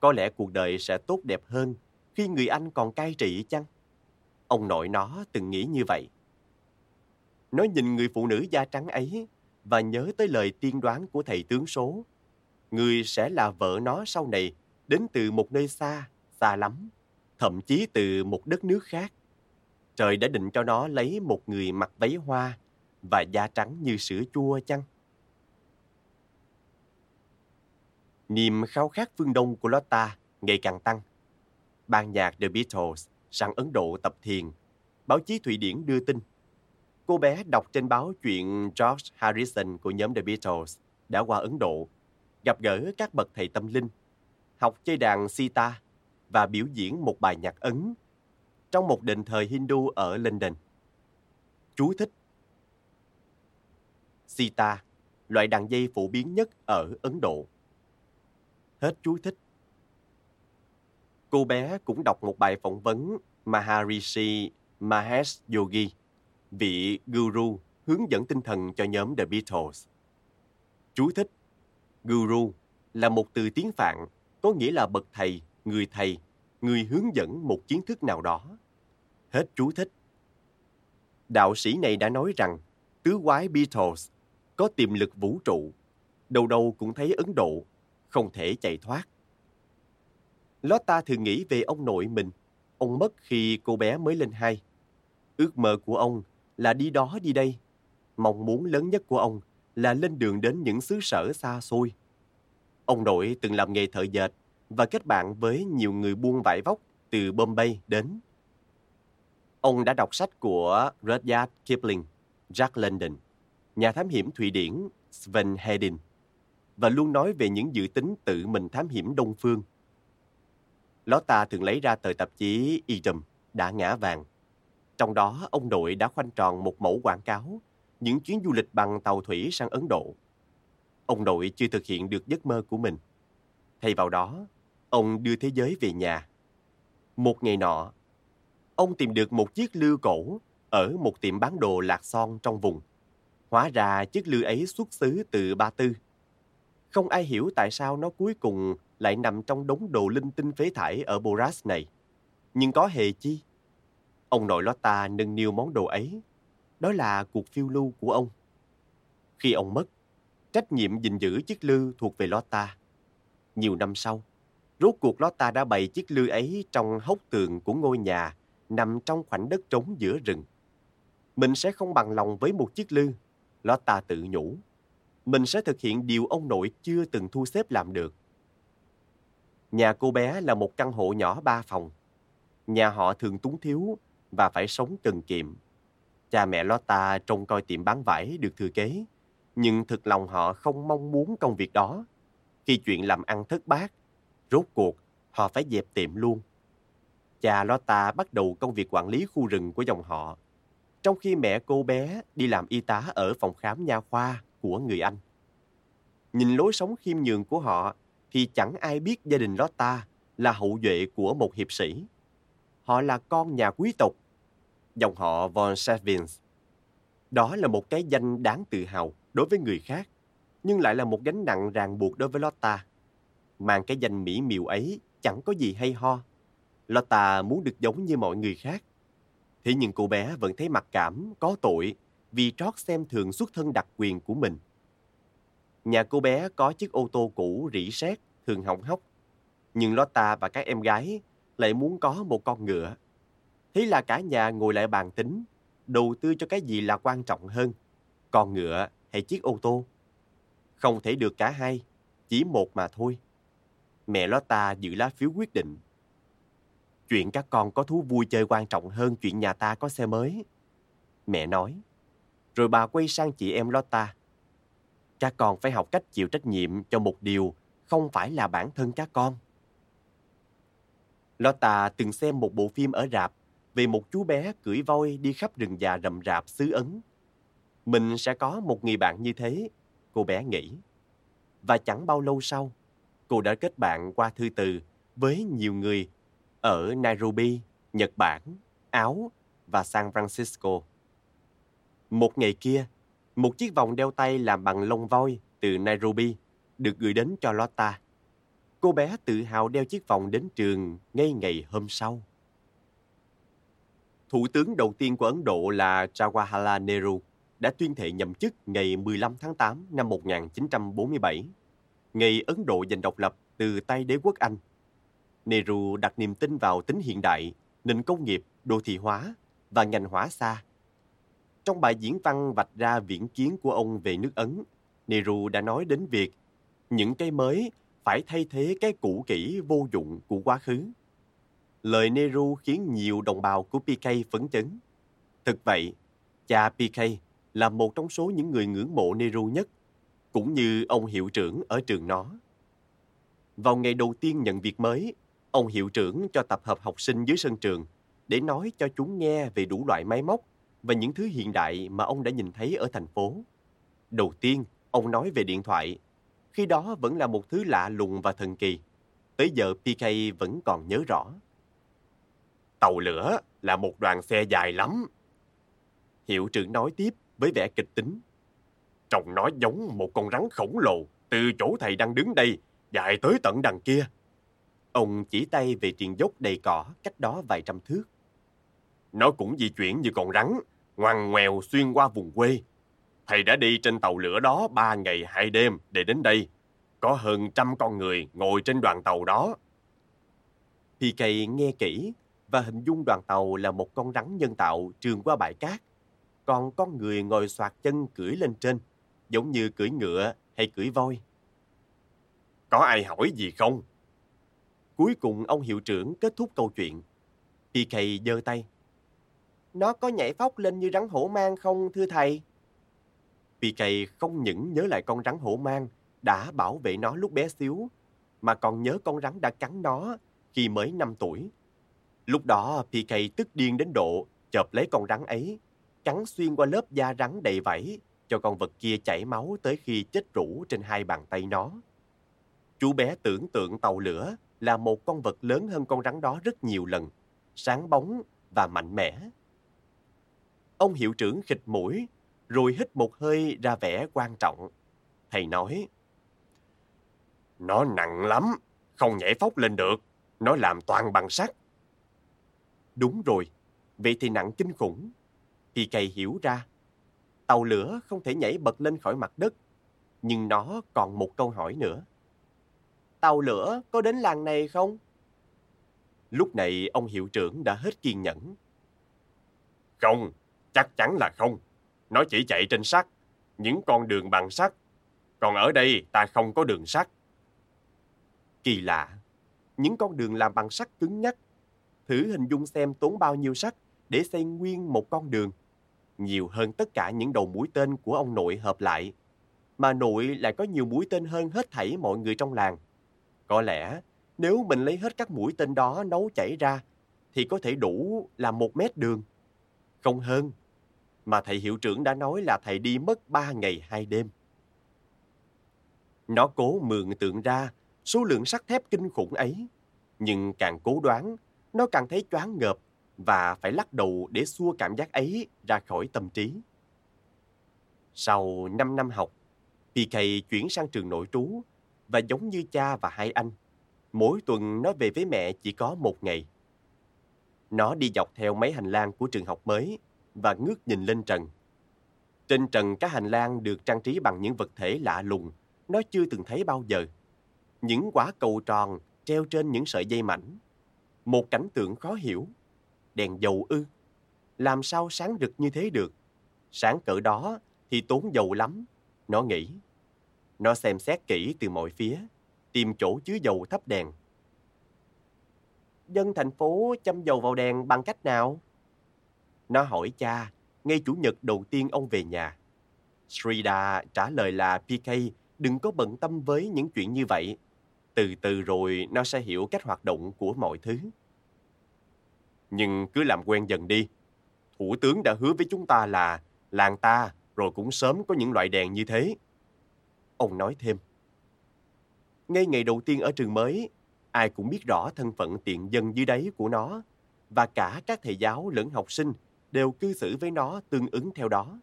Có lẽ cuộc đời sẽ tốt đẹp hơn khi người anh còn cai trị chăng? Ông nội nó từng nghĩ như vậy. Nó nhìn người phụ nữ da trắng ấy và nhớ tới lời tiên đoán của thầy tướng số. Người sẽ là vợ nó sau này đến từ một nơi xa, xa lắm, thậm chí từ một đất nước khác. Trời đã định cho nó lấy một người mặc váy hoa và da trắng như sữa chua chăng? Niềm khao khát phương Đông của Lotta ngày càng tăng. Ban nhạc The Beatles sang Ấn Độ tập thiền. Báo chí Thụy Điển đưa tin. Cô bé đọc trên báo chuyện George Harrison của nhóm The Beatles đã qua Ấn Độ, gặp gỡ các bậc thầy tâm linh, học chơi đàn sitar và biểu diễn một bài nhạc Ấn trong một đền thờ Hindu ở London. Chú thích Sitar, loại đàn dây phổ biến nhất ở Ấn Độ. Hết chú thích. Cô bé cũng đọc một bài phỏng vấn Maharishi Mahesh Yogi, vị guru hướng dẫn tinh thần cho nhóm The Beatles. Chú thích Guru là một từ tiếng Phạn có nghĩa là bậc thầy, người thầy, người hướng dẫn một kiến thức nào đó. Hết chú thích. Đạo sĩ này đã nói rằng tứ quái Beatles có tiềm lực vũ trụ, đâu đâu cũng thấy Ấn Độ, không thể chạy thoát. Lotta thường nghĩ về ông nội mình. Ông mất khi cô bé mới lên hai. Ước mơ của ông là đi đó đi đây. Mong muốn lớn nhất của ông là lên đường đến những xứ sở xa xôi. Ông nội từng làm nghề thợ dệt và kết bạn với nhiều người buôn vải vóc từ Bombay đến. Ông đã đọc sách của Rudyard Kipling, Jack London, nhà thám hiểm Thụy Điển Sven Hedin và luôn nói về những dự tính tự mình thám hiểm Đông Phương. Lotta thường lấy ra tờ tạp chí Idem đã ngã vàng. Trong đó, ông nội đã khoanh tròn một mẫu quảng cáo những chuyến du lịch bằng tàu thủy sang Ấn Độ. Ông nội chưa thực hiện được giấc mơ của mình. Thay vào đó, ông đưa thế giới về nhà. Một ngày nọ, ông tìm được một chiếc lư cổ ở một tiệm bán đồ lạc son trong vùng. Hóa ra chiếc lư ấy xuất xứ từ Ba Tư. Không ai hiểu tại sao nó cuối cùng lại nằm trong đống đồ linh tinh phế thải ở Boras này. Nhưng có hề chi? Ông nội Lotta nâng niu món đồ ấy. Đó là cuộc phiêu lưu của ông. Khi ông mất, trách nhiệm gìn giữ chiếc lư thuộc về Lotta. Nhiều năm sau, rốt cuộc Lotta đã bày chiếc lư ấy trong hốc tường của ngôi nhà nằm trong khoảnh đất trống giữa rừng. Mình sẽ không bằng lòng với một chiếc lư, Lotta tự nhủ. Mình sẽ thực hiện điều ông nội chưa từng thu xếp làm được. Nhà cô bé là một căn hộ nhỏ ba phòng. Nhà họ thường túng thiếu và phải sống cần kiệm. Cha mẹ Lotta trông coi tiệm bán vải được thừa kế, nhưng thực lòng họ không mong muốn công việc đó. Khi chuyện làm ăn thất bát, rốt cuộc họ phải dẹp tiệm luôn. Cha Lotta bắt đầu công việc quản lý khu rừng của dòng họ, trong khi mẹ cô bé đi làm y tá ở phòng khám nha khoa của người Anh. Nhìn lối sống khiêm nhường của họ thì chẳng ai biết gia đình Lotta là hậu duệ của một hiệp sĩ. Họ là con nhà quý tộc, dòng họ von Savins. Đó là một cái danh đáng tự hào đối với người khác, nhưng lại là một gánh nặng ràng buộc đối với Lotta. Mang cái danh mỹ miều ấy chẳng có gì hay ho. Lotta muốn được giống như mọi người khác. Thế nhưng cô bé vẫn thấy mặc cảm, có tội vì trót xem thường xuất thân đặc quyền của mình. Nhà cô bé có chiếc ô tô cũ rỉ sét, thường hỏng hóc. Nhưng Lotta và các em gái lại muốn có một con ngựa. Thế là cả nhà ngồi lại bàn tính, đầu tư cho cái gì là quan trọng hơn, con ngựa hay chiếc ô tô. Không thể được cả hai, chỉ một mà thôi. Mẹ Lotta giữ lá phiếu quyết định. Chuyện các con có thú vui chơi quan trọng hơn chuyện nhà ta có xe mới. Mẹ nói. Rồi bà quay sang chị em Lotta. Các con phải học cách chịu trách nhiệm cho một điều không phải là bản thân các con. Lotta từng xem một bộ phim ở rạp về một chú bé cưỡi voi đi khắp rừng già rậm rạp xứ Ấn. Mình sẽ có một người bạn như thế, cô bé nghĩ. Và chẳng bao lâu sau, cô đã kết bạn qua thư từ với nhiều người ở Nairobi, Nhật Bản, Áo và San Francisco. Một ngày kia, một chiếc vòng đeo tay làm bằng lông voi từ Nairobi được gửi đến cho Lotta. Cô bé tự hào đeo chiếc vòng đến trường ngay ngày hôm sau. Thủ tướng đầu tiên của Ấn Độ là Jawaharlal Nehru đã tuyên thệ nhậm chức ngày 15 tháng 8 năm 1947, ngày Ấn Độ giành độc lập từ tay đế quốc Anh. Nehru đặt niềm tin vào tính hiện đại, nền công nghiệp, đô thị hóa và ngành hóa xa. Trong bài diễn văn vạch ra viễn kiến của ông về nước Ấn, Nehru đã nói đến việc những cái mới phải thay thế cái cũ kỹ vô dụng của quá khứ. Lời Nehru khiến nhiều đồng bào của PK phấn chấn. Thực vậy, cha PK là một trong số những người ngưỡng mộ Nehru nhất, cũng như ông hiệu trưởng ở trường nó. Vào ngày đầu tiên nhận việc mới, ông hiệu trưởng cho tập hợp học sinh dưới sân trường để nói cho chúng nghe về đủ loại máy móc và những thứ hiện đại mà ông đã nhìn thấy ở thành phố. Đầu tiên, ông nói về điện thoại. Khi đó vẫn là một thứ lạ lùng và thần kỳ. Tới giờ PK vẫn còn nhớ rõ. Tàu lửa là một đoàn xe dài lắm. Hiệu trưởng nói tiếp với vẻ kịch tính. Trông nó giống một con rắn khổng lồ từ chỗ thầy đang đứng đây dài tới tận đằng kia. Ông chỉ tay về triền dốc đầy cỏ cách đó vài trăm thước. Nó cũng di chuyển như con rắn, ngoằn ngoèo xuyên qua vùng quê. Thầy đã đi trên tàu lửa đó ba ngày hai đêm để đến đây. Có hơn trăm con người ngồi trên đoàn tàu đó. PK nghe kỹ và hình dung đoàn tàu là một con rắn nhân tạo trườn qua bãi cát. Còn con người ngồi soạt chân cưỡi lên trên, giống như cưỡi ngựa hay cưỡi voi. Có ai hỏi gì không? Cuối cùng ông hiệu trưởng kết thúc câu chuyện. PK giơ tay. Nó có nhảy phóc lên như rắn hổ mang không thưa thầy? PK không những nhớ lại con rắn hổ mang đã bảo vệ nó lúc bé xíu, mà còn nhớ con rắn đã cắn nó khi mới 5 tuổi. Lúc đó PK tức điên đến độ chộp lấy con rắn ấy, cắn xuyên qua lớp da rắn đầy vảy cho con vật kia chảy máu tới khi chết rũ trên hai bàn tay nó. Chú bé tưởng tượng tàu lửa là một con vật lớn hơn con rắn đó rất nhiều lần, sáng bóng và mạnh mẽ. Ông hiệu trưởng khịt mũi, rồi hít một hơi ra vẻ quan trọng. Thầy nói, Nó nặng lắm, không nhảy phóc lên được, nó làm toàn bằng sắt. Đúng rồi, vậy thì nặng kinh khủng. Thì cày hiểu ra, tàu lửa không thể nhảy bật lên khỏi mặt đất, nhưng nó còn một câu hỏi nữa. Tàu lửa có đến làng này không? Lúc này ông hiệu trưởng đã hết kiên nhẫn. Không, chắc chắn là không. Nó chỉ chạy trên sắt, những con đường bằng sắt. Còn ở đây ta không có đường sắt. Kỳ lạ, những con đường làm bằng sắt cứng nhắc. Thử hình dung xem tốn bao nhiêu sắt để xây nguyên một con đường. Nhiều hơn tất cả những đầu mũi tên của ông nội hợp lại. Mà nội lại có nhiều mũi tên hơn hết thảy mọi người trong làng. Có lẽ nếu mình lấy hết các mũi tên đó nấu chảy ra thì có thể đủ là một mét đường. Không hơn. Mà thầy hiệu trưởng đã nói là thầy đi mất ba ngày hai đêm. Nó cố mường tượng ra số lượng sắt thép kinh khủng ấy. Nhưng càng cố đoán, nó càng thấy choáng ngợp và phải lắc đầu để xua cảm giác ấy ra khỏi tâm trí. Sau 5 năm học, PK chuyển sang trường nội trú và giống như cha và hai anh, mỗi tuần nó về với mẹ chỉ có một ngày. Nó đi dọc theo mấy hành lang của trường học mới và ngước nhìn lên trần. Trên trần các hành lang được trang trí bằng những vật thể lạ lùng, nó chưa từng thấy bao giờ. Những quả cầu tròn treo trên những sợi dây mảnh. Một cảnh tượng khó hiểu. Đèn dầu ư. Làm sao sáng rực như thế được? Sáng cỡ đó thì tốn dầu lắm. Nó nghĩ. Nó xem xét kỹ từ mọi phía, tìm chỗ chứa dầu thắp đèn. Dân thành phố châm dầu vào đèn bằng cách nào? Nó hỏi cha, ngay chủ nhật đầu tiên ông về nhà. Srida trả lời là PK đừng có bận tâm với những chuyện như vậy. Từ từ rồi nó sẽ hiểu cách hoạt động của mọi thứ. Nhưng cứ làm quen dần đi. Thủ tướng đã hứa với chúng ta là làng ta rồi cũng sớm có những loại đèn như thế. Ông nói thêm. Ngay ngày đầu tiên ở trường mới, ai cũng biết rõ thân phận tiện dân dưới đáy của nó và cả các thầy giáo lẫn học sinh đều cư xử với nó tương ứng theo đó.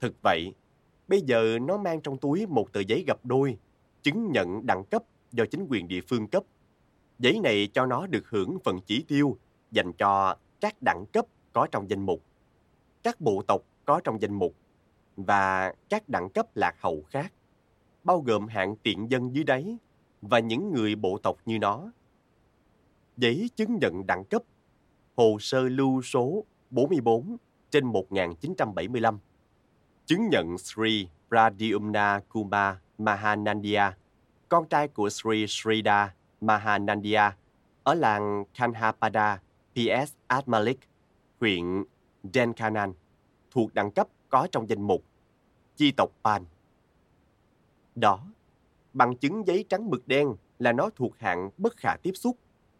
Thực vậy, bây giờ nó mang trong túi một tờ giấy gập đôi, chứng nhận đẳng cấp do chính quyền địa phương cấp. Giấy này cho nó được hưởng phần chỉ tiêu dành cho các đẳng cấp có trong danh mục, các bộ tộc có trong danh mục và các đẳng cấp lạc hậu khác, bao gồm hạng tiện dân dưới đáy và những người bộ tộc như nó. Giấy chứng nhận đẳng cấp, hồ sơ lưu số 44 trên 1975. Chứng nhận Sri Pradyumna Kumar Mahanandia con trai của Sri Srida Mahanandia ở làng Kanhapada, PS Atmalik, huyện Denkanan, thuộc đẳng cấp có trong danh mục chi tộc Pan. Đó, bằng chứng giấy trắng mực đen là nó thuộc hạng bất khả tiếp xúc,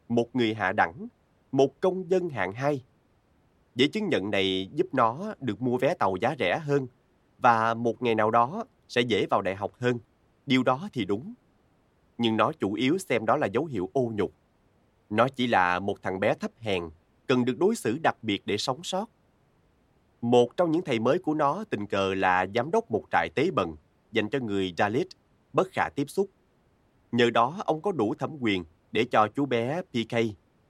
một người hạ đẳng, một công dân hạng 2 Giấy chứng nhận này giúp nó được mua vé tàu giá rẻ hơn và một ngày nào đó sẽ dễ vào đại học hơn. Điều đó thì đúng. Nhưng nó chủ yếu xem đó là dấu hiệu ô nhục. Nó chỉ là một thằng bé thấp hèn, cần được đối xử đặc biệt để sống sót. Một trong những thầy mới của nó tình cờ là giám đốc một trại tế bần dành cho người Dalit, bất khả tiếp xúc. Nhờ đó ông có đủ thẩm quyền để cho chú bé PK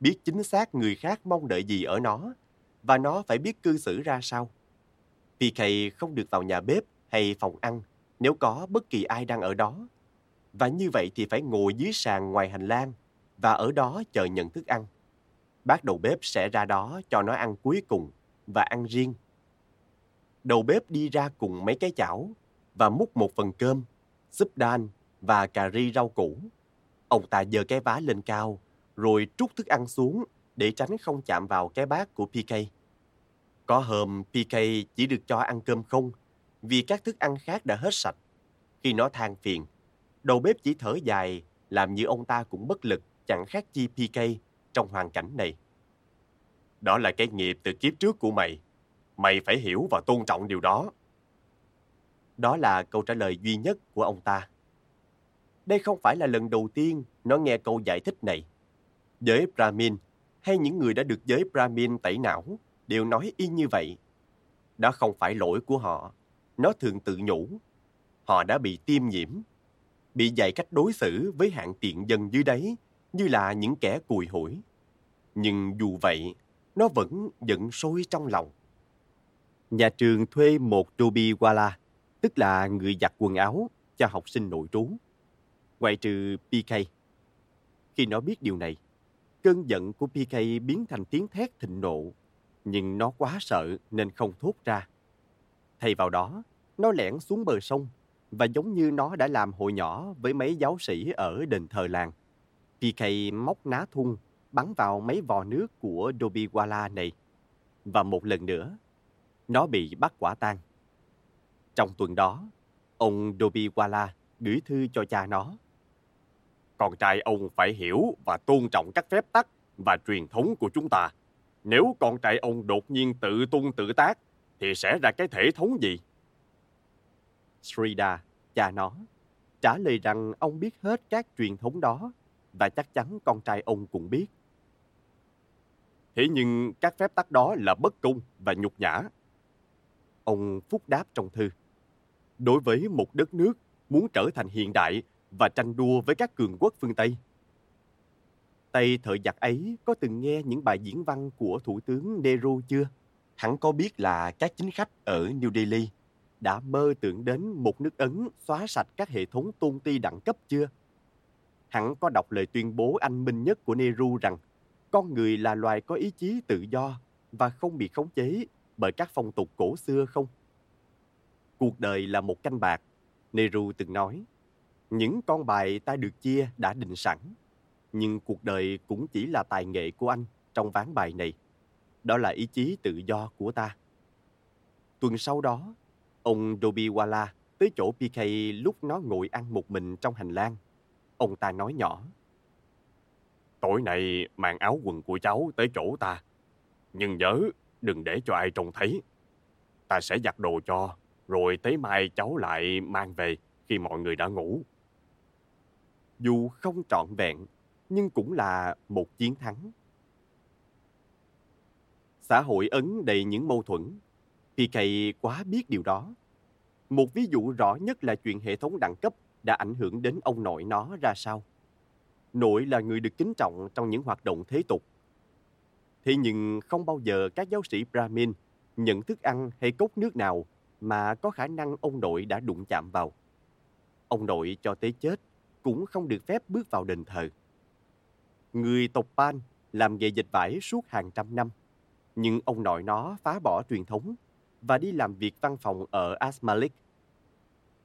biết chính xác người khác mong đợi gì ở nó và nó phải biết cư xử ra sao. PK không được vào nhà bếp hay phòng ăn nếu có bất kỳ ai đang ở đó. Và như vậy thì phải ngồi dưới sàn ngoài hành lang và ở đó chờ nhận thức ăn. Bác đầu bếp sẽ ra đó cho nó ăn cuối cùng và ăn riêng. Đầu bếp đi ra cùng mấy cái chảo và múc một phần cơm, súp đan và cà ri rau củ. Ông ta giơ cái vá lên cao rồi trút thức ăn xuống để tránh không chạm vào cái bát của PK. Có hôm PK chỉ được cho ăn cơm không vì các thức ăn khác đã hết sạch. Khi nó than phiền, đầu bếp chỉ thở dài làm như ông ta cũng bất lực chẳng khác chi PK trong hoàn cảnh này. Đó là cái nghiệp từ kiếp trước của mày. Mày phải hiểu và tôn trọng điều đó. Đó là câu trả lời duy nhất của ông ta. Đây không phải là lần đầu tiên nó nghe câu giải thích này. với Brahmin hay những người đã được giới Brahmin tẩy não đều nói y như vậy. Đó không phải lỗi của họ. Nó thường tự nhủ. Họ đã bị tiêm nhiễm, bị dạy cách đối xử với hạng tiện dân dưới đáy như là những kẻ cùi hủi. Nhưng dù vậy, nó vẫn giận sôi trong lòng. Nhà trường thuê một Tobi Wala, tức là người giặt quần áo cho học sinh nội trú, ngoại trừ PK. Khi nó biết điều này, cơn giận của PK biến thành tiếng thét thịnh nộ, nhưng nó quá sợ nên không thốt ra. Thay vào đó, nó lẻn xuống bờ sông và giống như nó đã làm hội nhỏ với mấy giáo sĩ ở đền thờ làng. PK móc ná thun bắn vào mấy vò nước của Dobiwala này. Và một lần nữa, nó bị bắt quả tang. Trong tuần đó, ông Dobiwala gửi thư cho cha nó. Con trai ông phải hiểu và tôn trọng các phép tắc và truyền thống của chúng ta. Nếu con trai ông đột nhiên tự tung tự tác, thì sẽ ra cái thể thống gì? Srida, cha nó, trả lời rằng ông biết hết các truyền thống đó và chắc chắn con trai ông cũng biết. Thế nhưng các phép tắc đó là bất công và nhục nhã. Ông Phúc đáp trong thư. Đối với một đất nước muốn trở thành hiện đại và tranh đua với các cường quốc phương Tây. Tây thời giặc ấy có từng nghe những bài diễn văn của Thủ tướng Nehru chưa? hẳn có biết là các chính khách ở New Delhi đã mơ tưởng đến một nước Ấn xóa sạch các hệ thống tôn ti đẳng cấp chưa? hẳn có đọc lời tuyên bố anh minh nhất của Nehru rằng con người là loài có ý chí tự do và không bị khống chế bởi các phong tục cổ xưa không? Cuộc đời là một canh bạc, Nehru từng nói. Những con bài ta được chia đã định sẵn, nhưng cuộc đời cũng chỉ là tài nghệ của anh trong ván bài này. Đó là ý chí tự do của ta. Tuần sau đó, ông Dobiwala tới chỗ PK lúc nó ngồi ăn một mình trong hành lang. Ông ta nói nhỏ. Tối nay mang áo quần của cháu tới chỗ ta. Nhưng nhớ đừng để cho ai trông thấy. Ta sẽ giặt đồ cho, rồi tới mai cháu lại mang về khi mọi người đã ngủ. Dù không trọn vẹn, nhưng cũng là một chiến thắng. Xã hội Ấn đầy những mâu thuẫn. PK quá biết điều đó. Một ví dụ rõ nhất là chuyện hệ thống đẳng cấp đã ảnh hưởng đến ông nội nó ra sao. Nội là người được kính trọng trong những hoạt động thế tục. Thế nhưng không bao giờ các giáo sĩ Brahmin nhận thức ăn hay cốc nước nào mà có khả năng ông nội đã đụng chạm vào. Ông nội cho tới chết cũng không được phép bước vào đền thờ. Người tộc Pan làm nghề dịch vải suốt hàng trăm năm, nhưng ông nội nó phá bỏ truyền thống và đi làm việc văn phòng ở Asmalik.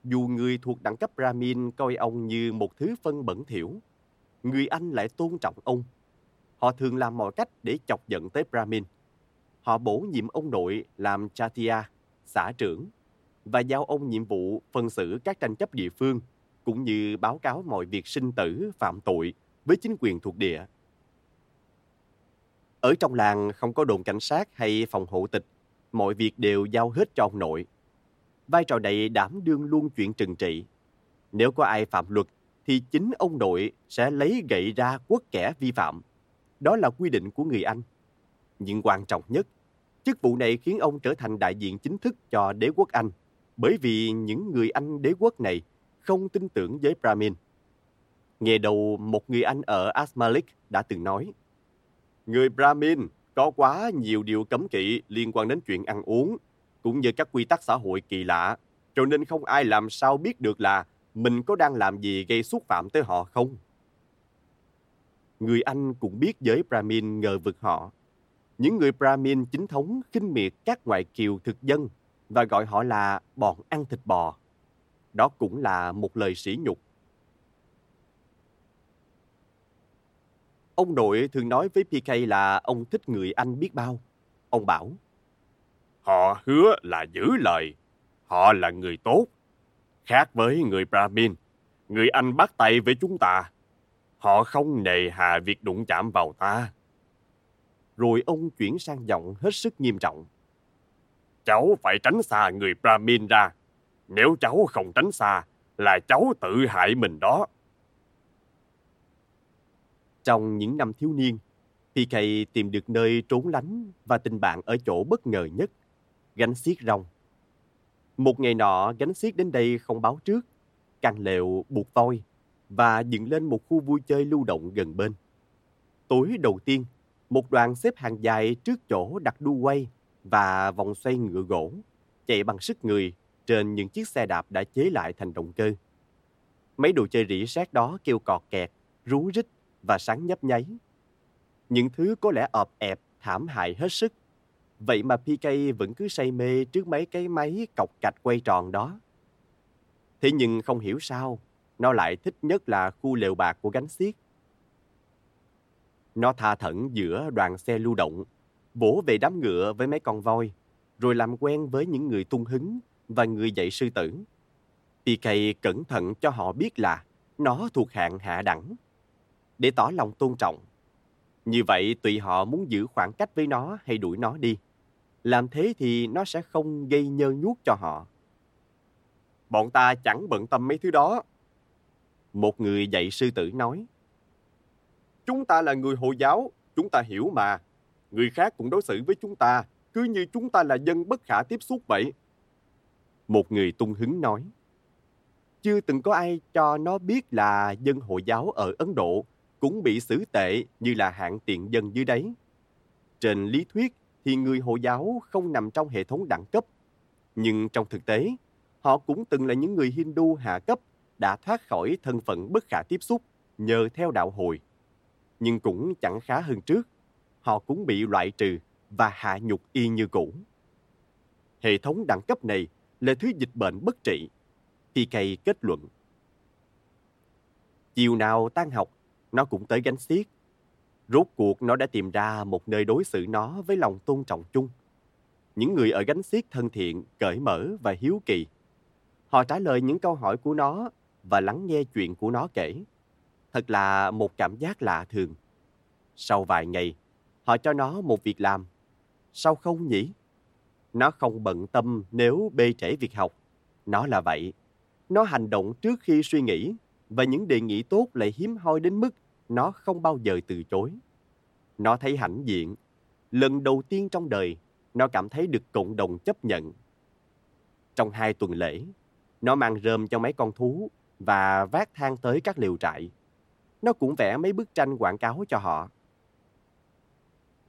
Dù người thuộc đẳng cấp Brahmin coi ông như một thứ phân bẩn thiểu, người Anh lại tôn trọng ông. Họ thường làm mọi cách để chọc giận tới Brahmin. Họ bổ nhiệm ông nội làm Chatia, xã trưởng, và giao ông nhiệm vụ phân xử các tranh chấp địa phương, cũng như báo cáo mọi việc sinh tử, phạm tội với chính quyền thuộc địa. Ở trong làng không có đồn cảnh sát hay phòng hộ tịch, mọi việc đều giao hết cho ông nội. Vai trò này đảm đương luôn chuyện trừng trị. Nếu có ai phạm luật thì chính ông nội sẽ lấy gậy ra quất kẻ vi phạm. Đó là quy định của người Anh. Nhưng quan trọng nhất, chức vụ này khiến ông trở thành đại diện chính thức cho đế quốc Anh, bởi vì những người Anh đế quốc này không tin tưởng với Brahmin. Nghe đầu một người anh ở Asmalik đã từng nói, Người Brahmin có quá nhiều điều cấm kỵ liên quan đến chuyện ăn uống, cũng như các quy tắc xã hội kỳ lạ, cho nên không ai làm sao biết được là mình có đang làm gì gây xúc phạm tới họ không. Người Anh cũng biết giới Brahmin ngờ vực họ. Những người Brahmin chính thống khinh miệt các ngoại kiều thực dân và gọi họ là bọn ăn thịt bò. Đó cũng là một lời sỉ nhục. Ông nội thường nói với PK là ông thích người Anh biết bao. Ông bảo, Họ hứa là giữ lời. Họ là người tốt. Khác với người Brahmin, người Anh bắt tay với chúng ta. Họ không nề hà việc đụng chạm vào ta. Rồi ông chuyển sang giọng hết sức nghiêm trọng. Cháu phải tránh xa người Brahmin ra. Nếu cháu không tránh xa, là cháu tự hại mình đó. Trong những năm thiếu niên, PK tìm được nơi trốn lánh và tình bạn ở chỗ bất ngờ nhất, gánh xiết rong. Một ngày nọ, gánh xiết đến đây không báo trước, căn lều buộc voi và dựng lên một khu vui chơi lưu động gần bên. Tối đầu tiên, một đoàn xếp hàng dài trước chỗ đặt đu quay và vòng xoay ngựa gỗ, chạy bằng sức người trên những chiếc xe đạp đã chế lại thành động cơ. Mấy đồ chơi rỉ sét đó kêu cọt kẹt, rú rít và sáng nhấp nháy. Những thứ có lẽ ọp ẹp, thảm hại hết sức. Vậy mà PK vẫn cứ say mê trước mấy cái máy cọc cạch quay tròn đó. Thế nhưng không hiểu sao, nó lại thích nhất là khu lều bạc của gánh xiếc. Nó tha thẩn giữa đoàn xe lưu động, bổ về đám ngựa với mấy con voi, rồi làm quen với những người tung hứng và người dạy sư tử. PK cẩn thận cho họ biết là nó thuộc hạng hạ đẳng, để tỏ lòng tôn trọng. Như vậy tùy họ muốn giữ khoảng cách với nó hay đuổi nó đi. Làm thế thì nó sẽ không gây nhơ nhuốc cho họ. Bọn ta chẳng bận tâm mấy thứ đó. Một người dạy sư tử nói. Chúng ta là người Hồi giáo, chúng ta hiểu mà. Người khác cũng đối xử với chúng ta, cứ như chúng ta là dân bất khả tiếp xúc vậy. Một người tung hứng nói. Chưa từng có ai cho nó biết là dân Hồi giáo ở Ấn Độ cũng bị xử tệ như là hạng tiện dân dưới đấy. Trên lý thuyết thì người Hồi giáo không nằm trong hệ thống đẳng cấp. Nhưng trong thực tế, họ cũng từng là những người Hindu hạ cấp đã thoát khỏi thân phận bất khả tiếp xúc nhờ theo đạo hồi. Nhưng cũng chẳng khá hơn trước, họ cũng bị loại trừ và hạ nhục y như cũ. Hệ thống đẳng cấp này là thứ dịch bệnh bất trị. PK kết luận. Chiều nào tan học, nó cũng tới gánh xiết. Rốt cuộc nó đã tìm ra một nơi đối xử nó với lòng tôn trọng chung. Những người ở gánh xiết thân thiện, cởi mở và hiếu kỳ. Họ trả lời những câu hỏi của nó và lắng nghe chuyện của nó kể. Thật là một cảm giác lạ thường. Sau vài ngày, họ cho nó một việc làm. Sao không nhỉ? Nó không bận tâm nếu bê trễ việc học. Nó là vậy. Nó hành động trước khi suy nghĩ và những đề nghị tốt lại hiếm hoi đến mức nó không bao giờ từ chối. Nó thấy hãnh diện. Lần đầu tiên trong đời, nó cảm thấy được cộng đồng chấp nhận. Trong hai tuần lễ, nó mang rơm cho mấy con thú và vác thang tới các liều trại. Nó cũng vẽ mấy bức tranh quảng cáo cho họ.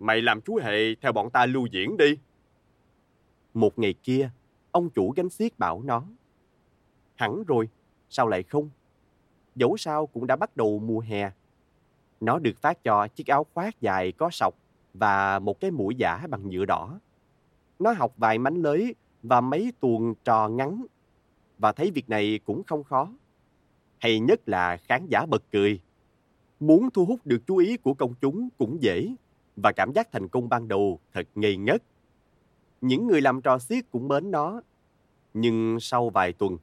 Mày làm chú hề theo bọn ta lưu diễn đi. Một ngày kia, ông chủ gánh xiết bảo nó. Hẳn rồi, sao lại không? Dẫu sao cũng đã bắt đầu mùa hè. Nó được phát cho chiếc áo khoác dài có sọc và một cái mũi giả bằng nhựa đỏ. Nó học vài mánh lưới và mấy tuồng trò ngắn và thấy việc này cũng không khó. Hay nhất là khán giả bật cười. Muốn thu hút được chú ý của công chúng cũng dễ và cảm giác thành công ban đầu thật ngây ngất. Những người làm trò xiết cũng mến nó. Nhưng sau vài tuần,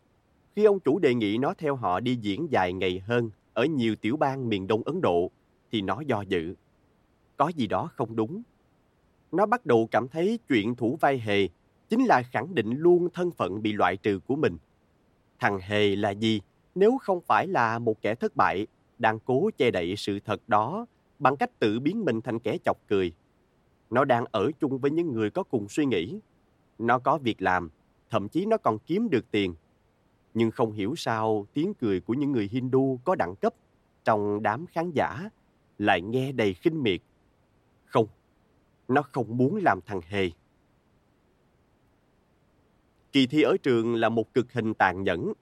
khi ông chủ đề nghị nó theo họ đi diễn dài ngày hơn ở nhiều tiểu bang miền đông Ấn Độ, thì nó do dự. Có gì đó không đúng. Nó bắt đầu cảm thấy chuyện thủ vai hề chính là khẳng định luôn thân phận bị loại trừ của mình. Thằng hề là gì nếu không phải là một kẻ thất bại đang cố che đậy sự thật đó bằng cách tự biến mình thành kẻ chọc cười. Nó đang ở chung với những người có cùng suy nghĩ. Nó có việc làm, thậm chí nó còn kiếm được tiền. Nhưng không hiểu sao tiếng cười của những người Hindu có đẳng cấp trong đám khán giả lại nghe đầy khinh miệt. Không, nó không muốn làm thằng Hề. Kỳ thi ở trường là một cực hình tàn nhẫn.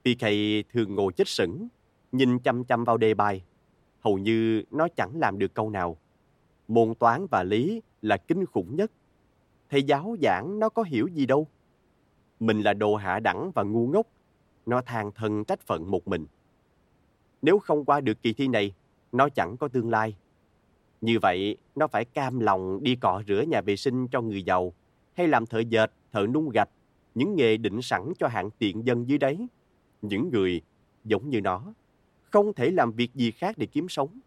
PK thường ngồi chết sững, nhìn chăm chăm vào đề bài. Hầu như nó chẳng làm được câu nào. Môn toán và lý là kinh khủng nhất. Thầy giáo giảng nó có hiểu gì đâu. Mình là đồ hạ đẳng và ngu ngốc. Nó than thân trách phận một mình. Nếu không qua được kỳ thi này, nó chẳng có tương lai. Như vậy, nó phải cam lòng đi cọ rửa nhà vệ sinh cho người giàu, hay làm thợ dệt, thợ nung gạch, những nghề định sẵn cho hạng tiện dân dưới đấy. Những người, giống như nó, không thể làm việc gì khác để kiếm sống.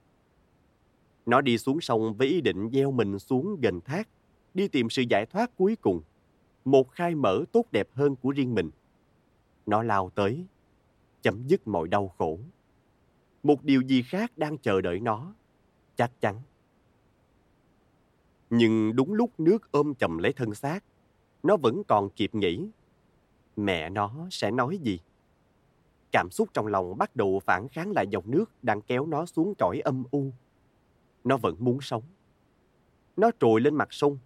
Nó đi xuống sông với ý định gieo mình xuống gần thác, đi tìm sự giải thoát cuối cùng, một khai mở tốt đẹp hơn của riêng mình. Nó lao tới, chấm dứt mọi đau khổ. Một điều gì khác đang chờ đợi nó, chắc chắn. Nhưng đúng lúc nước ôm chầm lấy thân xác, nó vẫn còn kịp nghĩ. Mẹ nó sẽ nói gì? Cảm xúc trong lòng bắt đầu phản kháng lại dòng nước đang kéo nó xuống cõi âm u. Nó vẫn muốn sống. Nó trồi lên mặt sông,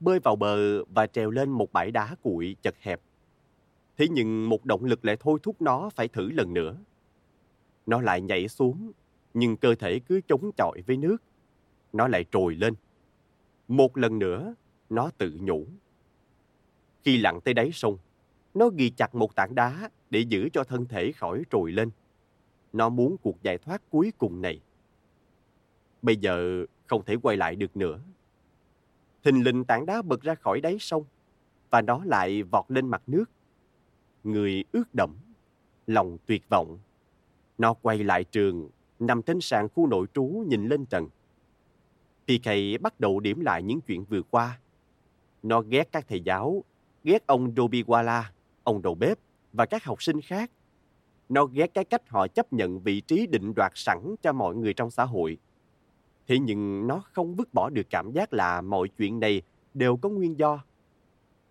bơi vào bờ và trèo lên một bãi đá cuội chật hẹp. Thế nhưng một động lực lại thôi thúc nó phải thử lần nữa. Nó lại nhảy xuống, nhưng cơ thể cứ chống chọi với nước. Nó lại trồi lên. Một lần nữa, nó tự nhủ. Khi lặn tới đáy sông, nó ghi chặt một tảng đá để giữ cho thân thể khỏi trồi lên. Nó muốn cuộc giải thoát cuối cùng này. Bây giờ không thể quay lại được nữa. Thình lình tảng đá bật ra khỏi đáy sông và nó lại vọt lên mặt nước. Người ướt đẫm, lòng tuyệt vọng. Nó quay lại trường, nằm trên sàn khu nội trú nhìn lên trần. PK bắt đầu điểm lại những chuyện vừa qua. Nó ghét các thầy giáo, ghét ông Dobiwala, ông đầu bếp và các học sinh khác. Nó ghét cái cách họ chấp nhận vị trí định đoạt sẵn cho mọi người trong xã hội. Thế nhưng nó không vứt bỏ được cảm giác là mọi chuyện này đều có nguyên do.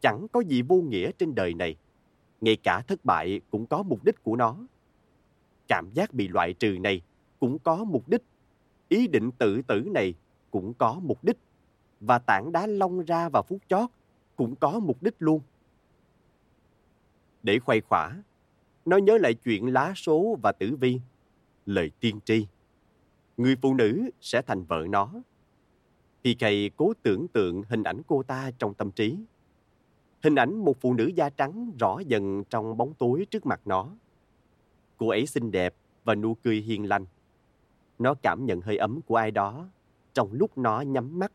Chẳng có gì vô nghĩa trên đời này. Ngay cả thất bại cũng có mục đích của nó. Cảm giác bị loại trừ này cũng có mục đích. Ý định tự tử này cũng có mục đích. Và tảng đá long ra vào phút chót cũng có mục đích luôn. Để khoay khỏa, nó nhớ lại chuyện lá số và tử vi, lời tiên tri. Người phụ nữ sẽ thành vợ nó. PK cố tưởng tượng hình ảnh cô ta trong tâm trí. Hình ảnh một phụ nữ da trắng rõ dần trong bóng tối trước mặt nó. Cô ấy xinh đẹp và nụ cười hiền lành. Nó cảm nhận hơi ấm của ai đó trong lúc nó nhắm mắt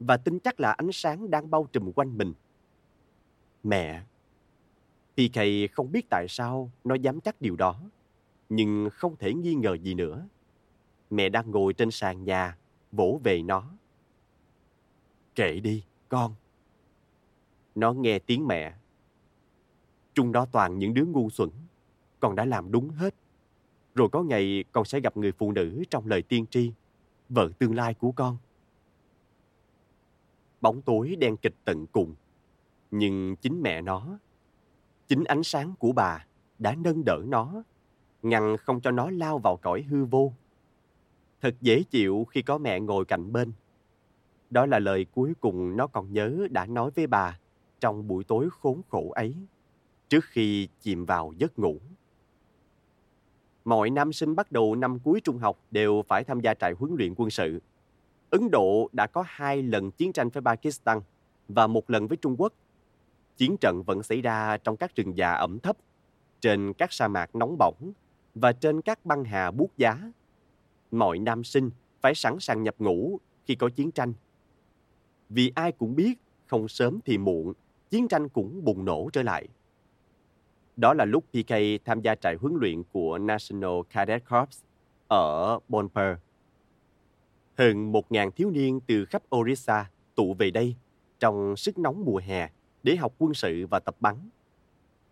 và tin chắc là ánh sáng đang bao trùm quanh mình. Mẹ PK không biết tại sao nó dám chắc điều đó, nhưng không thể nghi ngờ gì nữa. Mẹ đang ngồi trên sàn nhà, vỗ về nó. Kệ đi, con. Nó nghe tiếng mẹ. Chúng đó toàn những đứa ngu xuẩn, con đã làm đúng hết. Rồi có ngày con sẽ gặp người phụ nữ trong lời tiên tri, vợ tương lai của con. Bóng tối đen kịch tận cùng, nhưng chính mẹ nó Chính ánh sáng của bà đã nâng đỡ nó, ngăn không cho nó lao vào cõi hư vô. Thật dễ chịu khi có mẹ ngồi cạnh bên. Đó là lời cuối cùng nó còn nhớ đã nói với bà trong buổi tối khốn khổ ấy, trước khi chìm vào giấc ngủ. Mọi nam sinh bắt đầu năm cuối trung học đều phải tham gia trại huấn luyện quân sự. Ấn Độ đã có hai lần chiến tranh với Pakistan và một lần với Trung Quốc chiến trận vẫn xảy ra trong các rừng già ẩm thấp, trên các sa mạc nóng bỏng và trên các băng hà buốt giá. Mọi nam sinh phải sẵn sàng nhập ngũ khi có chiến tranh. Vì ai cũng biết, không sớm thì muộn, chiến tranh cũng bùng nổ trở lại. Đó là lúc PK tham gia trại huấn luyện của National Cadet Corps ở Bonper. Hơn 1.000 thiếu niên từ khắp Orissa tụ về đây trong sức nóng mùa hè để học quân sự và tập bắn.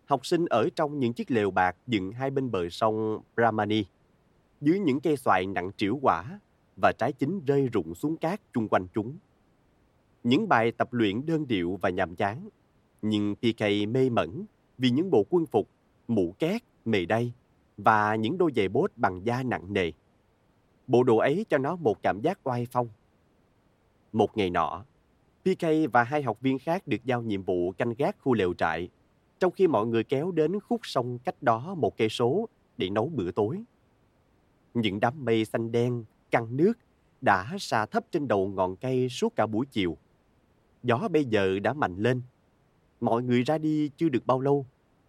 Học sinh ở trong những chiếc lều bạc dựng hai bên bờ sông Brahmani, dưới những cây xoài nặng trĩu quả và trái chín rơi rụng xuống cát chung quanh chúng. Những bài tập luyện đơn điệu và nhàm chán, nhưng PK mê mẩn vì những bộ quân phục, mũ két, mề đay và những đôi giày bốt bằng da nặng nề. Bộ đồ ấy cho nó một cảm giác oai phong. Một ngày nọ, PK và hai học viên khác được giao nhiệm vụ canh gác khu lều trại, trong khi mọi người kéo đến khúc sông cách đó một cây số để nấu bữa tối. Những đám mây xanh đen, căng nước đã xà thấp trên đầu ngọn cây suốt cả buổi chiều. Gió bây giờ đã mạnh lên. Mọi người ra đi chưa được bao lâu,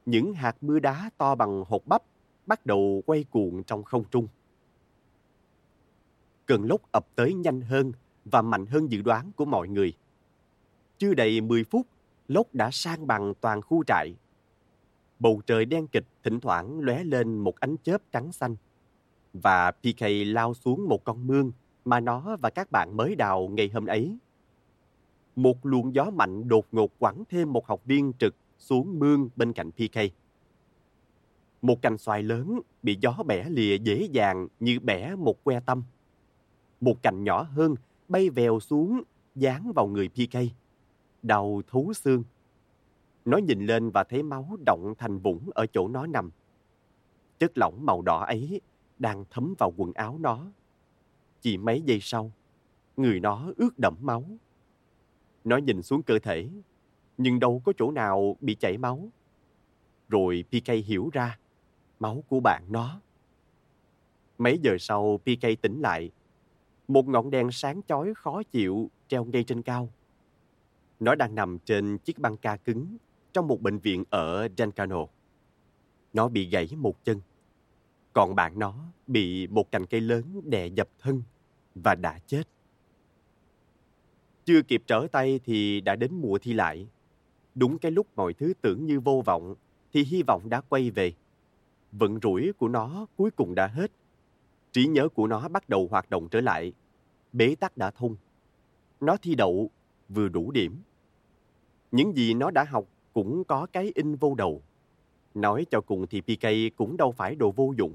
những hạt mưa đá to bằng hột bắp bắt đầu quay cuộn trong không trung. Cơn lốc ập tới nhanh hơn và mạnh hơn dự đoán của mọi người. Chưa đầy 10 phút, lốc đã sang bằng toàn khu trại. Bầu trời đen kịch thỉnh thoảng lóe lên một ánh chớp trắng xanh. Và PK lao xuống một con mương mà nó và các bạn mới đào ngày hôm ấy. Một luồng gió mạnh đột ngột quẳng thêm một học viên trực xuống mương bên cạnh PK. Một cành xoài lớn bị gió bẻ lìa dễ dàng như bẻ một que tâm. Một cành nhỏ hơn bay vèo xuống, dán vào người PK. Đầu thú xương. Nó nhìn lên và thấy máu động thành vũng ở chỗ nó nằm. Chất lỏng màu đỏ ấy đang thấm vào quần áo nó. Chỉ mấy giây sau, người nó ướt đẫm máu. Nó nhìn xuống cơ thể, nhưng đâu có chỗ nào bị chảy máu. Rồi PK hiểu ra, máu của bạn nó. Mấy giờ sau PK tỉnh lại, một ngọn đèn sáng chói khó chịu treo ngay trên cao. Nó đang nằm trên chiếc băng ca cứng trong một bệnh viện ở Dancano. Nó bị gãy một chân, còn bạn nó bị một cành cây lớn đè dập thân và đã chết. Chưa kịp trở tay thì đã đến mùa thi lại. Đúng cái lúc mọi thứ tưởng như vô vọng thì hy vọng đã quay về. Vận rủi của nó cuối cùng đã hết. Trí nhớ của nó bắt đầu hoạt động trở lại. Bế tắc đã thông. Nó thi đậu vừa đủ điểm. Những gì nó đã học cũng có cái in vô đầu. Nói cho cùng thì PK cũng đâu phải đồ vô dụng.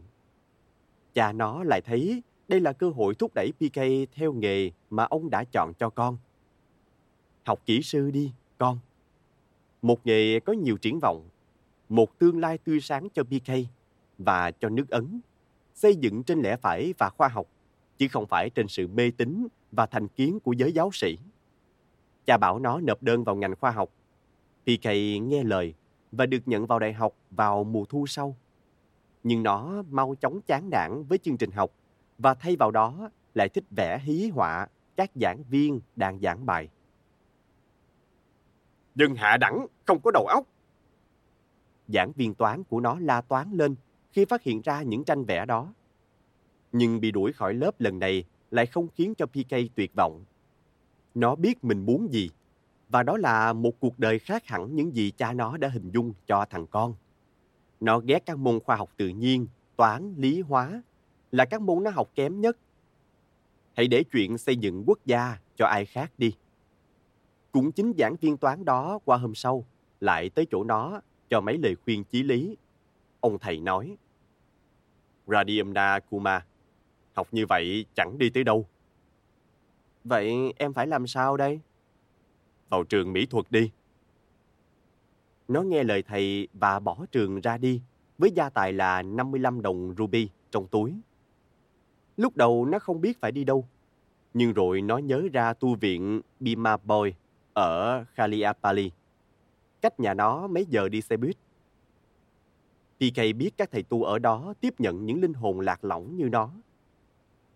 Cha nó lại thấy đây là cơ hội thúc đẩy PK theo nghề mà ông đã chọn cho con. Học kỹ sư đi, con. Một nghề có nhiều triển vọng, một tương lai tươi sáng cho PK và cho nước Ấn, xây dựng trên lẽ phải và khoa học, chứ không phải trên sự mê tín và thành kiến của giới giáo sĩ. Cha bảo nó nộp đơn vào ngành khoa học. PK nghe lời và được nhận vào đại học vào mùa thu sau. Nhưng nó mau chóng chán nản với chương trình học và thay vào đó lại thích vẽ hí họa các giảng viên đang giảng bài. Dân hạ đẳng, không có đầu óc. Giảng viên toán của nó la toán lên khi phát hiện ra những tranh vẽ đó. Nhưng bị đuổi khỏi lớp lần này lại không khiến cho PK tuyệt vọng. Nó biết mình muốn gì, và đó là một cuộc đời khác hẳn những gì cha nó đã hình dung cho thằng con. Nó ghét các môn khoa học tự nhiên, toán, lý, hóa, là các môn nó học kém nhất. Hãy để chuyện xây dựng quốc gia cho ai khác đi. Cũng chính giảng viên toán đó qua hôm sau lại tới chỗ nó cho mấy lời khuyên chí lý. Ông thầy nói, Radiumna Kuma, học như vậy chẳng đi tới đâu. Vậy em phải làm sao đây? Vào trường mỹ thuật đi. Nó nghe lời thầy và bỏ trường ra đi với gia tài là 55 đồng ruby trong túi. Lúc đầu nó không biết phải đi đâu, nhưng rồi nó nhớ ra tu viện Bima Boy ở Khaliapali, cách nhà nó mấy giờ đi xe buýt. PK biết các thầy tu ở đó tiếp nhận những linh hồn lạc lõng như nó.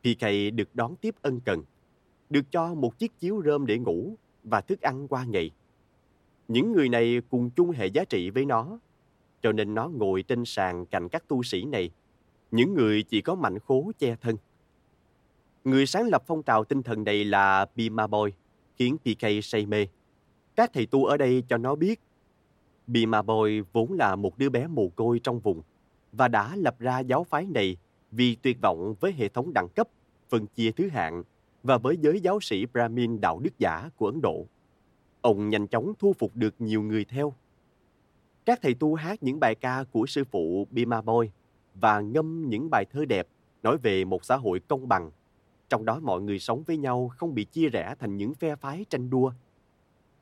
PK được đón tiếp ân cần, được cho một chiếc chiếu rơm để ngủ và thức ăn qua ngày. Những người này cùng chung hệ giá trị với nó, cho nên nó ngồi trên sàn cạnh các tu sĩ này, những người chỉ có mạnh khố che thân. Người sáng lập phong trào tinh thần này là Bima Boy, khiến PK say mê. Các thầy tu ở đây cho nó biết, Bima Boy vốn là một đứa bé mồ côi trong vùng và đã lập ra giáo phái này vì tuyệt vọng với hệ thống đẳng cấp, phân chia thứ hạng và với giới giáo sĩ Brahmin đạo đức giả của Ấn Độ. Ông nhanh chóng thu phục được nhiều người theo. Các thầy tu hát những bài ca của sư phụ Bima Boy và ngâm những bài thơ đẹp nói về một xã hội công bằng trong đó mọi người sống với nhau không bị chia rẽ thành những phe phái tranh đua.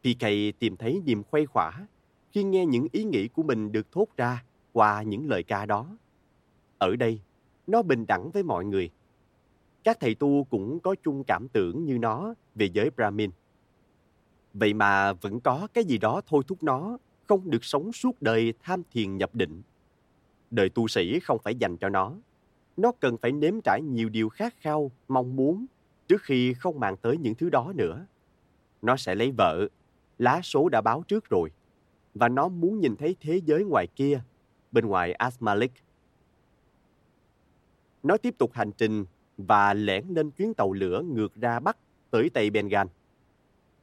PK tìm thấy niềm khuây khỏa khi nghe những ý nghĩ của mình được thốt ra qua những lời ca đó. Ở đây, nó bình đẳng với mọi người. Các thầy tu cũng có chung cảm tưởng như nó về giới Brahmin. Vậy mà vẫn có cái gì đó thôi thúc nó không được sống suốt đời tham thiền nhập định. Đời tu sĩ không phải dành cho nó. Nó cần phải nếm trải nhiều điều khát khao, mong muốn trước khi không mang tới những thứ đó nữa. Nó sẽ lấy vợ, lá số đã báo trước rồi. Và nó muốn nhìn thấy thế giới ngoài kia, bên ngoài Asmalik. Nó tiếp tục hành trình và lẻn lên chuyến tàu lửa ngược ra Bắc tới Tây Bengal.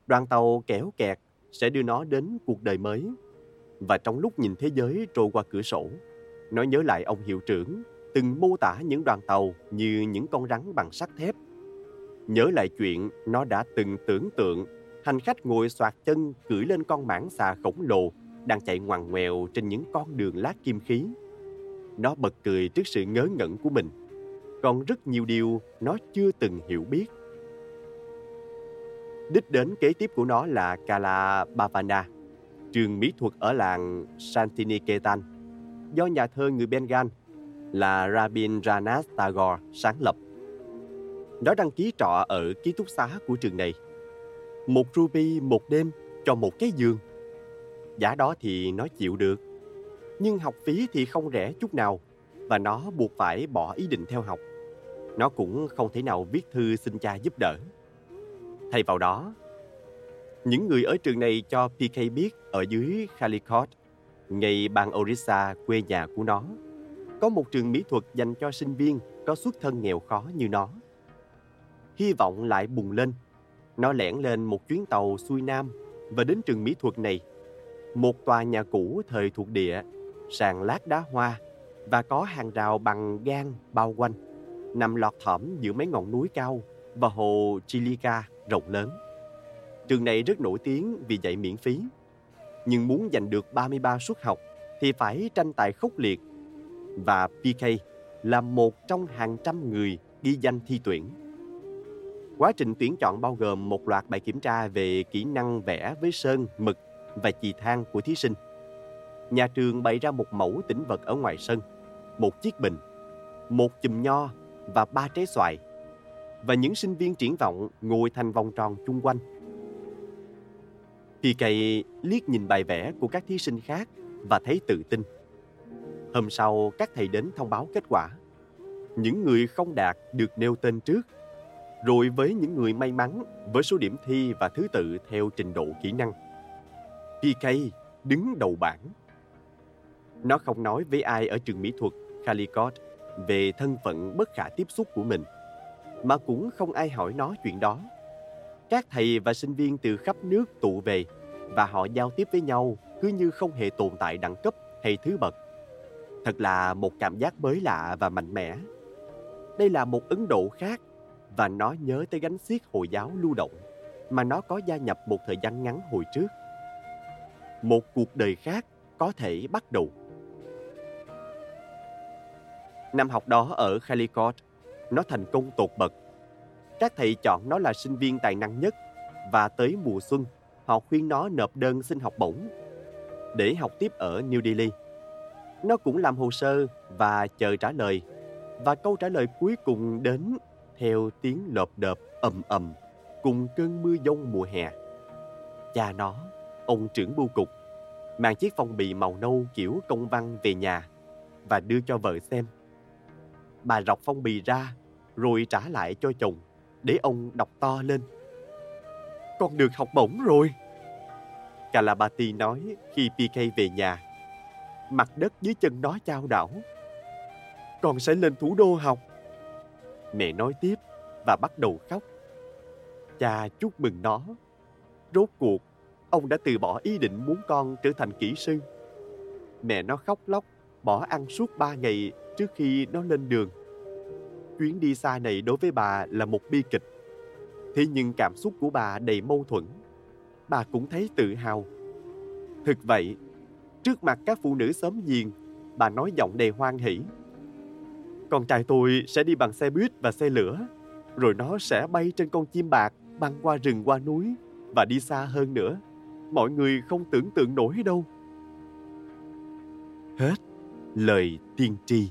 Đoàn tàu kéo kẹt sẽ đưa nó đến cuộc đời mới. Và trong lúc nhìn thế giới trôi qua cửa sổ, nó nhớ lại ông hiệu trưởng từng mô tả những đoàn tàu như những con rắn bằng sắt thép. Nhớ lại chuyện nó đã từng tưởng tượng hành khách ngồi xoạt chân cưỡi lên con mãng xà khổng lồ đang chạy ngoằn ngoèo trên những con đường lát kim khí. Nó bật cười trước sự ngớ ngẩn của mình. Còn rất nhiều điều nó chưa từng hiểu biết. Đích đến kế tiếp của nó là Kala Bhavana, trường mỹ thuật ở làng Santiniketan, do nhà thơ người Bengal là Rabindranath Tagore sáng lập. Nó đăng ký trọ ở ký túc xá của trường này. Một ruby một đêm cho một cái giường. Giá đó thì nó chịu được. Nhưng học phí thì không rẻ chút nào và nó buộc phải bỏ ý định theo học. Nó cũng không thể nào viết thư xin cha giúp đỡ. Thay vào đó, những người ở trường này cho PK biết ở dưới Calicut, ngay bang Orissa quê nhà của nó, có một trường mỹ thuật dành cho sinh viên có xuất thân nghèo khó như nó. Hy vọng lại bùng lên. Nó lẻn lên một chuyến tàu xuôi nam và đến trường mỹ thuật này. Một tòa nhà cũ thời thuộc địa, sàn lát đá hoa và có hàng rào bằng gan bao quanh, nằm lọt thỏm giữa mấy ngọn núi cao và hồ Chilica rộng lớn. Trường này rất nổi tiếng vì dạy miễn phí. Nhưng muốn giành được 33 suất học thì phải tranh tài khốc liệt. Và PK là một trong hàng trăm người ghi danh thi tuyển. Quá trình tuyển chọn bao gồm một loạt bài kiểm tra về kỹ năng vẽ với sơn, mực và chì than của thí sinh. Nhà trường bày ra một mẫu tĩnh vật ở ngoài sân, một chiếc bình, một chùm nho và ba trái xoài. Và những sinh viên triển vọng ngồi thành vòng tròn chung quanh PK liếc nhìn bài vẽ của các thí sinh khác và thấy tự tin. Hôm sau, các thầy đến thông báo kết quả. Những người không đạt được nêu tên trước, rồi với những người may mắn với số điểm thi và thứ tự theo trình độ kỹ năng. PK đứng đầu bảng. Nó không nói với ai ở trường mỹ thuật Calicut về thân phận bất khả tiếp xúc của mình, mà cũng không ai hỏi nó chuyện đó các thầy và sinh viên từ khắp nước tụ về và họ giao tiếp với nhau cứ như không hề tồn tại đẳng cấp hay thứ bậc. Thật là một cảm giác mới lạ và mạnh mẽ. Đây là một Ấn Độ khác và nó nhớ tới gánh xiết Hồi giáo lưu động mà nó có gia nhập một thời gian ngắn hồi trước. Một cuộc đời khác có thể bắt đầu. Năm học đó ở Calicut, nó thành công tột bậc các thầy chọn nó là sinh viên tài năng nhất và tới mùa xuân, họ khuyên nó nộp đơn xin học bổng để học tiếp ở New Delhi. Nó cũng làm hồ sơ và chờ trả lời và câu trả lời cuối cùng đến theo tiếng lộp đợp ầm ầm cùng cơn mưa giông mùa hè. Cha nó, ông trưởng bưu cục, mang chiếc phong bì màu nâu kiểu công văn về nhà và đưa cho vợ xem. Bà rọc phong bì ra rồi trả lại cho chồng để ông đọc to lên. Con được học bổng rồi. Kalabati nói khi PK về nhà. Mặt đất dưới chân nó trao đảo. Con sẽ lên thủ đô học. Mẹ nói tiếp và bắt đầu khóc. Cha chúc mừng nó. Rốt cuộc, ông đã từ bỏ ý định muốn con trở thành kỹ sư. Mẹ nó khóc lóc, bỏ ăn suốt ba ngày trước khi nó lên đường chuyến đi xa này đối với bà là một bi kịch. Thế nhưng cảm xúc của bà đầy mâu thuẫn. Bà cũng thấy tự hào. Thực vậy, trước mặt các phụ nữ xóm giềng, bà nói giọng đầy hoan hỷ. Con trai tôi sẽ đi bằng xe buýt và xe lửa, rồi nó sẽ bay trên con chim bạc băng qua rừng qua núi và đi xa hơn nữa. Mọi người không tưởng tượng nổi đâu. Hết lời tiên tri.